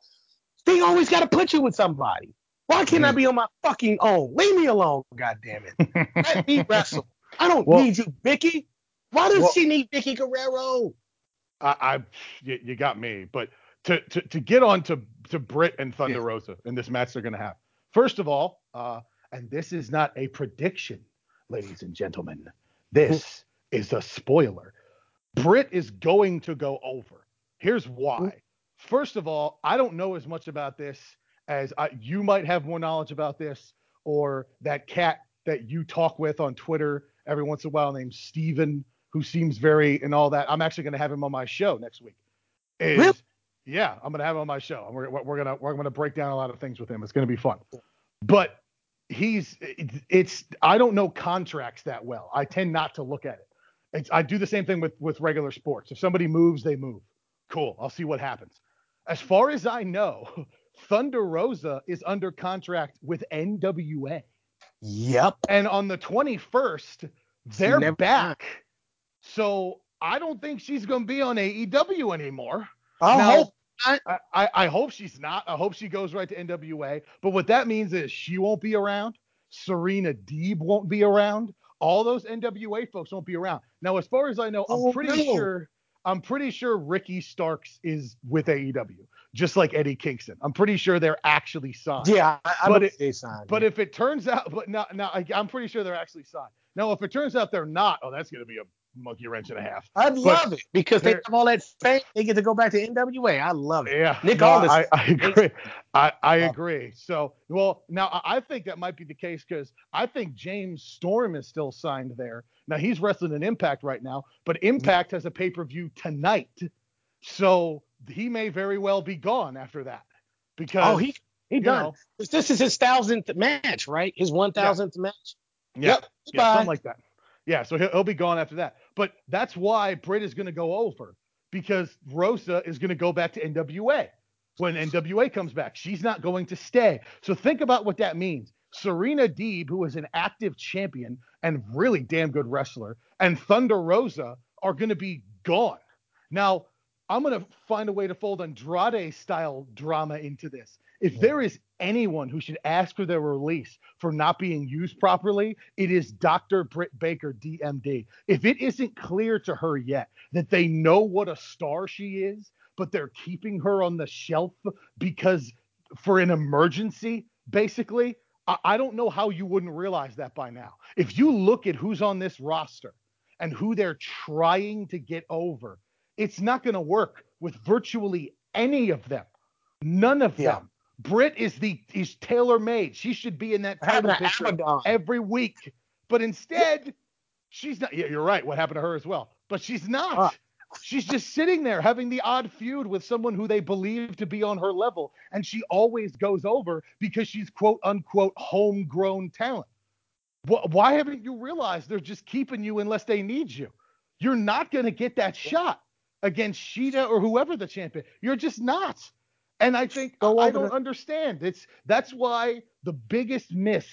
S1: They always got to put you with somebody. Why can't I be on my fucking own? Leave me alone, God damn it. Let me wrestle. I don't
S2: Well-
S1: need you, Vicky. Why does
S2: Well-
S1: she need Vickie Guerrero?
S2: I, I you, you got me. But to, to to get on to to Britt and Thunder
S1: Yeah.
S2: Rosa in this match they're gonna have. First of all, uh, and this is not a prediction, ladies and gentlemen. This is a spoiler. Britt is going to go over. Here's why. First of all, I don't know as much about this as I, you might have more knowledge about this, or that cat that you talk with on Twitter every once in a while named Steven, who seems very and all that. I'm actually going to have him on my show next week. Is,
S1: Really?
S2: Yeah, I'm going to have him on my show. We're, we're, we're gonna we're gonna break down a lot of things with him. It's going to be fun. But he's it's, I don't know contracts that well. I tend not to look at it. It's, I do the same thing with with regular sports. If somebody moves, they move. Cool. I'll see what happens. As far as I know, Thunder Rosa is under contract with NWA.
S1: Yep.
S2: And on the 21st, they're
S1: never
S2: back. So I don't think she's going to be on AEW anymore.
S1: I
S2: Now-
S1: hope.
S2: I, I, I hope she's not. I hope she goes right to NWA. But what that means is she won't be around. Serena Deeb won't be around. All those NWA folks won't be around. Now, as far as I know, I'm
S1: Oh,
S2: pretty
S1: no.
S2: sure I'm pretty sure Ricky Starks is with AEW, just like Eddie Kingston. I'm pretty sure they're actually signed.
S1: Yeah, I, I
S2: But it-
S1: signed.
S2: But
S1: yeah.
S2: if it turns out, but now, now I, I'm pretty sure they're actually signed. Now, if it turns out they're not, oh, that's going to be a monkey wrench and a half.
S1: I'd love it because they have all that fame. They get to go back to NWA. I love it.
S2: Yeah,
S1: Nick
S2: no,
S1: Aldis-
S2: I, I agree. I, I
S1: Uh,
S2: agree. So, well, now I think that might be the case because I think James Storm is still signed there. Now he's wrestling in Impact right now, but Impact has a pay per view tonight, so he may very well be gone after that. Because
S1: Oh, he he done.
S2: know,
S1: This is his thousandth match, right? His one thousandth match.
S2: yeah,
S1: Yep.
S2: yeah,
S1: Bye.
S2: something like that. Yeah, so he'll, he'll be gone after that. But that's why Britt is going to go over because Rosa is going to go back to NWA when NWA comes back. She's not going to stay. So think about what that means. Serena Deeb, who is an active champion and really damn good wrestler, and Thunder Rosa are going to be gone. Now, I'm going to find a way to fold Andrade style drama into this. If there is anyone who should ask for their release for not being used properly, it is Dr. Britt Baker, DMD. If it isn't clear to her yet that they know what a star she is, but they're keeping her on the shelf because for an emergency, basically, I, I don't know how you wouldn't realize that by now. If you look at who's on this roster and who they're trying to get over, it's not going to work with virtually any of them. None of
S1: Yeah.
S2: them. Britt is the is tailor made. She should be in that title picture
S1: Abadon.
S2: every week. But instead, she's not. Yeah, you're right. What happened to her as well? But she's not.
S1: Ah.
S2: She's just sitting there having the odd feud with someone who they believe to be on her level, and she always goes over because she's quote unquote homegrown talent. Wh- Why haven't you realized they're just keeping you unless they need you? You're not going to get that shot against Shida or whoever the champion. You're just not. And I think
S1: Go
S2: I don't
S1: the-
S2: understand. It's that's why the biggest miss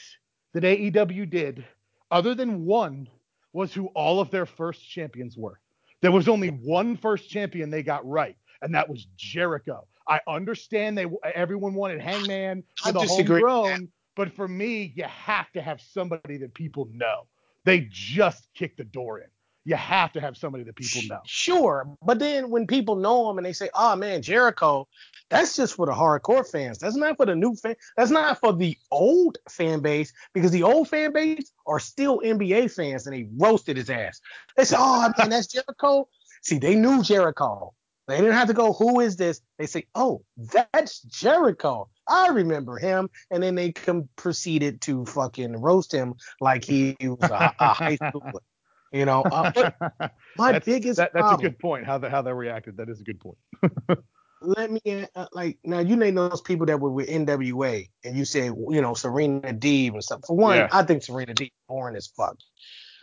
S2: that AEW did, other than one, was who all of their first champions were. There was only one first champion they got right, and that was Jericho. I understand they everyone wanted Hangman for the homegrown, but for me, you have to have somebody that people know. They just kick the door in. You have to have somebody that people know.
S1: Sure, but then when people know him and they say, "Oh man, Jericho," that's just for the hardcore fans. That's not for the new fan. That's not for the old fan base because the old fan base are still NBA fans and they roasted his ass. They said, "Oh man, that's Jericho." See, they knew Jericho. They didn't have to go, "Who is this?" They say, "Oh, that's Jericho. I remember him." And then they com- proceeded to fucking roast him like he was a, a high schooler. You know, uh, my
S2: that's,
S1: biggest
S2: that, that's
S1: problem,
S2: a good point. How the, how they reacted. That is a good point.
S1: let me uh, like now you name those people that were with NWA and you said you know Serena Deeb and stuff. For one,
S2: Yeah.
S1: I think Serena Deeb boring as fuck.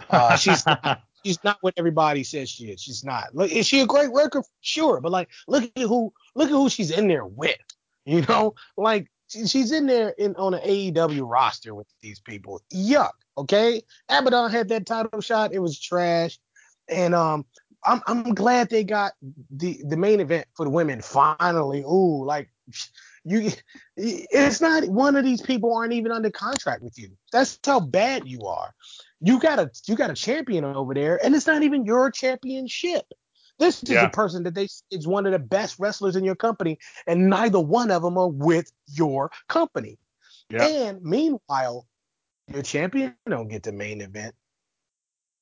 S1: Uh, she's not, she's not what everybody says she is. She's not. Look, is she a great worker? Sure, but like look at who look at who she's in there with. You know, like she, she's in there in on an AEW roster with these people. Yuck. Okay, Abadon had that title shot. It was trash, and um. I'm I'm glad they got the the main event for the women finally. Ooh, like you it's not one of these people aren't even under contract with you. That's how bad you are. You got a you got a champion over there, and it's not even your championship. This is
S2: Yeah.
S1: a person that they is one of the best wrestlers in your company, and neither one of them are with your company.
S2: Yeah.
S1: And meanwhile, your champion don't get the main event.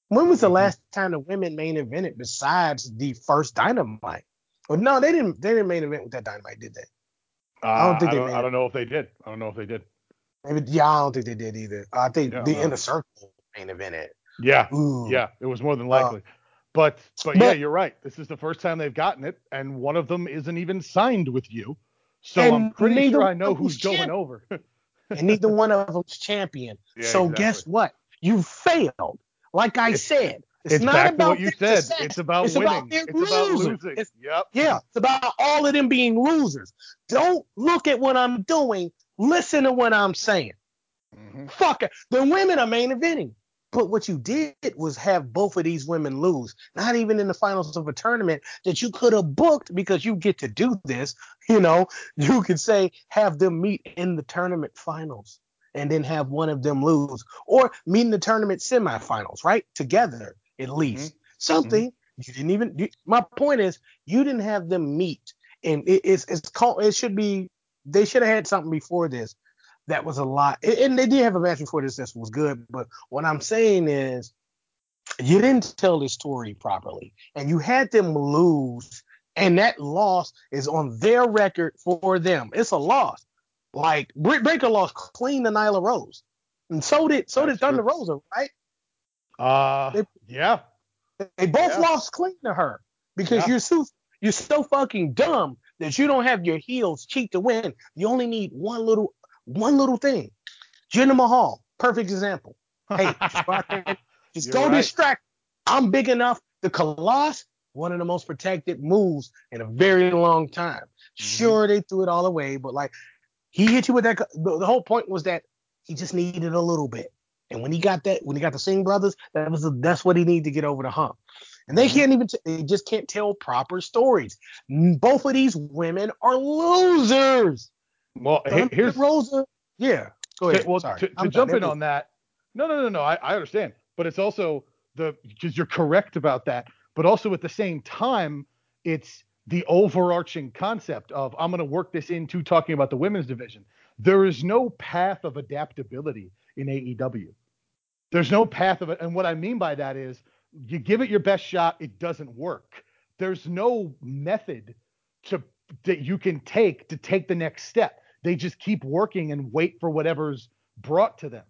S1: When was the
S2: Mhm.
S1: last time the women main evented besides the first Dynamite? Well, no, they didn't. They didn't main event with that Dynamite, did they?
S2: Uh,
S1: don't think
S2: I
S1: they
S2: don't,
S1: made
S2: I don't know if they did. I don't know if they did.
S1: Maybe, yeah, I don't think they did either. I think
S2: Yeah,
S1: the
S2: no.
S1: inner circle main evented.
S2: Yeah.
S1: Ooh.
S2: Yeah, it was more than likely. but but yeah, you're right. This is the first time they've gotten it, and one of them isn't even signed with you. So I'm pretty
S1: neither
S2: sure I know who's going over.
S1: and neither one of them's champion.
S2: Yeah,
S1: so
S2: exactly.
S1: guess what? You failed. Like I said, it's,
S2: it's
S1: not about
S2: to what you said. It's about
S1: It's
S2: winning.
S1: about
S2: it's about
S1: losing. It's-
S2: yep.
S1: Yeah, it's about all of them being losers. Don't look at what I'm doing. Listen to what I'm saying.
S2: Mhm.
S1: Fuck it. The women are main eventing. But what you did was have both of these women lose, not even in the finals of a tournament that you could have booked because you get to do this. You know, you could say have them meet in the tournament finals and then have one of them lose, or meet in the tournament semifinals, right? Together at mm-hmm. least. Something mm-hmm. you didn't even. You, my point is, you didn't have them meet, and it, it's it's called. It should be. They should have had something before this that was a lot. And- they did have a match before this that was good. But what I'm saying is, you didn't tell this story properly, and you had them lose, and that loss is on their record for them. It's a loss. Like Britt Baker lost clean to Nyla Rose, and so did so
S2: That's
S1: did Thunder
S2: true.
S1: Rosa, right?
S2: Uh,
S1: They-
S2: yeah.
S1: They both
S2: Yeah.
S1: lost clean to her because
S2: Yeah.
S1: you're so you're so fucking dumb that you don't have your heels cheat to win. You only need one little one little thing. Jinder Mahal, perfect example. Hey, just go out there and just
S2: You're
S1: go
S2: right.
S1: distract. I'm big enough. The Khallas, one of the most protected moves in a very long time.
S2: Mm-hmm.
S1: Sure, they threw it all away, but like he hit you with that. The, the whole point was that he just needed a little bit. And when he got that, when he got the Singh brothers, that was the, that's what he needed to get over the hump. And they
S2: Mhm.
S1: can't even, t- they just can't tell proper stories. Both of these women are losers.
S2: Well, here's
S1: Rosa, yeah. Go ahead.
S2: well,
S1: Sorry.
S2: to, to
S1: I'm
S2: jump in on that, no, no, no, no. I, I understand, but it's also the because you're correct about that, but also at the same time, it's the overarching concept of I'm going to work this into talking about the women's division. There is no path of adaptability in AEW. There's no path of it, and what I mean by that is you give it your best shot, it doesn't work. There's no method to that you can take to take the next step. They just keep working and wait for whatever's brought to them.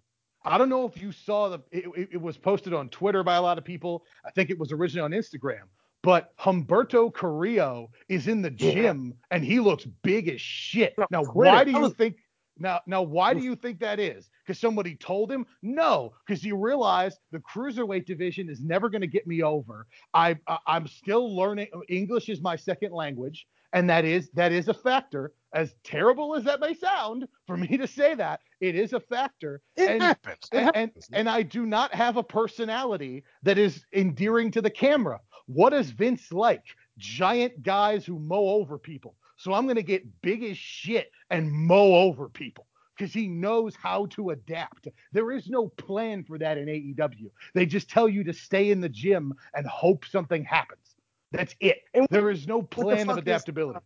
S2: I don't know if you saw the it, it- it was posted on Twitter by a lot of people. I think it was originally on Instagram. But Humberto Carrillo is in the
S1: Yeah.
S2: gym and he looks big as shit.
S1: No,
S2: Now, why do you think now now why do you think that is? Because somebody told him? No, because you realize the cruiserweight division is never going to get me over. I, I I'm still learning English is my second language, and that is that is a factor. As terrible as that may sound for me to say that, it is a factor.
S1: It
S2: and,
S1: happens. It
S2: and, and
S1: happens.
S2: and I do not have a personality that is endearing to the camera. What is Vince like? Giant guys who mow over people. So I'm going to get big as shit and mow over people because he knows how to adapt. There is no plan for that in AEW. They just tell you to stay in the gym and hope something happens. That's it.
S1: And
S2: There is no plan of
S1: fuck is-
S2: adaptability.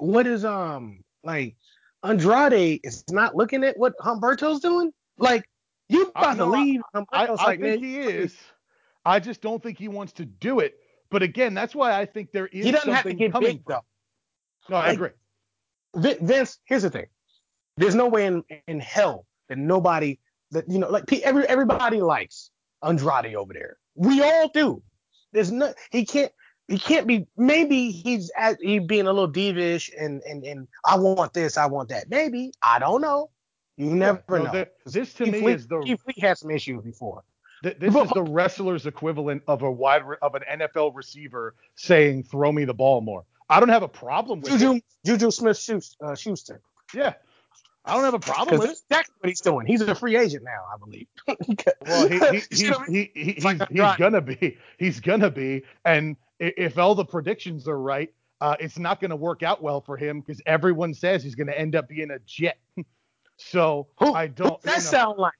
S1: What is um like Andrade is not looking at what Humberto's doing? Like you about
S2: no,
S1: to leave?
S2: I,
S1: Humberto's
S2: I
S1: like,
S2: think he is. I just don't think he wants to do it. But again, that's why I think there is
S1: he doesn't have to get
S2: coming
S1: big though.
S2: No, I agree.
S1: Vin- Vince, here's the thing. There's no way in, in hell that nobody that you know like every everybody likes Andrade over there. We all do. There's no he can't he can't be maybe he's at, he being a little devish and and and I want this, I want that. Maybe. I don't know. You never
S2: No,
S1: know.
S2: th- this to
S1: Keith
S2: me
S1: Lee-
S2: is the
S1: Keith Lee had some issues before.
S2: th- this is the wrestler's equivalent of a wide re- of an NFL receiver saying throw me the ball more. I don't have a problem with it.
S1: Juju Juju Smith Schuster, uh, Schuster.
S2: Yeah. I don't have a problem with it.
S1: that's what he's doing. He's a free agent now, I believe.
S2: Well, he, he,
S1: You
S2: he's,
S1: know what I mean?
S2: he, he, he's, he's gonna be. He's gonna be. And if all the predictions are right, uh, it's not gonna work out well for him because everyone says he's gonna end up being a Jet. so
S1: Who,
S2: I don't.
S1: does that
S2: you know,
S1: sound like?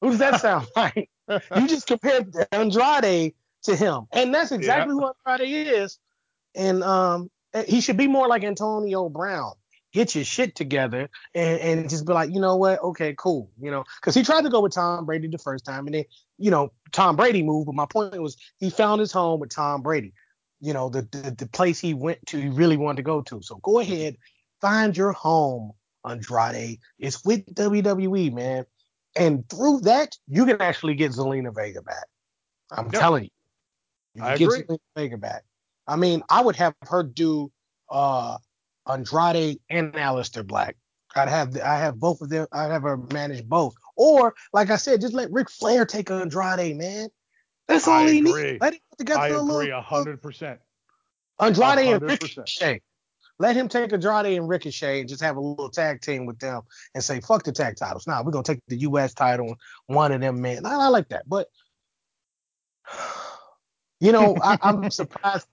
S1: Who does that sound like? you just compared Andrade to him, and that's exactly who Andrade is. And um, he should be more like Antonio Brown. Get your shit together and, and just be like, you know what? Okay, cool. You know, because he tried to go with Tom Brady the first time, and then you know Tom Brady moved. But my point was, he found his home with Tom Brady. You know, the the, the place he went to, he really wanted to go to. So go ahead, find your home, Andrade. It's with WWE, man. And through that, you can actually get Zelina Vega back. I'm
S2: Yep.
S1: telling you. You
S2: I
S1: get
S2: agree.
S1: Zelina Vega back. I mean, I would have her do uh Andrade and Aleister Black. I'd have I have both of them. I'd have her manage both. Or, like I said, just let Ric Flair take Andrade, man. That's all
S2: I
S1: he
S2: agree.
S1: needs. Let him put together
S2: I
S1: a
S2: agree
S1: little
S2: a hundred percent.
S1: Andrade and
S2: 100%.
S1: Ricochet. Let him take Andrade and Ricochet and just have a little tag team with them and say, fuck the tag titles. Now we're gonna take the US title, one of them, man. I, I like that. But you know, I, I'm surprised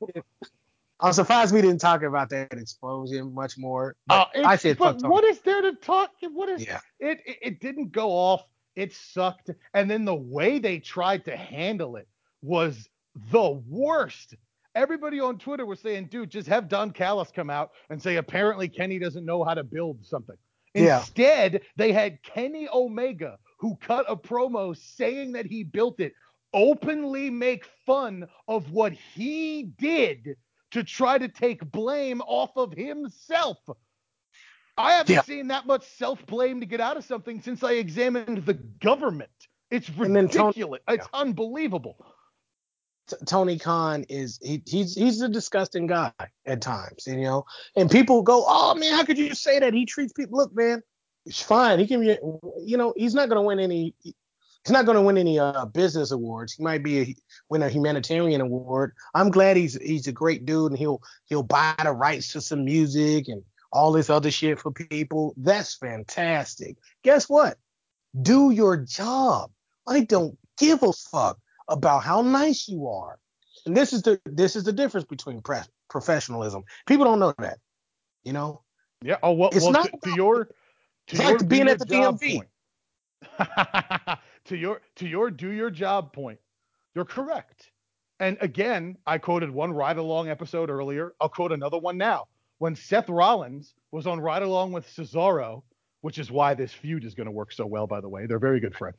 S1: I'm surprised we didn't talk about that explosion much more.
S2: Uh,
S1: But I said
S2: but what is there to talk? What is
S1: Yeah.
S2: it, it? It didn't go off. It sucked, and then the way they tried to handle it was the worst. Everybody on Twitter was saying, "Dude, just have Don Callis come out and say apparently Kenny doesn't know how to build something."
S1: Yeah.
S2: Instead, they had Kenny Omega, who cut a promo saying that he built it, openly make fun of what he did to try to take blame off of himself. I haven't
S1: Yeah.
S2: seen that much self blame to get out of something since I examined the government. It's
S1: And then Tony-
S2: ridiculous. it's unbelievable.
S1: T- Tony Khan is he, he's he's a disgusting guy at times, you know. And people go, "Oh man, how could you say that? He treats people. Look, man, it's fine. He can, be- you know, he's not going to win any. He's not going to win any uh, business awards. He might be a, win a humanitarian award. I'm glad he's he's a great dude, and he'll he'll buy the rights to some music and all this other shit for people. That's fantastic. Guess what? Do your job. I don't give a fuck about how nice you are. And this is the this is the difference between pre- professionalism. People don't know that. You know,
S2: Yeah. Oh well.
S1: It's
S2: well
S1: not
S2: to, to your to
S1: it's
S2: your
S1: like being
S2: your
S1: at the DMV.
S2: point. to your to your do your job point. You're correct. And again, I quoted one ride along episode earlier. I'll quote another one now. When Seth Rollins was on ride along with Cesaro, which is why this feud is going to work so well, by the way. They're very good friends.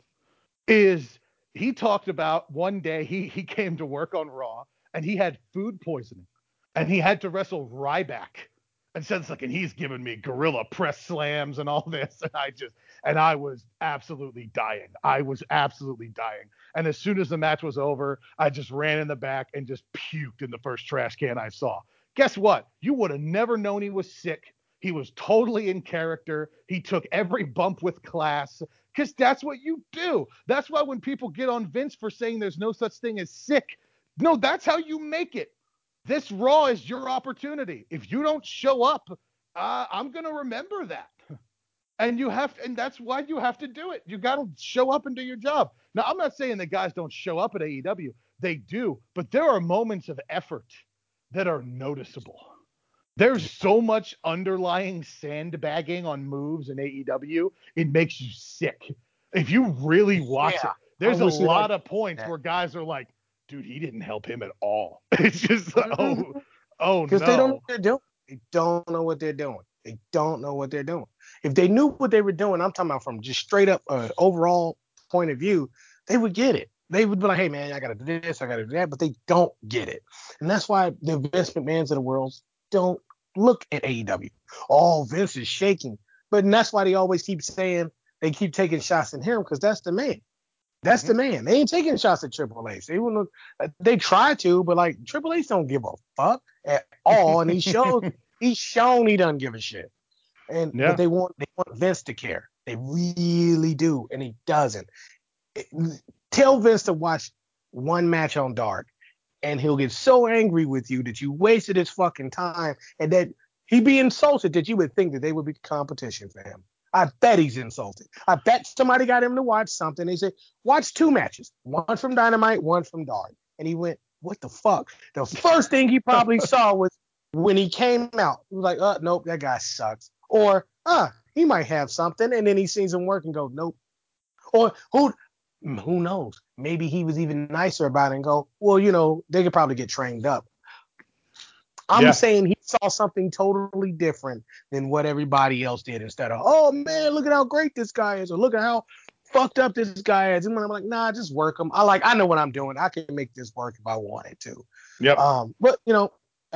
S2: Is he talked about one day he he came to work on Raw and he had food poisoning and he had to wrestle Ryback. And says like, and he's giving me gorilla press slams and all this, and I just and I was absolutely dying. I was absolutely dying. And as soon as the match was over, I just ran in the back and just puked in the first trash can I saw. Guess what? You would have never known he was sick. He was totally in character. He took every bump with class because that's what you do. That's why when people get on Vince for saying there's no such thing as sick, no, that's how you make it. This Raw is your opportunity. If you don't show up, uh, I'm going to remember that. And you have, and that's why you have to do it. You got to show up and do your job. Now, I'm not saying the guys don't show up at AEW. They do, but there are moments of effort that are noticeable. There's so much underlying sandbagging on moves in AEW, it makes you sick. If you really watch
S1: Yeah,
S2: it, there's a lot of points
S1: that.
S2: where guys are like, dude, he didn't help him at all. It's just, oh, oh no.
S1: because they don't know what they're doing. They don't know what they're doing. They don't know what they're doing. If they knew what they were doing, I'm talking about from just straight up uh, overall point of view, they would get it. They would be like, hey man, I gotta do this, I gotta do that, but they don't get it. And that's why the Vince mans of the world don't look at AEW. Oh, Vince is shaking. But that's why they always keep saying they keep taking shots at him because that's the man. That's the mm-hmm. man. They ain't taking shots at Triple H. They want to, uh, they try to, but like Triple H don't give a fuck at all, and he shows he's shown he doesn't give a shit. And
S2: Yeah.
S1: but they want they want Vince to care. They really do, and he doesn't. It- tell Vince to watch one match on Dark, and he'll get so angry with you that you wasted his fucking time, and that he'd be insulted that you would think that they would be competition for him. I bet he's insulted. I bet somebody got him to watch something. They said, watch two matches, one from Dynamite, one from Dark. And he went, what the fuck? The first thing he probably saw was when he came out. He was like, uh, nope, that guy sucks. Or, uh, he might have something. And then he sees him work and go, nope. Or who who knows? Maybe he was even nicer about it and go, well, you know, they could probably get trained up. I'm
S2: Yeah.
S1: saying he saw something totally different than what everybody else did instead of, oh man, look at how great this guy is, or look at how fucked up this guy is. And I'm like, nah, just work him. I like, I know what I'm doing. I can make this work if I wanted to.
S2: Yep.
S1: Um, but you know,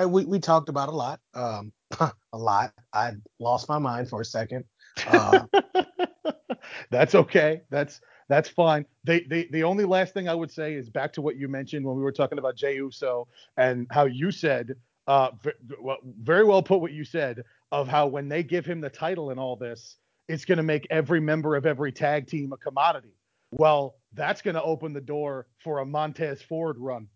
S1: we, we talked about a lot. Um, a lot. I lost my mind for a second. Uh,
S2: that's okay. That's that's fine. They, they the only last thing I would say is back to what you mentioned when we were talking about Jey Uso and how you said uh very well put what you said of how when they give him the title and all this, it's going to make every member of every tag team a commodity. Well, that's going to open the door for a Montez Ford run.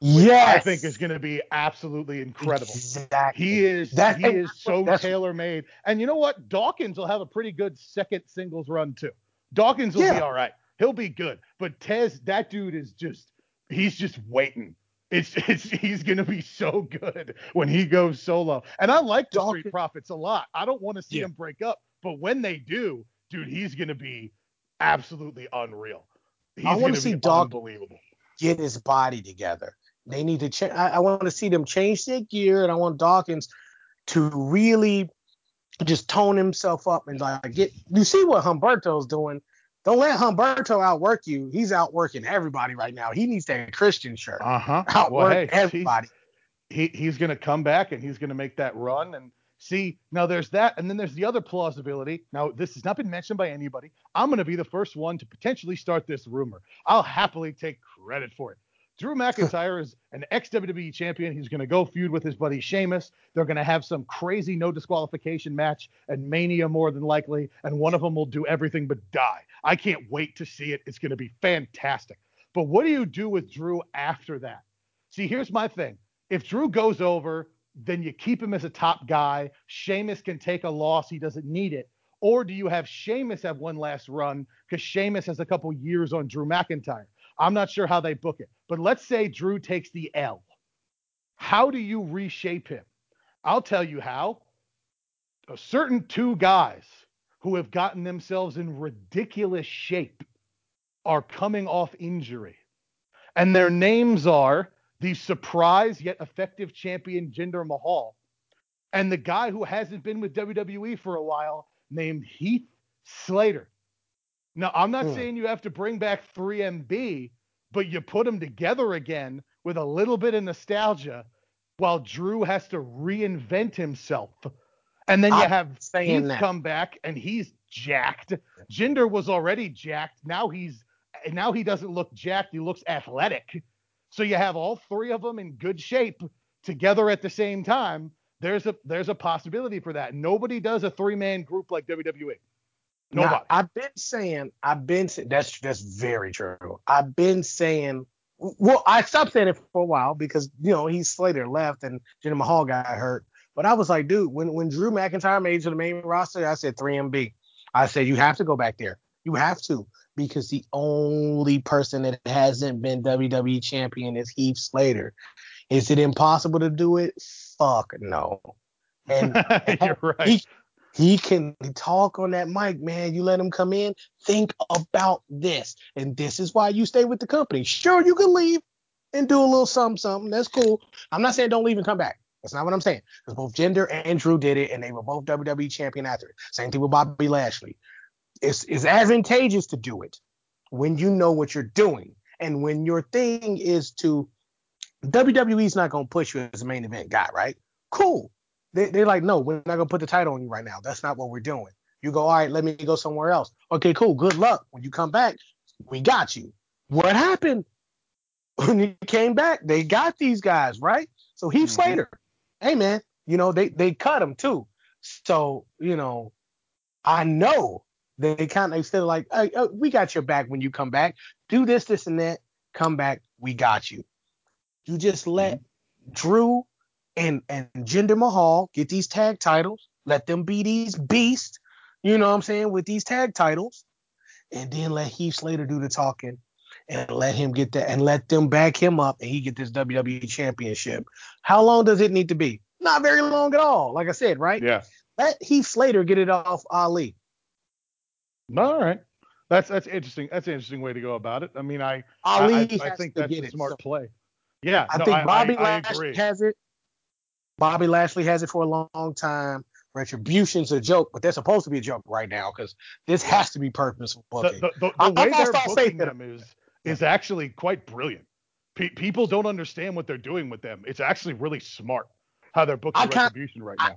S1: yes,
S2: I think is going to be absolutely incredible.
S1: Exactly.
S2: He is
S1: That-
S2: he is so tailor made. And you know what? Dawkins will have a pretty good second singles run too. Dawkins will be all right. He'll be good. But Tez, that dude is just he's just waiting. It's it's he's gonna be so good when he goes solo. And I like the Street Profits a lot. I don't want to see
S1: Yeah.
S2: them break up, but when they do, dude, he's gonna be absolutely unreal. He's
S1: I wanna see Dawkins- get his body together. They need to change. I, I want to see them change their gear, and I want Dawkins to really just tone himself up and like get. You see what Humberto's doing. Don't let Humberto outwork you. He's outworking everybody right now. He needs that Christian shirt.
S2: Uh-huh.
S1: Outwork
S2: Well, hey,
S1: everybody.
S2: he he's to come back and he's to make that run and see now there's that and then there's the other plausibility now this has not been mentioned by anybody i'm going to be the first one to potentially start this rumor i'll happily take credit for it drew mcintyre is an ex-wwe champion he's going to go feud with his buddy Sheamus. they're going to have some crazy no disqualification match and mania more than likely and one of them will do everything but die i can't wait to see it it's going to be fantastic but what do you do with drew after that see here's my thing if Drew goes over, then you keep him as a top guy. Sheamus can take a loss. He doesn't need it. Or do you have Sheamus have one last run because Sheamus has a couple years on Drew McIntyre? I'm not sure how they book it. But let's say Drew takes the L. How do you reshape him? I'll tell you how. A certain two guys who have gotten themselves in ridiculous shape are coming off injury. And their names are the surprise yet effective champion Jinder Mahal, and the guy who hasn't been with WWE for a while named Heath Slater. Now, I'm not
S1: Hmm.
S2: saying you have to bring back 3MB, but you put them together again with a little bit of nostalgia while Drew has to reinvent himself. And then you
S1: I'm
S2: have
S1: saying
S2: Heath
S1: that.
S2: come back and he's jacked. Jinder was already jacked. Now he's now he doesn't look jacked. He looks athletic. So you have all three of them in good shape together at the same time. There's a there's a possibility for that. Nobody does a three man group like WWE.
S1: Now, I've been saying, I've been saying, that's that's very true. I've been saying, well, I stopped saying it for a while because you know he Slater left and Jinder Mahal got hurt. But I was like, dude, when when Drew McIntyre made it to the main roster, I said 3MB. I said you have to go back there. You have to because the only person that hasn't been WWE champion is Heath Slater. Is it impossible to do it? Fuck no. And
S2: You're right.
S1: he he can talk on that mic, man. You let him come in, think about this, and this is why you stay with the company. Sure, you can leave and do a little something, something. That's cool. I'm not saying don't leave and come back. That's not what I'm saying. Because both Jinder and Drew did it, and they were both WWE champion after it. Same thing with Bobby Lashley. It's it's advantageous to do it when you know what you're doing, and when your thing is to WWE's not gonna push you as a main event guy, right? Cool. They, they're like, no, we're not gonna put the title on you right now. That's not what we're doing. You go, all right, let me go somewhere else. Okay, cool. Good luck. When you come back, we got you. What happened? When he came back, they got these guys, right? So Heath
S2: Mhm.
S1: Slater, hey man, you know, they they cut him too. So, you know, I know they kind of they still like, hey, uh, we got your back when you come back. Do this, this, and that. Come back, we got you. You just let Drew and and Jinder Mahal get these tag titles. Let them be these beasts. You know what I'm saying with these tag titles, and then let Heath Slater do the talking, and let him get that, and let them back him up, and he get this WWE Championship. How long does it need to be? Not very long at all. Like I said, right?
S2: Yeah.
S1: Let Heath Slater get it off Ali.
S2: All right. That's that's interesting. That's an interesting way to go about it. I mean, I
S1: Ali
S2: I, I, I think that's a
S1: it.
S2: smart
S1: So
S2: play. Yeah.
S1: I
S2: no,
S1: think Bobby
S2: I,
S1: Lashley has it. Bobby Lashley has it for a long time. Retribution's a joke, but they're supposed to be a joke right now because this has to be purposeful
S2: the,
S1: booking.
S2: the, the, the
S1: I-
S2: way they're booking them is is actually quite brilliant. Pe- people don't understand what they're doing with them. It's actually really smart how they're booking retribution right
S1: I-
S2: now.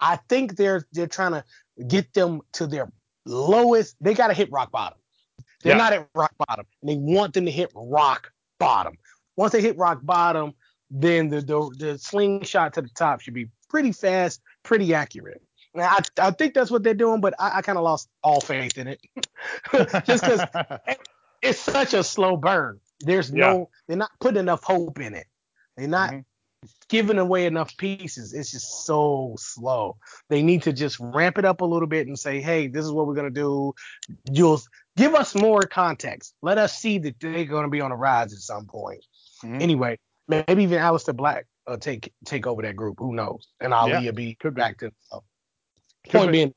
S1: I think they're they're trying to get them to their lowest. They got to hit rock bottom. They're
S2: Yeah.
S1: not at rock bottom. And they want them to hit rock bottom. Once they hit rock bottom, then the the, the slingshot to the top should be pretty fast, pretty accurate. Now, I, I think that's what they're doing, but I, I kind of lost all faith in it. Just because it's such a slow burn. There's no, they're not putting enough hope in it. They're not
S2: Mhm.
S1: giving away enough pieces. It's just so slow. They need to just ramp it up a little bit and say, hey, this is what we're gonna do. You'll give us more context. Let us see that they're gonna be on a rise at some point.
S2: Mhm.
S1: Anyway, maybe even Aleister Black uh, take take over that group. Who knows? And Ali
S2: Yeah,
S1: will be
S2: could
S1: back to himself. Point
S2: be.
S1: being,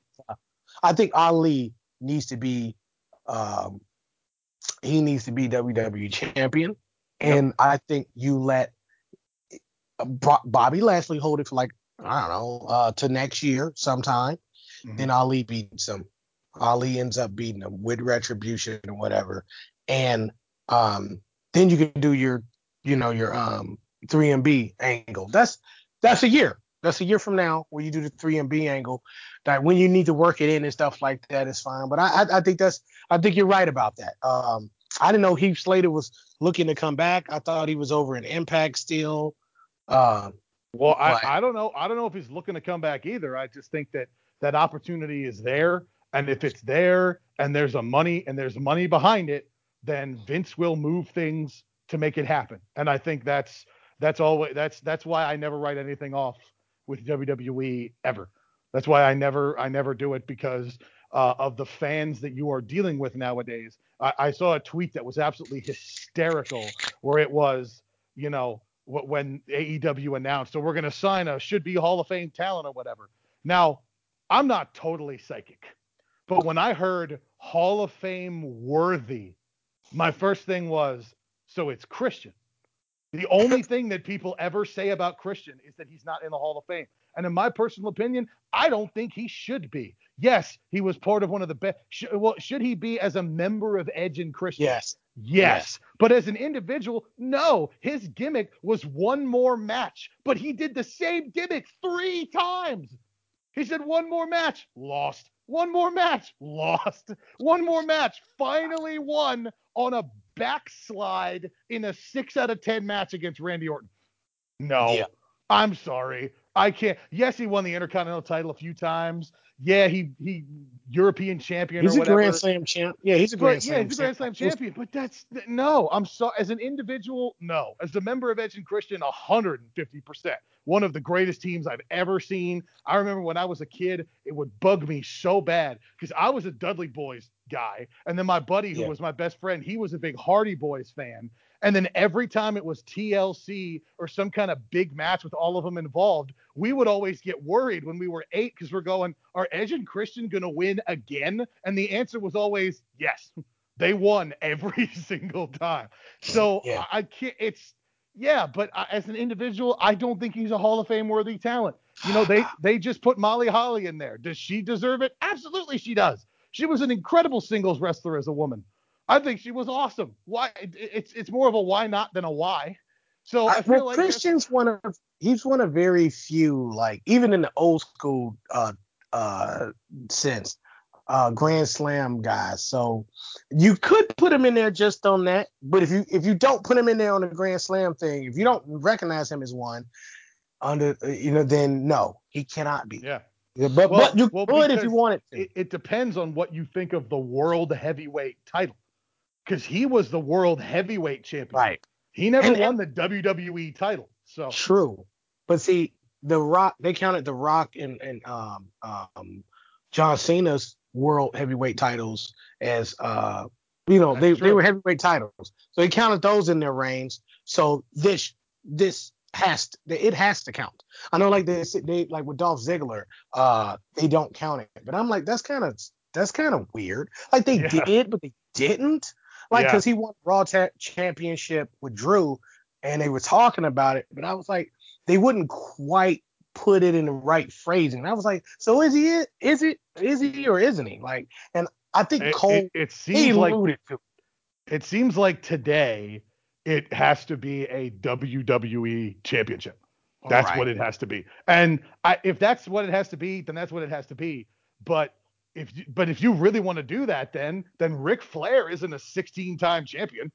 S1: I think Ali needs to be um, he needs to be WWE champion, and I think you let Bobby Lashley hold it for like I don't know uh, to next year sometime.
S2: Mhm.
S1: Then Ali beats him. Ali ends up beating him with retribution or whatever, and um, then you can do your you know your um 3MB angle. That's that's a year. That's a year from now where you do the 3MB angle. That when you need to work it in and stuff like that is fine. But I, I I think that's I think you're right about that. Um, I didn't know Heath Slater was looking to come back. I thought he was over in Impact still. Um,
S2: Well, I, I don't know. I don't know if he's looking to come back either. I just think that that opportunity is there, and if it's there and there's a money and there's money behind it, then Vince will move things to make it happen. And I think that's that's always that's that's why I never write anything off with WWE ever. That's why I never I never do it because uh, of the fans that you are dealing with nowadays. I, I saw a tweet that was absolutely hysterical where it was, you know, when AEW announced, so we're going to sign a should be Hall of Fame talent or whatever. Now, I'm not totally psychic, but when I heard Hall of Fame worthy, my first thing was, so it's Christian. The only thing that people ever say about Christian is that he's not in the Hall of Fame. And in my personal opinion, I don't think he should be. Yes, he was part of one of the best. Sh- well, should he be as a member of Edge and Christian?
S1: yes.
S2: Yes. But as an individual, no. His gimmick was one more match, but he did the same gimmick three times. He said one more match, lost. One more match, lost. One more match, finally won on a backslide in a six out of 10 match against Randy Orton. No.
S1: Yeah.
S2: I'm sorry. I can't. Yes, he won the Intercontinental title a few times. Yeah, he he European champion
S1: He's
S2: or
S1: a
S2: whatever.
S1: Grand Slam champ. Yeah, he's a Grand
S2: But,
S1: Grand
S2: yeah,
S1: Slam
S2: he's a Grand Slam champion, but that's no. I'm sorry. As an individual, no. As a member of Edge and Christian, 150 percent. One of the greatest teams I've ever seen. I remember when I was a kid, it would bug me so bad because I was a Dudley Boyz guy, and then my buddy, who
S1: Yeah.
S2: was my best friend, he was a big Hardy Boyz fan. And then every time it was TLC or some kind of big match with all of them involved, we would always get worried when we were eight because we're going, are Edge and Christian going to win again? And the answer was always yes. They won every single time. So
S1: Yeah.
S2: I, can't, it's, yeah, but I, as an individual, I don't think he's a Hall of Fame worthy talent. You know, they they just put Molly Holly in there. Does she deserve it? Absolutely, she does. She was an incredible singles wrestler as a woman. I think she was awesome. Why? It's it's more of a why not than a why. So I,
S1: I,
S2: feel
S1: well,
S2: like
S1: Christian's one of he's one of very few like even in the old school uh uh sense. uh, Grand Slam guys. So you could put him in there just on that, but if you if you don't put him in there on the Grand Slam thing, if you don't recognize him as one, under uh, you know, then no, he cannot be.
S2: Yeah.
S1: Yeah, but
S2: Well-
S1: but you
S2: well,
S1: could if you wanted to.
S2: It, it depends on what you think of the world heavyweight title, because he was the world heavyweight champion.
S1: right.
S2: He never
S1: And-
S2: won the WWE title. So
S1: True. But see, the Rock they counted the Rock and and um um John Cena's world heavyweight titles as uh you know
S2: That's
S1: they, they were heavyweight titles. So they counted those in their reigns. So this this has to, it has to count. I know like they they like with Dolph Ziggler, uh they don't count it. But I'm like that's kind of that's kind of weird. Like they
S2: Yeah.
S1: did, but they didn't. Like
S2: Yeah.
S1: because he won Raw ta- Championship with Drew, and they were talking about it, but I was like, they wouldn't quite put it in the right phrasing. And I was like, so is he it? Is it? Is he or isn't he? Like, and I think
S2: it,
S1: Cole
S2: it, it seems like
S1: to.
S2: it seems like today it has to be a WWE championship. That's
S1: Right.
S2: what it has to be. And I, if that's what it has to be, then that's what it has to be. But if you, but if you really want to do that, then then Ric Flair isn't a 16-time champion.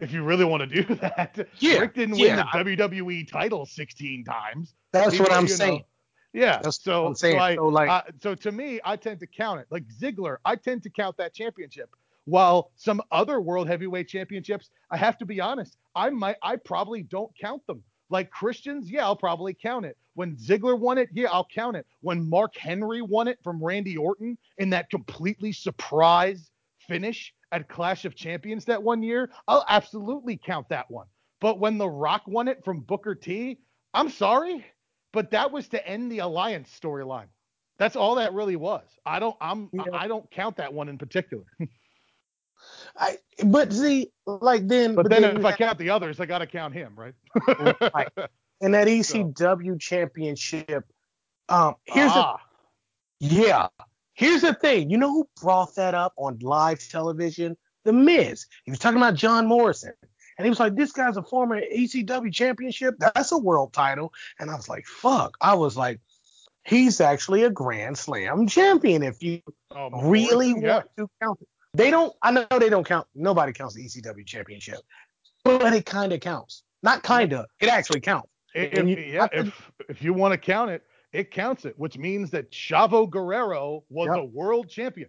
S2: If you really want to do that,
S1: Yeah,
S2: Ric didn't
S1: yeah.
S2: win the WWE title 16 times.
S1: That's
S2: He-
S1: what I'm
S2: you know,
S1: saying.
S2: Yeah.
S1: That's
S2: so
S1: what I'm saying.
S2: So, I,
S1: So, like-
S2: I- so to me, I tend to count it. Like Ziggler, I tend to count that championship. While some other world heavyweight championships, I have to be honest, I might, I probably don't count them. Like Christians, yeah, I'll probably count it. When Ziggler won it, yeah, I'll count it. When Mark Henry won it from Randy Orton in that completely surprise finish at Clash of Champions that one year, I'll absolutely count that one. But when The Rock won it from Booker T, I'm sorry, but that was to end the alliance storyline. That's all that really was. I don't I'm
S1: Yeah.
S2: I don't count that one in particular.
S1: I, but see, like then,
S2: But, then,
S1: you
S2: if I count the others, I got to count him, right?
S1: Right. in that ECW championship, um, here's the
S2: ah,
S1: Yeah. Here's the thing. You know who brought that up on live television? The Miz. He was talking about John Morrison. And he was like, this guy's a former ECW championship. That's a world title. And I was like, fuck. I was like, he's actually a Grand Slam champion if you
S2: oh,
S1: really
S2: yeah.
S1: want to count it. They don't, I know they don't count, nobody counts the ECW championship. But it kind of counts. Not kind of, it actually counts.
S2: If,
S1: you-
S2: yeah, if if you want to count it, it counts it, which means that Chavo Guerrero was
S1: Yep.
S2: a world champion.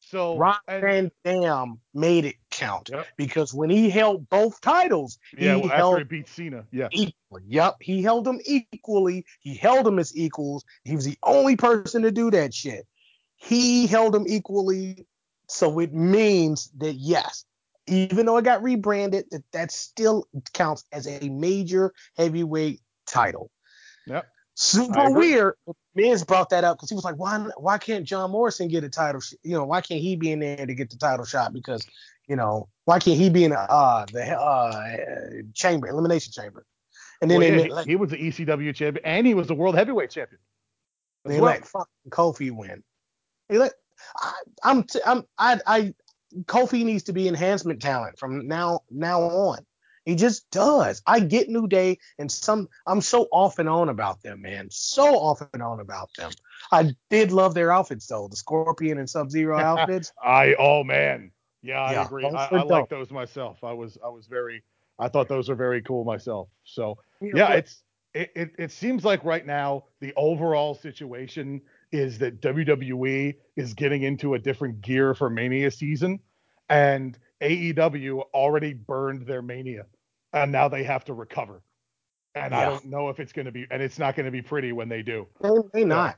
S2: So
S1: Ron
S2: and-
S1: Van Dam made it count
S2: Yep.
S1: because when he held both titles,
S2: yeah,
S1: he
S2: well,
S1: held
S2: after he beat Cena, yeah,
S1: equally. Yep, he held them equally. He held them as equals. He was the only person to do that shit. He held them equally, so it means that yes, even though it got rebranded, that that still counts as a major heavyweight title.
S2: Yep.
S1: Super weird. Miz brought that up because he was like, why why can't John Morrison get a title? sh- You know, why can't he be in there to get the title shot? Because you know, why can't he be in the uh the uh chamber elimination chamber? And then
S2: Well, yeah,
S1: let-
S2: he,
S1: let,
S2: he was the ECW champion and he was the world heavyweight champion.
S1: they
S2: well.
S1: let fucking Kofi win. They let I, I'm t- I'm I I Kofi needs to be enhancement talent from now now on. He just does. I get New Day and some I'm so off and on about them, man. So off and on about them. I did love their outfits though, the Scorpion and Sub Zero outfits.
S2: I oh man, yeah, I
S1: Yeah,
S2: agree.
S1: Oh,
S2: I, I like those myself. I was I was very I thought those were very cool myself. So yeah, it's it, it it seems like right now the overall situation is that WWE is getting into a different gear for Mania season, and AEW already burned their Mania, and now they have to recover. And I don't know if it's going to be, and it's not going to be pretty when they do.
S1: They, they not.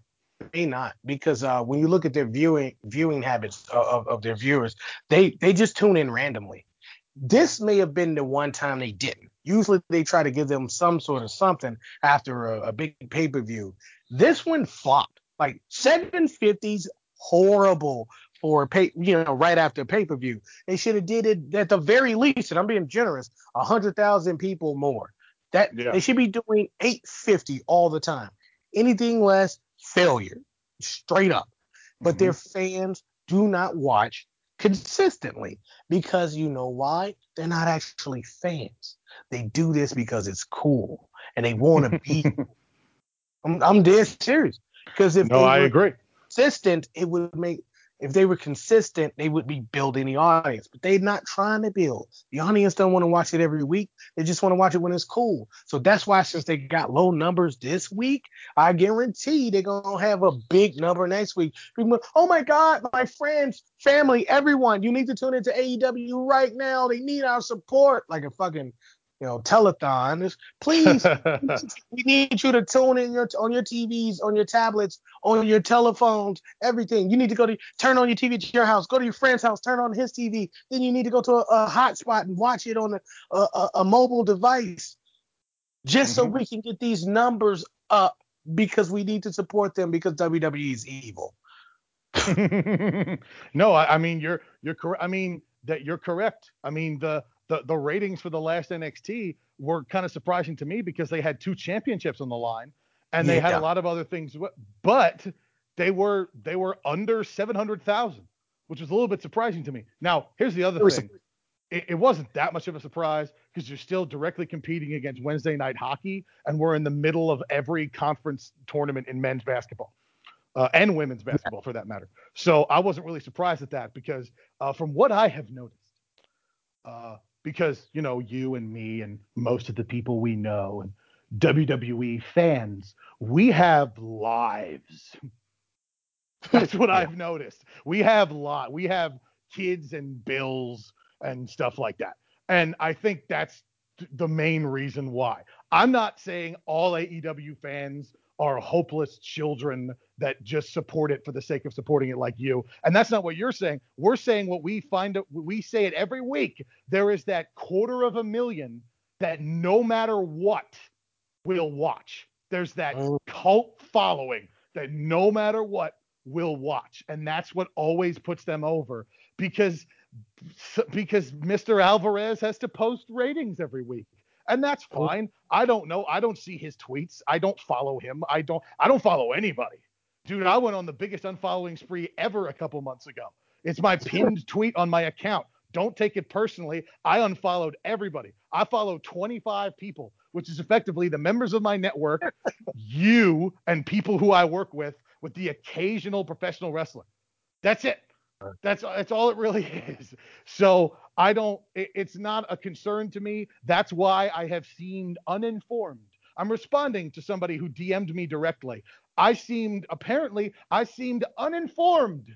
S1: May not because uh, when you look at their viewing viewing habits of, of, of their viewers, they they just tune in randomly. This may have been the one time they didn't. Usually they try to give them some sort of something after a, a big pay per view. This one flopped. Like 750s horrible for pay, you know, right after pay per view. They should have did it at the very least, and I'm being generous, a hundred thousand people more. That
S2: Yeah.
S1: they should be doing 850 all the time. Anything less, failure, straight up. But their mm-hmm. fans do not watch consistently because you know why? They're not actually fans. They do this because it's cool and they want to be. I'm, I'm dead serious because if
S2: No, I agree.
S1: consistent, it would make if they were consistent, they would be building the audience, but they're not trying to build. The audience don't want to watch it every week. They just want to watch it when it's cool. So that's why since they got low numbers this week, I guarantee they're gonna have a big number next week. People, oh my God, my friends, family, everyone, you need to tune into AEW right now. They need our support, like a fucking you know, telethon. Please, we need you to tune in your on your TVs, on your tablets, on your telephones, everything. You need to go to turn on your TV to your house, go to your friend's house, turn on his TV. Then you need to go to a, a hotspot and watch it on a, a, a mobile device, just mm-hmm. so we can get these numbers up because we need to support them because WWE is evil.
S2: no, I, I mean you're you're correct. I mean that you're correct. I mean the the the ratings for the last NXT were kind of surprising to me because they had two championships on the line and they yeah. had a lot of other things, but they were they were under seven hundred thousand, which was a little bit surprising to me. Now here's the other thing. It, it, wasn't that much of a surprise because you're still directly competing against Wednesday night hockey, and we're in the middle of every conference tournament in men's basketball. Uh, and women's basketball for that matter. So I wasn't really surprised at that because uh, from what I have noticed, uh, because you know you and me and most of the people we know and WWE fans, we have lives. That's what. I've noticed. We have lot. We have kids and bills and stuff like that. And I think that's the main reason why. I'm not saying all AEW fans are hopeless children that just support it for the sake of supporting it like you. And that's not what you're saying. We're saying what we find we say it every week. There is that quarter of a million that no matter what will watch. There's that oh. cult following that no matter what will watch. And that's what always puts them over because because Mr. Alvarez has to post ratings every week and that's fine. I don't know. I don't see his tweets. I don't follow him. I don't. I don't follow anybody, dude. I went on the biggest unfollowing spree ever a couple months ago. It's my pinned tweet on my account. Don't take it personally. I unfollowed everybody. I follow 25 people, which is effectively the members of my network, you, and people who I work with, with the occasional professional wrestler. That's it. That's that's all it really is. So I don't. It, it's not a concern to me. That's why I have seemed uninformed. I'm responding to somebody who DM'd me directly. I seemed apparently I seemed uninformed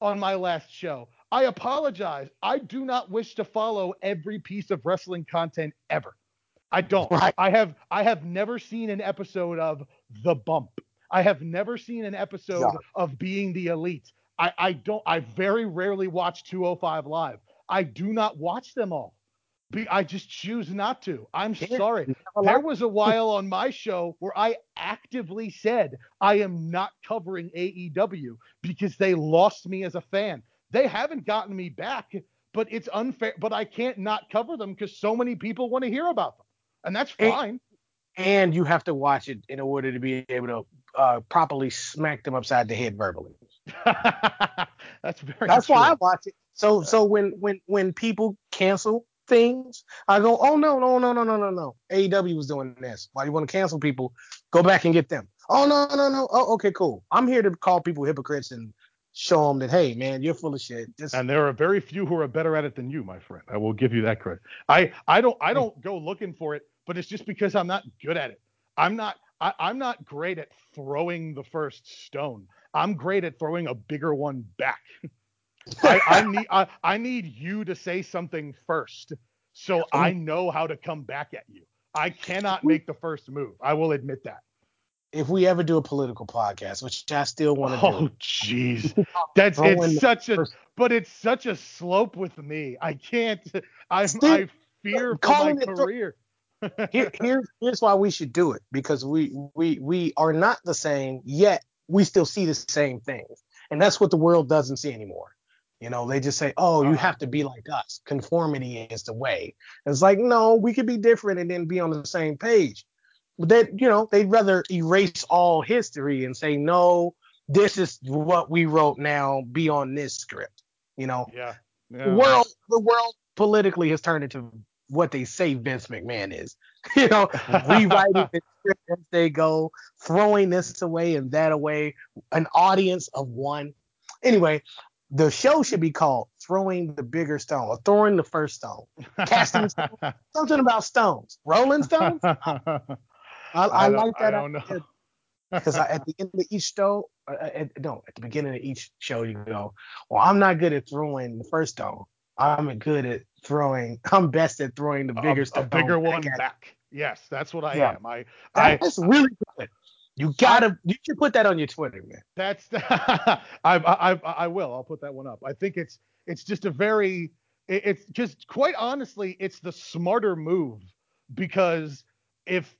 S2: on my last show. I apologize. I do not wish to follow every piece of wrestling content ever. I don't. Right. I have I have never seen an episode of The Bump. I have never seen an episode yeah. of Being the Elite. I, I don't I very rarely watch 205 live. I do not watch them all. Be, I just choose not to. I'm sorry. There was a while on my show where I actively said I am not covering AEW because they lost me as a fan. They haven't gotten me back, but it's unfair. But I can't not cover them because so many people want to hear about them, and that's fine.
S1: And, and you have to watch it in order to be able to uh, properly smack them upside the head verbally.
S2: That's very.
S1: That's
S2: true.
S1: why I watch it. So so when when when people cancel things, I go, oh no no no no no no no. AEW was doing this. Why you want to cancel people? Go back and get them. Oh no no no. Oh okay cool. I'm here to call people hypocrites and show them that hey man you're full of shit.
S2: Just... And there are very few who are better at it than you, my friend. I will give you that credit. I I don't I don't go looking for it, but it's just because I'm not good at it. I'm not I, I'm not great at throwing the first stone. I'm great at throwing a bigger one back. I, I, need I, I, need you to say something first, so I know how to come back at you. I cannot make the first move. I will admit that.
S1: If we ever do a political podcast, which I still want to
S2: oh, do. Oh, jeez, that's it's such a first. but it's such a slope with me. I can't. I I fear for my career.
S1: Here, here, here's why we should do it because we we we are not the same yet we still see the same things. And that's what the world doesn't see anymore. You know, they just say, oh, you uh-huh. have to be like us. Conformity is the way. And it's like, no, we could be different and then be on the same page. But that, you know, they'd rather erase all history and say, no, this is what we wrote now, be on this script. You know,
S2: yeah.
S1: yeah. The world, the world politically has turned into what they say Vince McMahon is. you know, rewriting the script as they go, throwing this away and that away, an audience of one. Anyway, The show should be called Throwing the Bigger Stone or Throwing the First Stone. Casting stone, something about stones. Rolling stones? I, I, I like that.
S2: I don't know.
S1: Because at the end of each show, uh, at, no, at the beginning of each show, you go, well, I'm not good at throwing the first stone. I'm good at throwing. I'm best at throwing the bigger
S2: a,
S1: stone.
S2: A bigger one
S1: back.
S2: Yes, that's what I
S1: Yeah.
S2: am. I, I,
S1: That's really good. You gotta, you should put that on your Twitter, man.
S2: That's I, I I I will. I'll put that one up. I think it's it's just a very it's just quite honestly it's the smarter move because if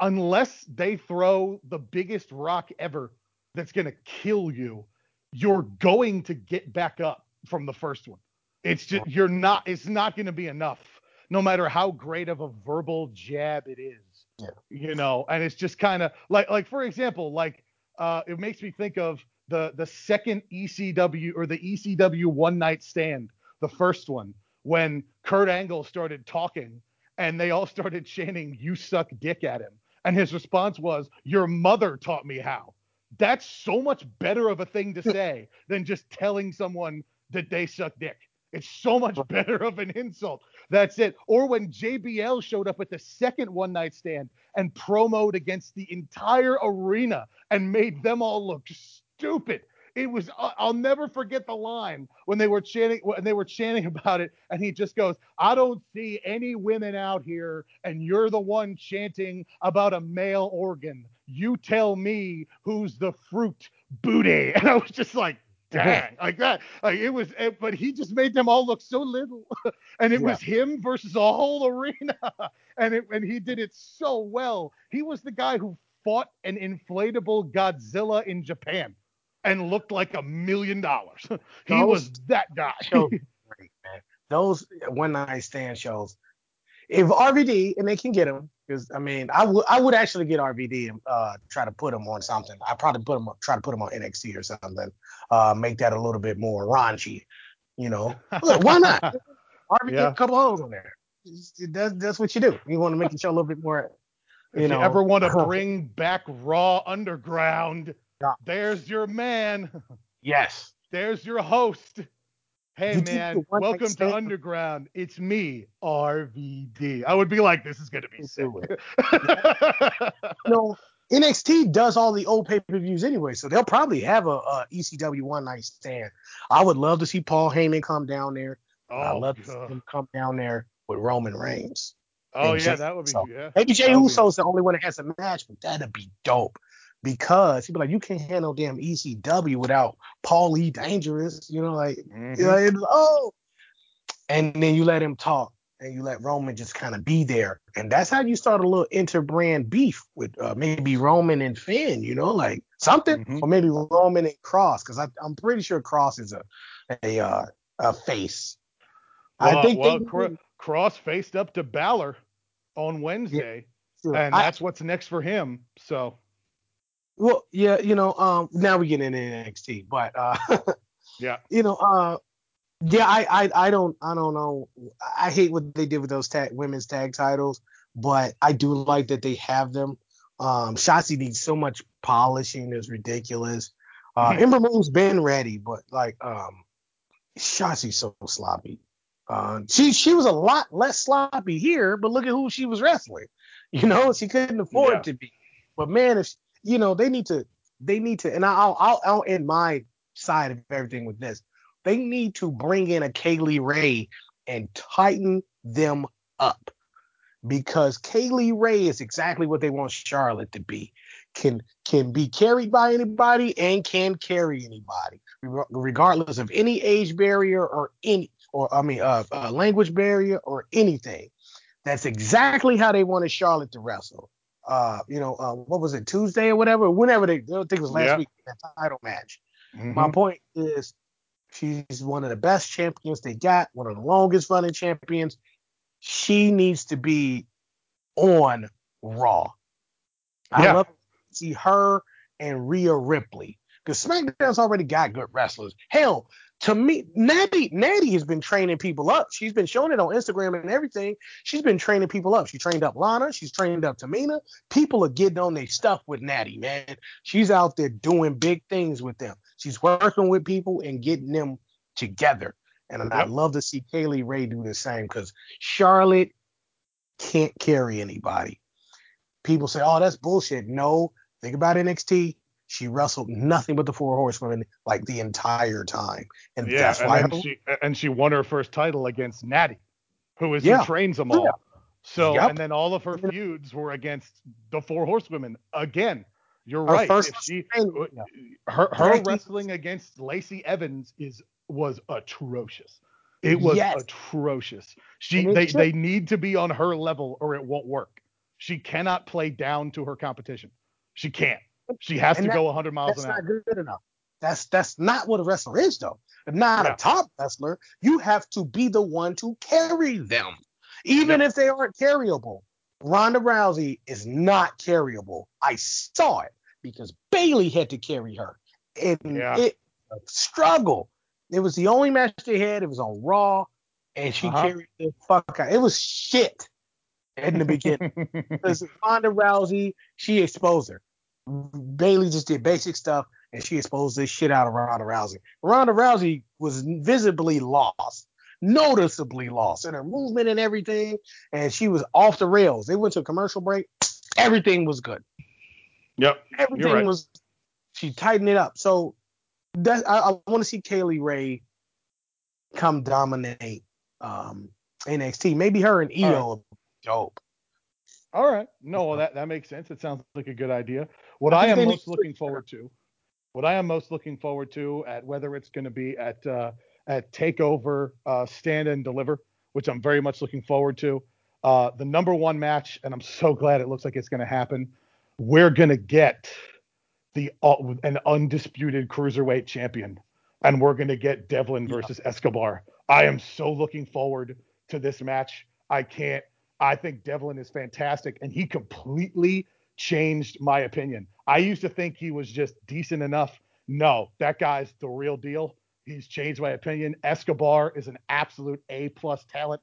S2: unless they throw the biggest rock ever that's going to kill you, you're going to get back up from the first one. It's just you're not it's not going to be enough no matter how great of a verbal jab it is.
S1: Yeah.
S2: You know, and it's just kind of like like for example, like uh it makes me think of the the second ECW or the ECW one night stand, the first one when Kurt Angle started talking and they all started chanting "You suck dick" at him, and his response was "Your mother taught me how." That's so much better of a thing to say than just telling someone that they suck dick. It's so much better of an insult. That's it. Or when JBL showed up at the second one night stand and promoed against the entire arena and made them all look stupid. It was I'll never forget the line when they were chanting when they were chanting about it and he just goes, "I don't see any women out here and you're the one chanting about a male organ. You tell me who's the fruit booty." And I was just like, Mm-hmm. "Dang." Like that. Like it was it, but he just made them all look so little. and it
S1: Yeah.
S2: was him versus a whole arena. and it and he did it so well. He was the guy who fought an inflatable Godzilla in Japan and looked like a million dollars. he
S1: Those
S2: was that guy.
S1: shows great, man. Those one night stand shows. If RVD and they can get him, because I mean, I would I would actually get RVD and uh, try to put him on something. I probably put him try to put him on NXT or something. Uh, make that a little bit more raunchy. You know, Look, why not? RVD
S2: Yeah.
S1: a couple holes on there. That's that's what you do. You want to make the show a little bit more.
S2: if
S1: You
S2: you, ever want to bring back Raw Underground,
S1: Yeah.
S2: there's your man.
S1: Yes.
S2: There's your host. Hey
S1: You
S2: man,
S1: the one night
S2: welcome to. Underground. It's me, RVD. I would be like, this is gonna be sick.
S1: It. you know, NXT does all the old pay per views anyway, so they'll probably have a, a ECW one night stand. I would love to see Paul Heyman come down there. Oh, I'd
S2: oh,
S1: love to see him come down there with Roman Reigns.
S2: oh yeah,
S1: Jey
S2: that would be
S1: Uso.
S2: yeah.
S1: Maybe
S2: Jey would be-
S1: the only one that has a match, but that'd be dope. Because he'd be like, you can't handle damn ECW without Paul Lee Dangerous. You know, like,
S2: Mhm.
S1: you know, it's, oh. And then you let him talk and you let Roman just kind of be there. And that's how you start a little interbrand beef with uh, maybe Roman and Finn, you know, like something,
S2: Mhm.
S1: or maybe Roman and Kross, because I'm pretty sure Kross is a a uh, a face.
S2: Well,
S1: I think
S2: well,
S1: they,
S2: Cro- Kross faced up to Balor on Wednesday, and
S1: I-
S2: that's what's next for him. So
S1: well, yeah, you know, um, now we get into NXT, but uh,
S2: yeah,
S1: you know, uh, yeah, I, I, I don't, I don't know. I hate what they did with those tag women's tag titles, but I do like that they have them. Um, Shotzi needs so much polishing; it's ridiculous. Uh, Ember Moon's been ready, but like, um, Shotzi's so sloppy. Uh, she she was a lot less sloppy here, but look at who she was wrestling. You know, she couldn't afford
S2: Yeah.
S1: to be. But man, if you know, they need to, they need to, and I'll I'll I'll end my side of everything with this. They need to bring in a Kay Lee Ray and tighten them up because Kay Lee Ray is exactly what they want Charlotte to be. Can can be carried by anybody and can carry anybody, regardless of any age barrier or any or I mean uh, uh language barrier or anything. That's exactly how they wanted Charlotte to wrestle. Uh, you know, uh, what was it Tuesday or whatever? Whenever they, I think it was last week that title match. My
S2: Mhm.
S1: point is, she's one of the best champions they got, one of the longest running champions. She needs to be on Raw. I
S2: Yeah.
S1: love to see her and Rhea Ripley because SmackDown's already got good wrestlers. Hell, to me, Natty Natty has been training people up. She's been showing it on Instagram and everything. She's been training people up. She trained up Lana. She's trained up Tamina. People are getting on their stuff with Natty, man. She's out there doing big things with them. She's working with people and getting them together. And yep. I'd love to see Kay Lee Ray do the same because Charlotte can't carry anybody. People say, oh, that's bullshit. No, think about NXT. She wrestled nothing but the four horsewomen like the entire time. And
S2: yeah,
S1: that's why
S2: and she and she won her first title against Natty, who is yeah. who trains them all. Yeah. So yep. and then all of her feuds were against the four horsewomen again. You're her right. First she, uh, her her wrestling against Lacey Evans is was atrocious. It was yes. atrocious. She they they need to be on her level or it won't work. She cannot play down to her competition. She can't. She has and to that, go 100 miles an hour.
S1: That's not good enough. That's that's not what a wrestler is though. Not yeah. a top wrestler. You have to be the one to carry them, even if they aren't carryable. Ronda Rousey is not carryable. I saw it because Bayley had to carry her, and yeah. it struggle. It was the only match they had. It was on Raw, and she uh-huh. carried the fuck out. It was shit in the beginning because Ronda Rousey she exposed her. Bayley just did basic stuff and she exposed this shit out of Ronda Rousey. Ronda Rousey was visibly lost, noticeably lost in her movement and everything, and she was off the rails. They went to a commercial break. Everything was good.
S2: Yep.
S1: Everything
S2: right.
S1: was. She tightened it up. So that I, I want to see Kay Lee Ray come dominate um, NXT. Maybe her and Io right. dope.
S2: All right. No, well, that that makes sense. It sounds like a good idea. What I, I am most looking forward to, what I am most looking forward to at whether it's going to be at uh, at Takeover uh, Stand and Deliver, which I'm very much looking forward to. Uh, the number one match, and I'm so glad it looks like it's going to happen. We're going to get the uh, an undisputed cruiserweight champion, and we're going to get Devlin versus Escobar. I am so looking forward to this match. I can't. I think Devlin is fantastic, and he completely changed my opinion. I used to think he was just decent enough. No, that guy's the real deal. He's changed my opinion. Escobar is an absolute A plus talent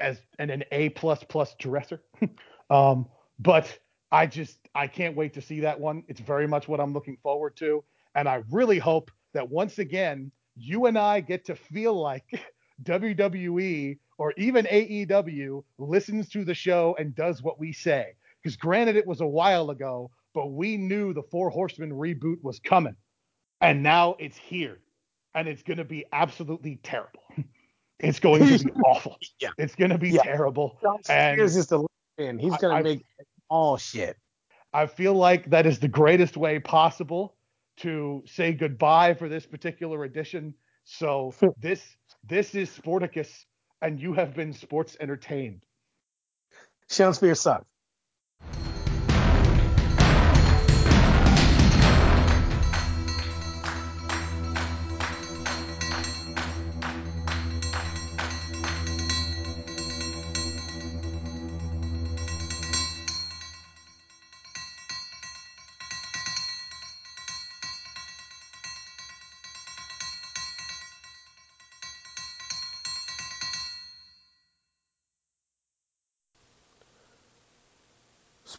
S2: as and an A plus plus dresser. um, but I just I can't wait to see that one. It's very much what I'm looking forward to, and I really hope that once again you and I get to feel like WWE or even AEW listens to the show and does what we say. Because granted, it was a while ago, but we knew the Four Horsemen reboot was coming. And now it's here. And it's going to be absolutely terrible. It's going to be awful. Yeah. It's going to be yeah. terrible.
S1: And Here's just a man. He's going to make all shit.
S2: I feel like that is the greatest way possible to say goodbye for this particular edition. So this this is Sporticus, and you have been sports entertained.
S1: Shawn Spears sucks.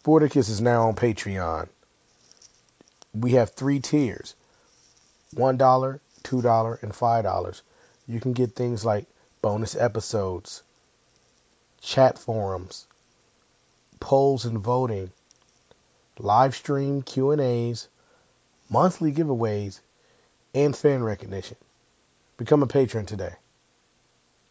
S1: Sporticus is now on Patreon. We have three tiers $1, $2, and $5. You can get things like bonus episodes, chat forums, polls and voting, live stream Q&As, monthly giveaways, and fan recognition. Become a patron today.